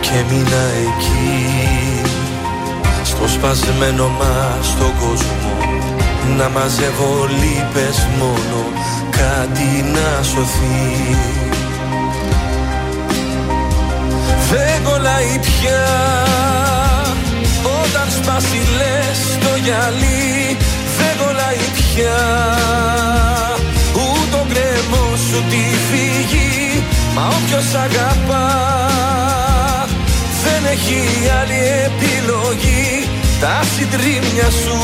Και μείνα εκεί Στο σπασμένο μας τον κόσμο Να μαζεύω λύπες μόνο Κάτι να σωθεί. Δεν κολλάει πια Όταν σπάσει λες το γυαλί Δεν κολλάει πια. Ούτε ο γκρέμος σου τη φύγει Μα όποιος αγαπά Δεν έχει άλλη επιλογή. Τα συντρίμμια σου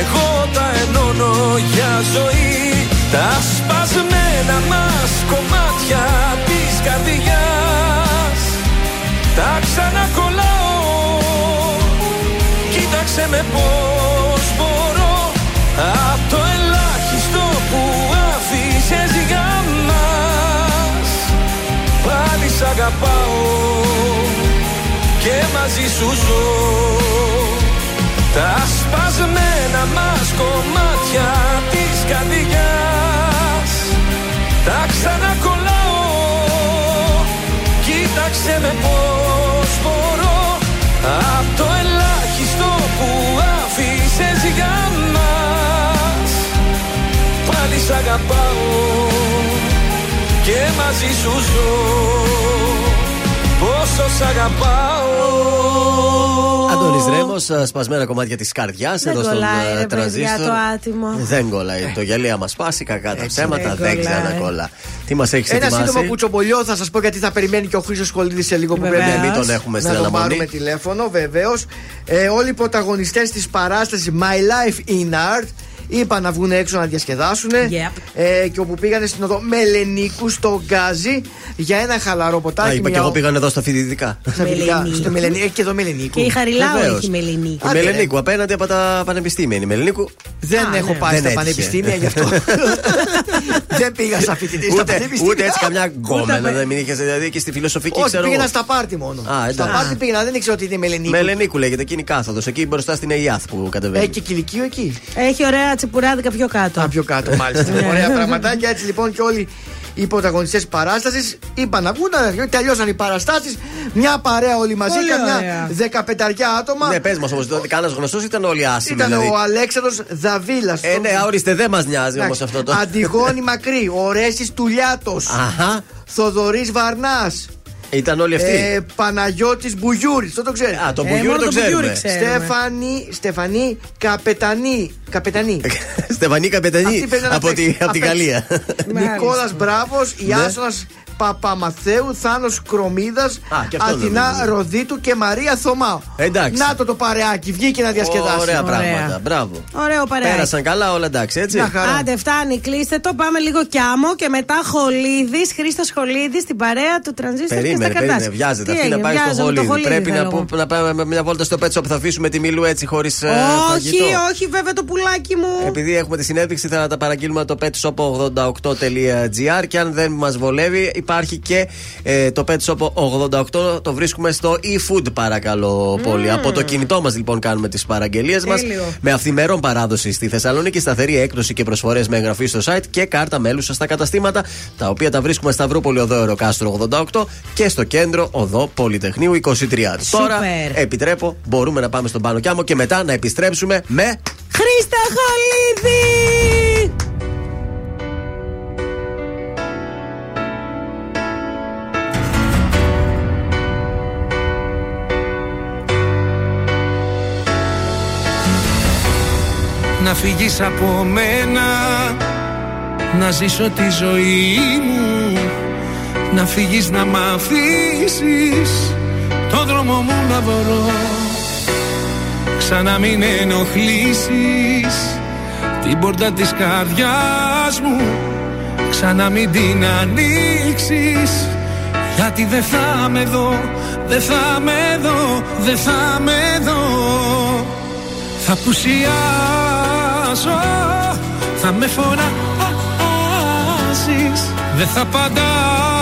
Εγώ τα ενώνω για ζωή. Τα σπασμένα μας κομμάτια της καρδιάς με πως μπορώ. Απ' το ελάχιστο που άφησες για μας. Πάλι σ' αγαπάω και μαζί σου ζω. Τα σπασμένα μας κομμάτια της καρδιάς. Τα ξανακολλάω. Κοίταξε με πως μπορώ. Απ' το ελάχιστο που άφησες για μας. Πάλι σ' αγαπάω και μαζί σου ζω Πόσο σ' αγαπάω Αντώνης Ρέμο, σπασμένα κομμάτια της καρδιάς Δεν εδώ στον κολλάει, ε, ρε παιδιά, τρανζίστορ. το άτιμο. Δεν κολλάει. Το γυαλί άμα σπάσει, κακά τα ψέματα, δεν δεν κολλάει. ξανακολλά. Τι μας έχεις Ένα σύντομο ετοιμάσει. κουτσομπολιό θα σας πω γιατί θα περιμένει και ο Χρήσο Κολίδη σε λίγο που Βεβαίως. πρέπει Μην τον έχουμε στην να τον αναμονή. πάρουμε τηλέφωνο, βεβαίως. Ε, όλοι οι πρωταγωνιστές της παράστασης My Life in Art είπαν να βγουν έξω να διασκεδάσουν. Ε, και όπου πήγανε στην οδό Μελενίκου στο Γκάζι για ένα χαλαρό ποτάκι. Α, είπα και μια- εγώ πήγαν εδώ στα φοιτητικά. στα φοιτητικά, Στο Μελενίκου. Έχει και εδώ Μελενίκου. Και η Χαριλάου Βεβαίως. έχει μελινή. Η Μελενίκου, απέναντι από τα πανεπιστήμια. Είναι η Μελενίκου. Δεν ναι. έχω πάει Δεν στα έτυχε. πανεπιστήμια γι' αυτό. Δεν πήγα στα φοιτητικά. στα Ούτε, πανεπιστήμια. ούτε έτσι καμιά γκόμενα Ούτε- δεν μην είχε δηλαδή και στη φιλοσοφική Όχι, ξέρω πήγαινα εγώ. στα πάρτι μόνο. Α, Στα εντάξει. πάρτι πήγαινα, δεν ήξερα ότι είναι Μελενίκου. Μελενίκου λέγεται, εκείνη η κάθοδο. Εκεί μπροστά στην ΕΙΑΘ που κατεβαίνει. Έχει και κηλικείο εκεί. Έχει ωραία τσιπουράδικα πιο κάτω. Α, πιο κάτω, μάλιστα. Ναι. Ωραία πραγματάκια. Έτσι λοιπόν και όλοι οι πρωταγωνιστές παράστασης είπαν να βγουν, να- τελειώσαν οι παραστάσεις. Μια παρέα όλοι μαζί, Πολύ καμιά ωραία. δεκαπενταριά άτομα. Ναι, πες μας όμως, κανένας γνωστός ήταν όλοι άσημοι. Ήταν δηλαδή. ο Αλέξανδρος Δαβίλας. Ε, ναι, ορίστε, δεν μας νοιάζει όμως αυτό το. Αντιγόνη Μακρύ, ο Ρέσης Τουλιάτος. Αχα. Θοδωρής Βαρνάς. Ήταν όλοι αυτοί. Ε, Παναγιώτης Μπουγιούρης, αυτό το ξέρεις. Α, τον Μπουγιούρη μόνο το τον Μπουγιούρη ξέρουμε. ξέρουμε. Στέφανη, Στεφανή Καπετανή. Καπετανή. Στεφανή Καπετανή Αυτή παίζει να από, παίξει. τη, από την Απ' έξω. Γαλλία. Νικόλας Μπράβος, Ναι. Ιάσονας Παπαμαθέου, Θάνος Κρομίδας, και αυτό Αθηνά νομίζω. Ροδίτου και Μαρία Θωμάου. Εντάξει. Να το το παρεάκι, βγήκε να διασκεδάσει. Ωραία πράγματα. Μπράβο. Ωραίο παρέα. Πέρασαν καλά όλα εντάξει, έτσι. Άντε, φτάνει, κλείστε το. Πάμε λίγο κι άμμο και μετά Χολίδης, Χρήστος Χολίδης στην παρέα του τρανζίστορ και στα Περίμενε, περίμενε, καρτάσια. βιάζεται. Τι Αυτή να έγινε, πάει στο βιάζομαι, το χολίδι. Χολίδι Πρέπει να, θέλω που- να πάμε με μια βόλτα στο πέτσο που θα αφήσουμε τη Μιλού έτσι χωρίς Όχι, όχι, βέβαια το πουλάκι μου. Επειδή έχουμε τη συνέντευξη, θα τα παραγγείλουμε το petshop88.gr και αν δεν μας βολεύει, υπάρχει και ε, το petshop 88. Το βρίσκουμε στο e-food, παρακαλώ πολύ. Από το κινητό μας λοιπόν κάνουμε τις παραγγελίες μας. Τέλειο. Με αυθημερών παράδοση στη Θεσσαλονίκη, σταθερή έκπτωση και προσφορές με εγγραφή στο site και κάρτα μέλους στα καταστήματα, τα οποία τα βρίσκουμε Σταυρούπολη Οδό Ευροκάστρο 88 και στο κέντρο Οδό Πολυτεχνείου 23. Τώρα επιτρέπω, μπορούμε να πάμε στον Πάνο Κιάμο και μετά να επιστρέψουμε με. Χρήστε Χολίδη! Να φύγεις από μένα Να ζήσω τη ζωή μου Να φύγεις να μ' αφήσεις. Το δρόμο μου να βρω Ξανά μην ενοχλήσεις. Την πόρτα της καρδιάς μου. Ξανά μην την ανοίξεις. Γιατί δεν θα με δω Δεν θα με δω Δεν θα με δω. Θα πουσιάζω Θα με φωνάζεις Δεν θα απαντάω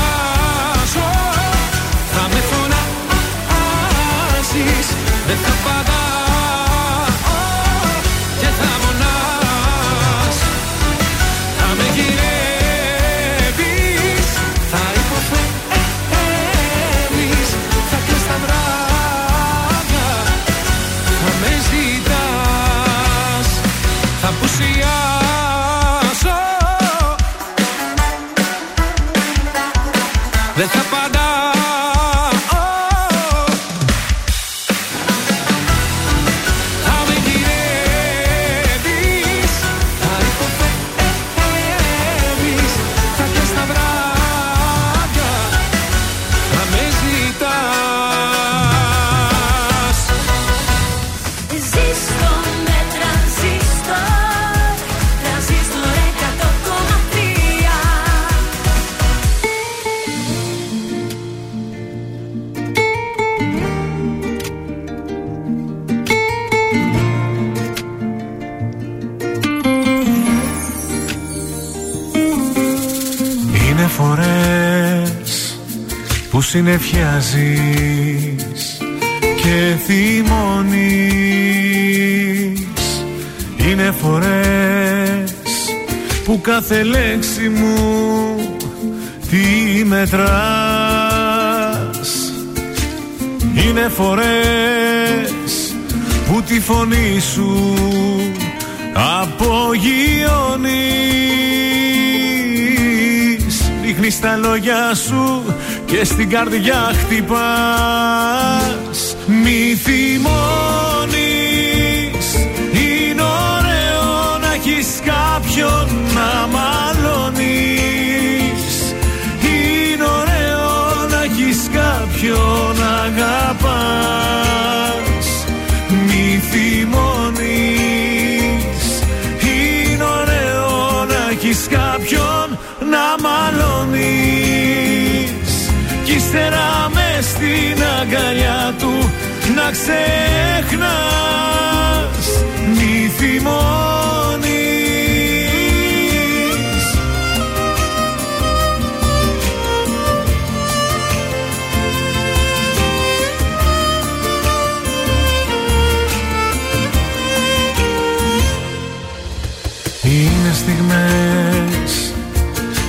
φωνάζεις Δεν συνεφιάζεις και θυμώνεις. Είναι φορές που κάθε λέξη μου τη μετράς. Είναι φορές που τη φωνή σου απογειώνεις. Ρίχνεις τα λόγια σου και στην καρδιά χτυπάς Μη αγκαλιά του να ξεχνάς. Μη θυμώνεις. Είναι στιγμές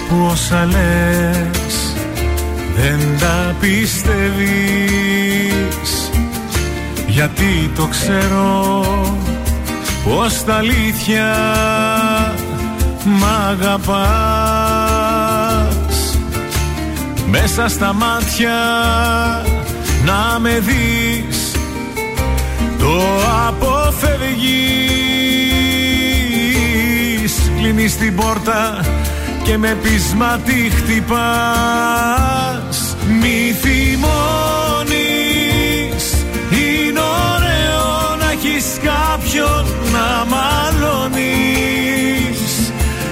που όσα λες δεν τα πιστεύεις γιατί το ξέρω πως τα αλήθεια μ' αγαπάς. Μέσα στα μάτια να με δεις το αποφεύγεις. Κλείνεις την πόρτα και με πείσματι χτυπάς. Μη θυμώνεις κάποιον να μαλώνεις.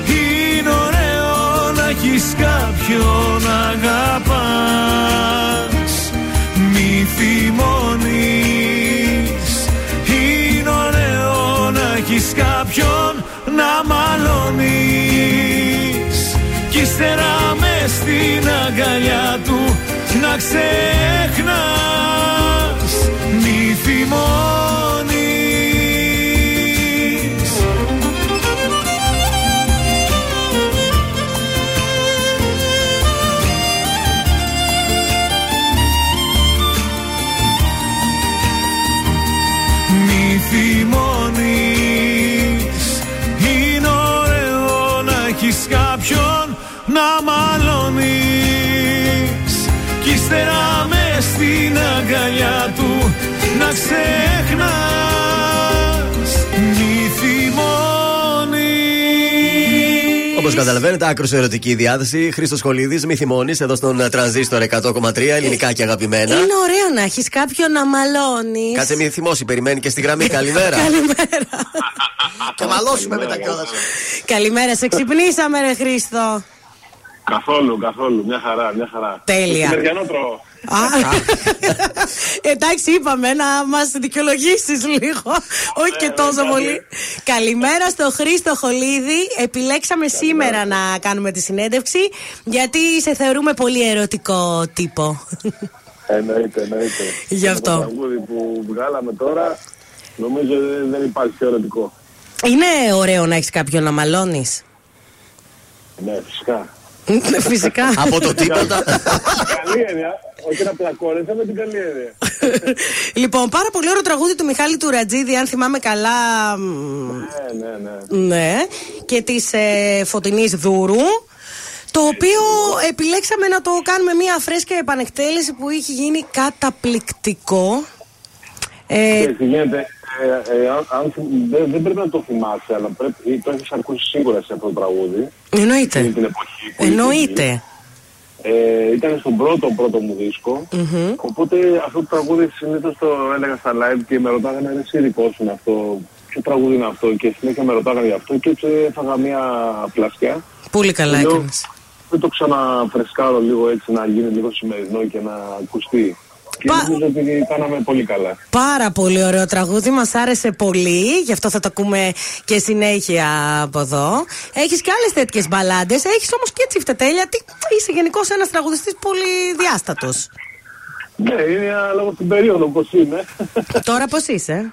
Είναι ωραίο να έχεις κάποιον να αγαπάς. Μη θυμώνεις. Είναι ωραίο να έχεις κάποιον να μαλώνεις. Κι ύστερα μες στην αγκαλιά του να ξεχνάς. Μη θυμώνεις στην αγκαλιά του να ξεχνάς Μη θυμώνεις Όπως καταλαβαίνετε, άκρος ερωτική διάθεση. Χρήστος Κολίδη, μη θυμώνεις εδώ στον ε, τρανζίστορ 100,3 ελληνικά και αγαπημένα. Είναι ωραίο να έχεις κάποιον να μαλώνεις. Κάτσε μη θυμώσει, περιμένει και στη γραμμή. Καλημέρα. Και μαλώσουμε μετά κιόλας. Καλημέρα, σε ξυπνήσαμε, ρε Χρήστο. Καθόλου, καθόλου. Μια χαρά, μια χαρά. Τέλεια. Μεσημεριανό τρώω. Εντάξει, είπαμε να μας δικαιολογήσεις λίγο. Όχι και τόσο πολύ. Καλημέρα στο Χρήστο Χολίδη. Επιλέξαμε σήμερα να κάνουμε τη συνέντευξη γιατί σε θεωρούμε πολύ ερωτικό τύπο. Εννοείται, εννοείται. Γι' αυτό. Το τραγούδι που βγάλαμε τώρα νομίζω δεν υπάρχει πιο ερωτικό. Είναι ωραίο να έχεις κάποιον να μαλώνεις. Ναι, φυσικά. Φυσικά. Από το τίποτα. καλή έννοια. Όχι να πλακώνεσαι με την καλή έννοια. Λοιπόν, πάρα πολύ ωραίο τραγούδι του Μιχάλη του Ρατζίδη, αν θυμάμαι καλά. μ, Ναι, ναι, ναι. Ναι. Και της ε, Φωτεινής Δούρου. Το οποίο επιλέξαμε να το κάνουμε μια φρέσκια επανεκτέλεση που είχε γίνει καταπληκτικό. Ε, Ξέρεις τι γίνεται, ε, ε, αν- αν θυμ- δεν, δεν πρέπει να το θυμάσαι, αλλά πρέπει, το έχεις ακούσει σίγουρα σε αυτό το τραγούδι. εννοείται. Εκείνη την εποχή που είχε Εννοείται. βγει. Ε, ήταν στον πρώτο πρώτο μου δίσκο. Μμμ. Οπότε αυτό το τραγούδι συνήθως το έλεγα στα live και με ρωτάγανε ρε εσύ δικός σου είναι αυτό, ποιο τραγούδι είναι αυτό; Και συνέχεια με ρωτάγανε γι' αυτό και έτσι έφαγα μια φλασιά. Πολύ καλά Λέω, έκανες. Δεν το ξαναφρεσκάρω λίγο έτσι να γίνει λίγο σημερινό και να ακουστεί. Και νομίζω ότι κάναμε πολύ καλά. Πάρα πολύ ωραίο τραγούδι, μας άρεσε πολύ. Γι' αυτό θα το ακούμε και συνέχεια από εδώ. Έχεις και άλλες τέτοιες μπαλάντες. Έχεις όμως και τσιφτετέλεια. Τι, είσαι γενικώς ένας τραγουδιστής πολύ διάστατος. Ναι, είναι λόγω την περίοδο όπως είμαι. Τώρα πώς είσαι;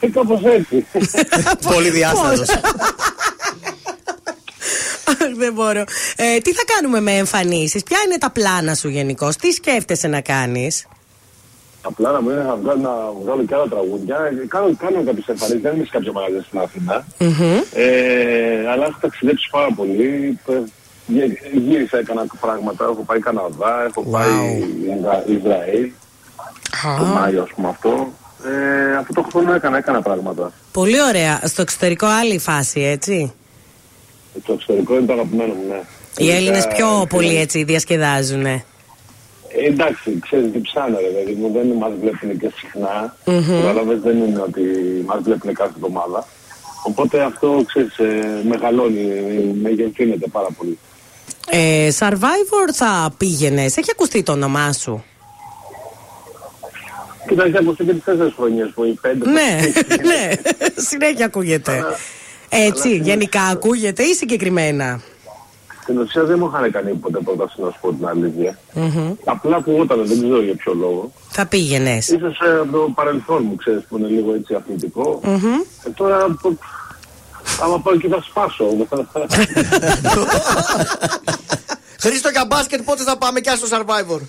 Και κάπως έτσι. Πολύ διάστατος. Αχ, Δεν μπορώ. Ε, τι θα κάνουμε με εμφανίσεις, Ποια είναι τα πλάνα σου γενικώς, Τι σκέφτεσαι να κάνεις; Απλά να μου είναι να βγάλω, να βγάλω και άλλα τραγούδια. Ε, Κάνω, κάνω κάποιες εμφανίσεις, δεν είμαι σε κάποιο μαγαζί στην Αθήνα. Ε, αλλά έχω ταξιδέψει πάρα πολύ. Ε, γυ- Γύρισα, έκανα πράγματα. Έχω πάει Καναδά, έχω πάει Ισρα- Ισραήλ. Το Μάιο, ας πούμε αυτό. Ε, αυτό το χρόνο έκανα, έκανα πράγματα. Πολύ ωραία. Στο εξωτερικό άλλη φάση, έτσι. Ε, Το εξωτερικό είναι το αγαπημένο μου, ναι. Οι Έλληνες Ειδικά, πιο ε, πολύ έτσι διασκεδάζουν. Ε, εντάξει, ξέρεις διψάνε ρε παιδί μου, δεν μας βλέπουν και συχνά. Μμμ. Κατάλαβες, δεν είναι ότι μας βλέπουν κάθε εβδομάδα. Οπότε αυτό, ξέρεις, ε, μεγαλώνει, μεγεθύνεται πάρα πολύ. Ε, Survivor θα πήγαινε. Έχει ακουστεί το όνομά σου; Κοίτα, έχει ακουστεί και τις τέσσερις χρονιές που οι πέντε... ναι, ναι. Συνέχεια ακούγεται. Έτσι, γενικά ακούγεται ή συγκεκριμένα; Στην ουσία δεν μου είχαν κάνει ποτέ πρόταση να σου πω την αλήθεια. Μμμ. Απλά ακουγόταν, δεν ξέρω για ποιο λόγο. Θα πήγαινες. Ίσως ε, από το παρελθόν μου, ξέρεις, που είναι λίγο έτσι αθλητικό. Ε, τώρα, πο- άμα πάω και θα σπάσω. Χρήστο για μπάσκετ, πότε θα πάμε και στο Survivor;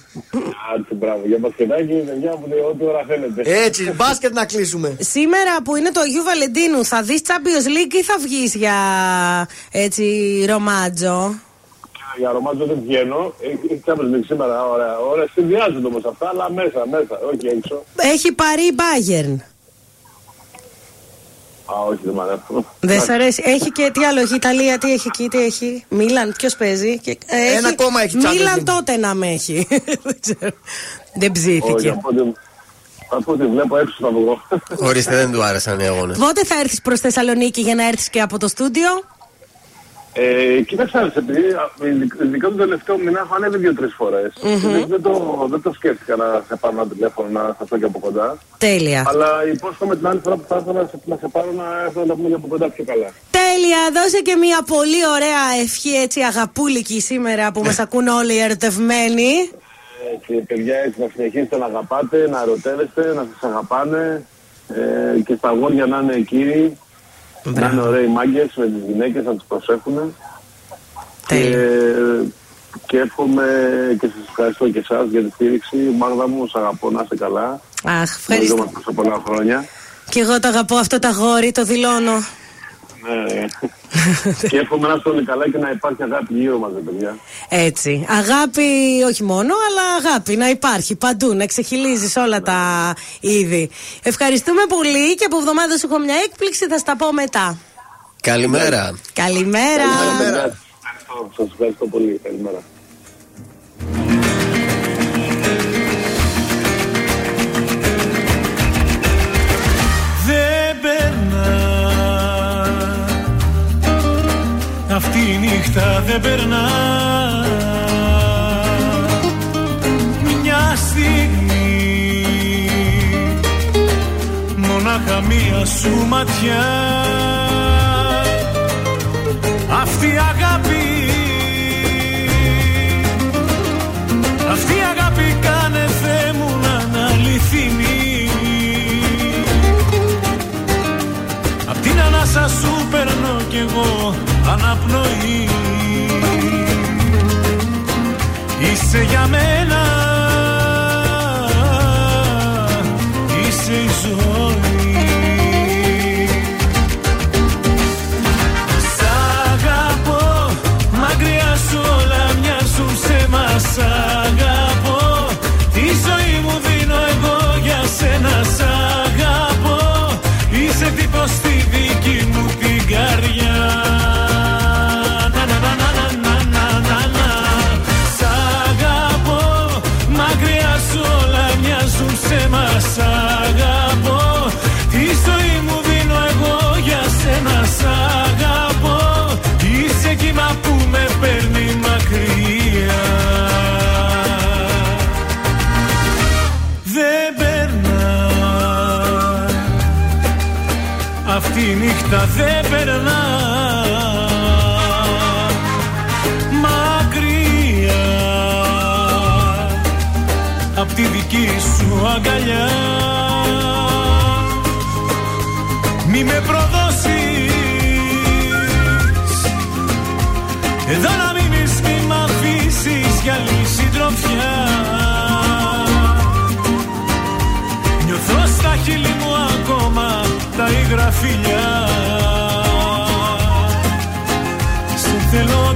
Άντε, μπράβο. Για μπασκετάκι, παιδιά μου λέει ό,τι ώρα θέλετε. Έτσι, μπάσκετ να κλείσουμε. Σήμερα που είναι το Αγίου Βαλεντίνου, θα δεις Champions League ή θα βγεις για έτσι ρομάτζο. Για ρομάτζο δεν βγαίνω. Έχει κάποιος δει σήμερα. Ωραία, ωραία. Συνδυάζονται όμως αυτά, αλλά μέσα, μέσα, όχι έξω. Έχει πάρει η Bayern. Α, όχι, δεν μ' αρέσουν. Δεν σ' αρέσει. Έχει και τι άλλο, έχει Ιταλία, τι έχει εκεί, τι έχει. Μίλαν, ποιος παίζει. Και, ε, Ένα ακόμα έχει Champions Μίλαν League. τότε να με έχει. Δεν ξέρω. Δεν Όχι, ψήθηκε. από ό,τι- από ό,τι βλέπω έξω θα βγω. Ορίστε, δεν του άρεσαν οι αγώνες. Πότε θα έρθεις προς Θεσσαλονίκη για να έρθεις και από το στούντιο; Ε, κοίταξε, να δεις, επειδή α, ειδικά- ειδικά τον τελευταίο μήνα έχω ανέβει δύο-τρεις φορές. Μμμ. Δεν, δεν, το, δεν το σκέφτηκα να σε πάρω ένα τηλέφωνο να σας πω και από κοντά. Τέλεια. Αλλά υπόσχομαι την άλλη φορά που θα έρθω να σε, να σε πάρω να έρθω να τα πούμε και από κοντά πιο καλά. Τέλεια, δώσε και μια πολύ ωραία ευχή έτσι αγαπούλικη σήμερα που μας ακούν όλοι οι ερωτευμένοι. Έτσι, παιδιά, έτσι να συνεχίσετε να αγαπάτε, να ερωτεύεστε, να σας αγαπάνε ε, και στα αγόρια να είναι κύριοι, να είναι ωραίοι μάγκες με τις γυναίκες, να τις προσέχουν. Και, και εύχομαι και σας ευχαριστώ και εσάς για τη στήριξη. Μάγδα μου, σ' αγαπώ, να είστε καλά. Αχ, ευχαριστώ. Γνωριζόμαστε σε πολλά χρόνια. Και εγώ το αγαπώ αυτό το αγόρι, το δηλώνω. Ναι. και εύχομαι να είστε όλοι καλά και να υπάρχει αγάπη γύρω μας, ρε παιδιά. Έτσι. Αγάπη, όχι μόνο, αλλά αγάπη να υπάρχει παντού, να ξεχυλίζεις όλα τα είδη. Ευχαριστούμε πολύ και από εβδομάδα σου έχω μια έκπληξη, θα στα πω μετά. Καλημέρα. Καλημέρα. Ευχαριστώ, σας ευχαριστώ πολύ. Καλημέρα. τη νύχτα δεν περνά. Μια στιγμή Μονάχα μία σου ματιά. Αυτή η αγάπη Αυτή η αγάπη κάνε Θεέ μου να αναλυθινεί Απ' την ανάσα σου περνώ κι εγώ αναπνοή. Είσαι για μένα. Είσαι η ζωή νύχτα δεν περνά Μακριά Απ' τη δική σου αγκαλιά. Μη με προδώσεις. Εδώ τα υγρα φιλιά Σε θέλω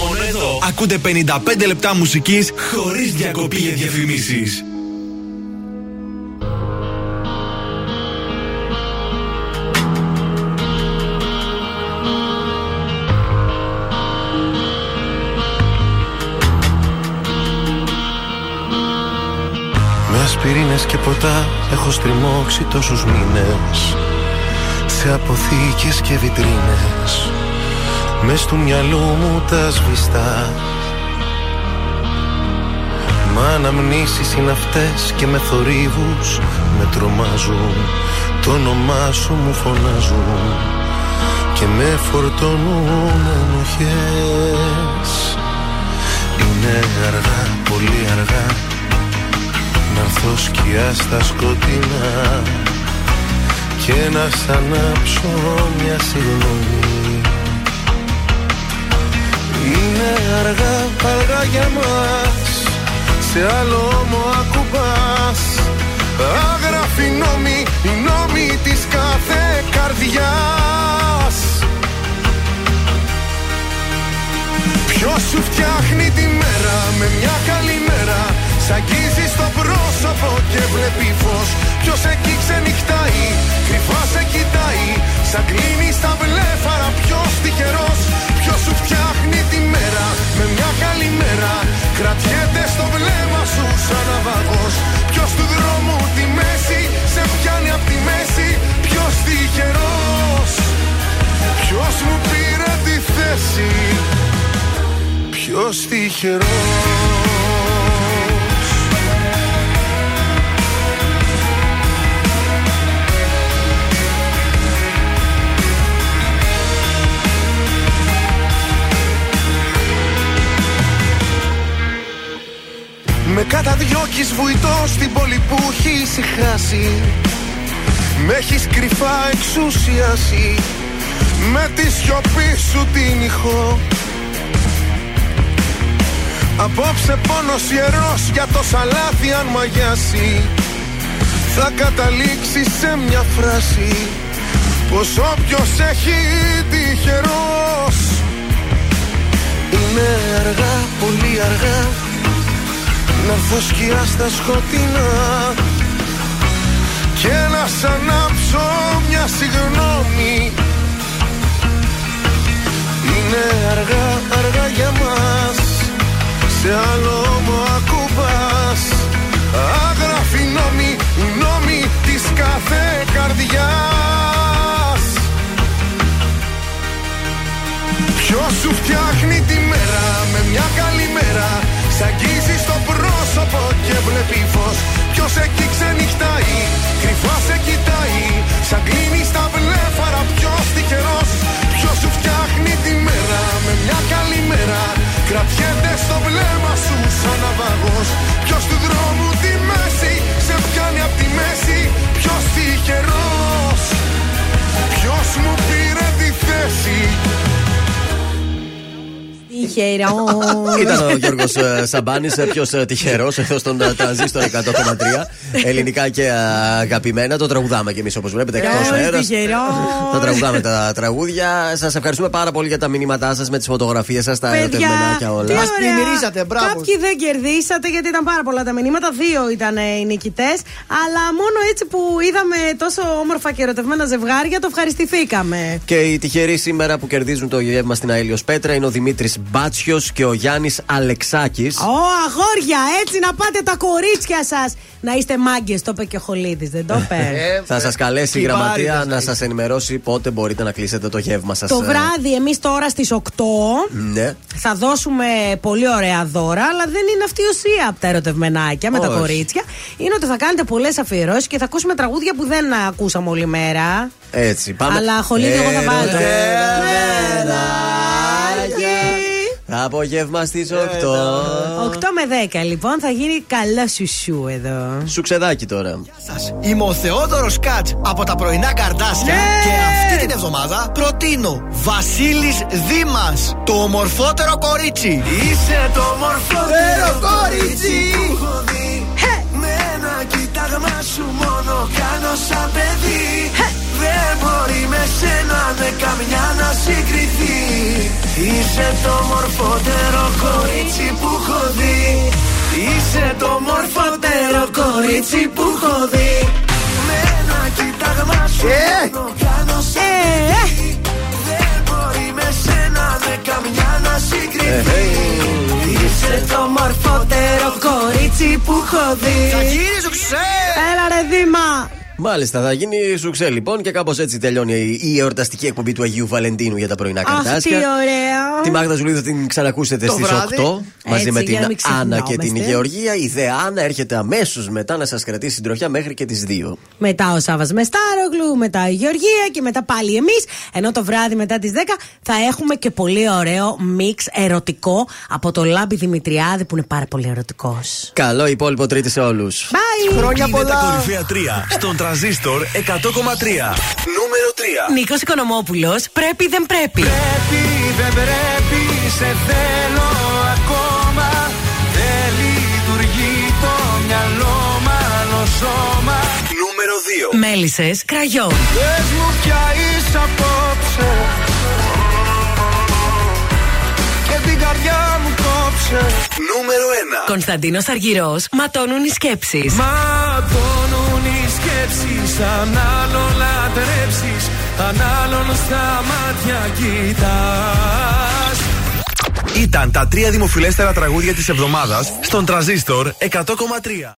Μόνο εδώ. Ακούτε 55 λεπτά μουσικής χωρίς διακοπή για διαφημίσεις. Με ασπιρίνες και ποτά έχω στριμώξει τόσους μήνες. Σε αποθήκες και βιτρίνες Μες του μυαλού μου τα σβηστά. Μα αναμνήσεις είναι αυτές και με θορύβους με τρομάζουν. Το όνομά σου μου φωνάζουν και με φορτώνουν ενοχές. Είναι αργά, πολύ αργά να έρθω σκιά στα σκοτεινά και να σ' ανάψω μια συγγνώμη Είναι αργά, αργά για μας. Σε άλλο μου ακουμπάς. Άγραφοι νόμοι, οι νόμοι της κάθε καρδιάς. Ποιος σου φτιάχνει τη μέρα με μια καλή μέρα; Σ' αγγίζει στο πρόσωπο και βλέπει φως. Ποιος εκεί ξενυχτάει, κρυφά σε κοιτάει. Σαν ποιος τυχερός. Με καταδιώκεις βουητός στην πόλη που έχει ησυχάσει Με έχεις κρυφά εξουσιάσει Με τη σιωπή σου την ηχό Απόψε πόνος ιερός για το σαλάθι αν μαγιάσει. Θα καταλήξει σε μια φράση. Πως όποιος έχει τυχερός. Είναι αργά, πολύ αργά. Να έρθω σκιά στα σκοτεινά. Και να σ' ανάψω μια συγγνώμη Είναι αργά, αργά για μας. Σε άλλο μου ακουμπάς. Άγραφη νόμη, νόμη της κάθε καρδιάς. Ποιος σου φτιάχνει τη μέρα με μια καλή μέρα Σ' αγγίζει στο πρόσωπο και βλέπει φως. Ποιος εκεί ξενυχτάει, κρυφά σε κοιτάει Σαν κλείνει στα βλέφαρα ποιος τυχερός Ποιος σου φτιάχνει τη μέρα με μια καλή μέρα. Κρατιέται στο βλέμμα σου σαν ναυαγός. Ποιος του δρόμου τη μέση σε πιάνει απ' τη μέση. Ποιος τυχερός. Ποιος μου πήρε τη θέση Τυχερό. Ήταν ο Γιώργος Σαμπάνης, πιο τυχερός εδώ στον ε, τρανζίστορ 100,3. Ελληνικά και ε, αγαπημένα. Το τραγουδάμε κι εμείς όπως βλέπετε εκτός αέρας. Τα τραγουδάμε τα τραγούδια. Σας ευχαριστούμε πάρα πολύ για τα μηνύματά σας με τις φωτογραφίες σας, τα ερωτευμενάκια όλα. τι Μας ωραία. πλημμυρίσατε, μπράβο. Κάποιοι δεν κερδίσατε γιατί ήταν πάρα πολλά τα μηνύματα. Δύο ήταν ε, οι νικητές. Αλλά μόνο έτσι που είδαμε τόσο όμορφα και ερωτευμένα ζευγάρια το ευχαριστηθήκαμε. Και οι τυχεροί σήμερα που κερδίζουν το γεύμα στην Αήλιο Πέτρα είναι ο Δημήτρης Μπάτσιος και ο Γιάννης Αλεξάκης. Ω, αγόρια, έτσι να πάτε τα κορίτσια σας. Να είστε μάγκες, το είπε και ο Χολίδης, δεν το είπε. Θα σας καλέσει η κυβάριδες γραμματεία να να σας ενημερώσει πότε μπορείτε να κλείσετε το γεύμα σας. το βράδυ, εμείς τώρα στις 8 Ναι. θα δώσουμε πολύ ωραία δώρα, αλλά δεν είναι αυτή η ουσία από τα ερωτευμενάκια με τα Όχι. κορίτσια. Είναι ότι θα κάνετε πολλές αφιερώσεις και θα ακούσουμε τραγούδια που δεν ακούσαμε όλη μέρα. Έτσι, πάμε. Αλλά χολίδι εγώ θα βάλω. Απόγευμα στι 8. 8 με 10 λοιπόν θα γίνει καλό σουσού εδώ. Σουξεδάκι τώρα. Είμαι ο Θεόδωρος Κάτς από τα πρωινά καρτάσια Ναι! και αυτή την εβδομάδα προτείνω Βασίλης Δήμας, το ομορφότερο κορίτσι. Είσαι το μορφότερο κορίτσι. που έχω δει Με ένα κοίταγμα σου μόνο κάνω σαν παιδί Δεν μπορεί με σένα με καμιά να συγκριθεί. Είσαι το μορφότερο κορίτσι που έχω δει. Είσαι το μορφότερο κορίτσι που έχω δει. Με ένα κοίταγμα σου μόνο κάνω σαν παιδί Δεν μπορεί με σένα με καμιά να συγκριθεί. Είσαι το μορφότερο κορίτσι που έχω δει. Θα γίνει σου Έλα ρε Δήμα! Μάλιστα, θα γίνει σουξέ λοιπόν και κάπως έτσι τελειώνει η η εορταστική εκπομπή του Αγίου Βαλεντίνου για τα πρωινά Αχ, τι καρτάσια. ωραία! Τη Μάγδα Ζουλίδου θα την ξανακούσετε Το στις 8 βράδυ. μαζί Έτσι, με για να μην την Άννα και την ξεχνιόμαστε. Γεωργία. Η Δε Άννα έρχεται αμέσως μετά να σας κρατήσει συντροφιά μέχρι και τις 2. Μετά ο Σάβα Μεστάρογλου, μετά η Γεωργία και μετά πάλι εμείς. Ενώ το βράδυ μετά τις 10 θα έχουμε και πολύ ωραίο μίξ ερωτικό από το Λάμπη Δημητριάδη που είναι πάρα πολύ ερωτικός. Καλό υπόλοιπο Τρίτη σε όλους. Bye! Χρόνια Είναι τα πολλά. κορυφαία 3 στον τραζίστορ 100,3. Νούμερο 3. Νίκος Οικονομόπουλος, πρέπει δεν πρέπει. Πρέπει, δεν πρέπει, σε θέλω ακόμα Δεν λειτουργεί το μυαλό μ' άλλο σώμα Νούμερο 2. Μέλισσες κραγιόν. Πες μου πια είσαι απόψε Και την καρδιά μου κόψε Νούμερο 1. Κωνσταντίνος Αργυρός, ματώνουν οι σκέψεις. Ματώνουν οι σκέψεις Αν άλλον λατρέψεις Αν άλλον στα μάτια κοιτάς Ήταν τα τρία δημοφιλέστερα τραγούδια της εβδομάδας στον τραζίστορ 100,3.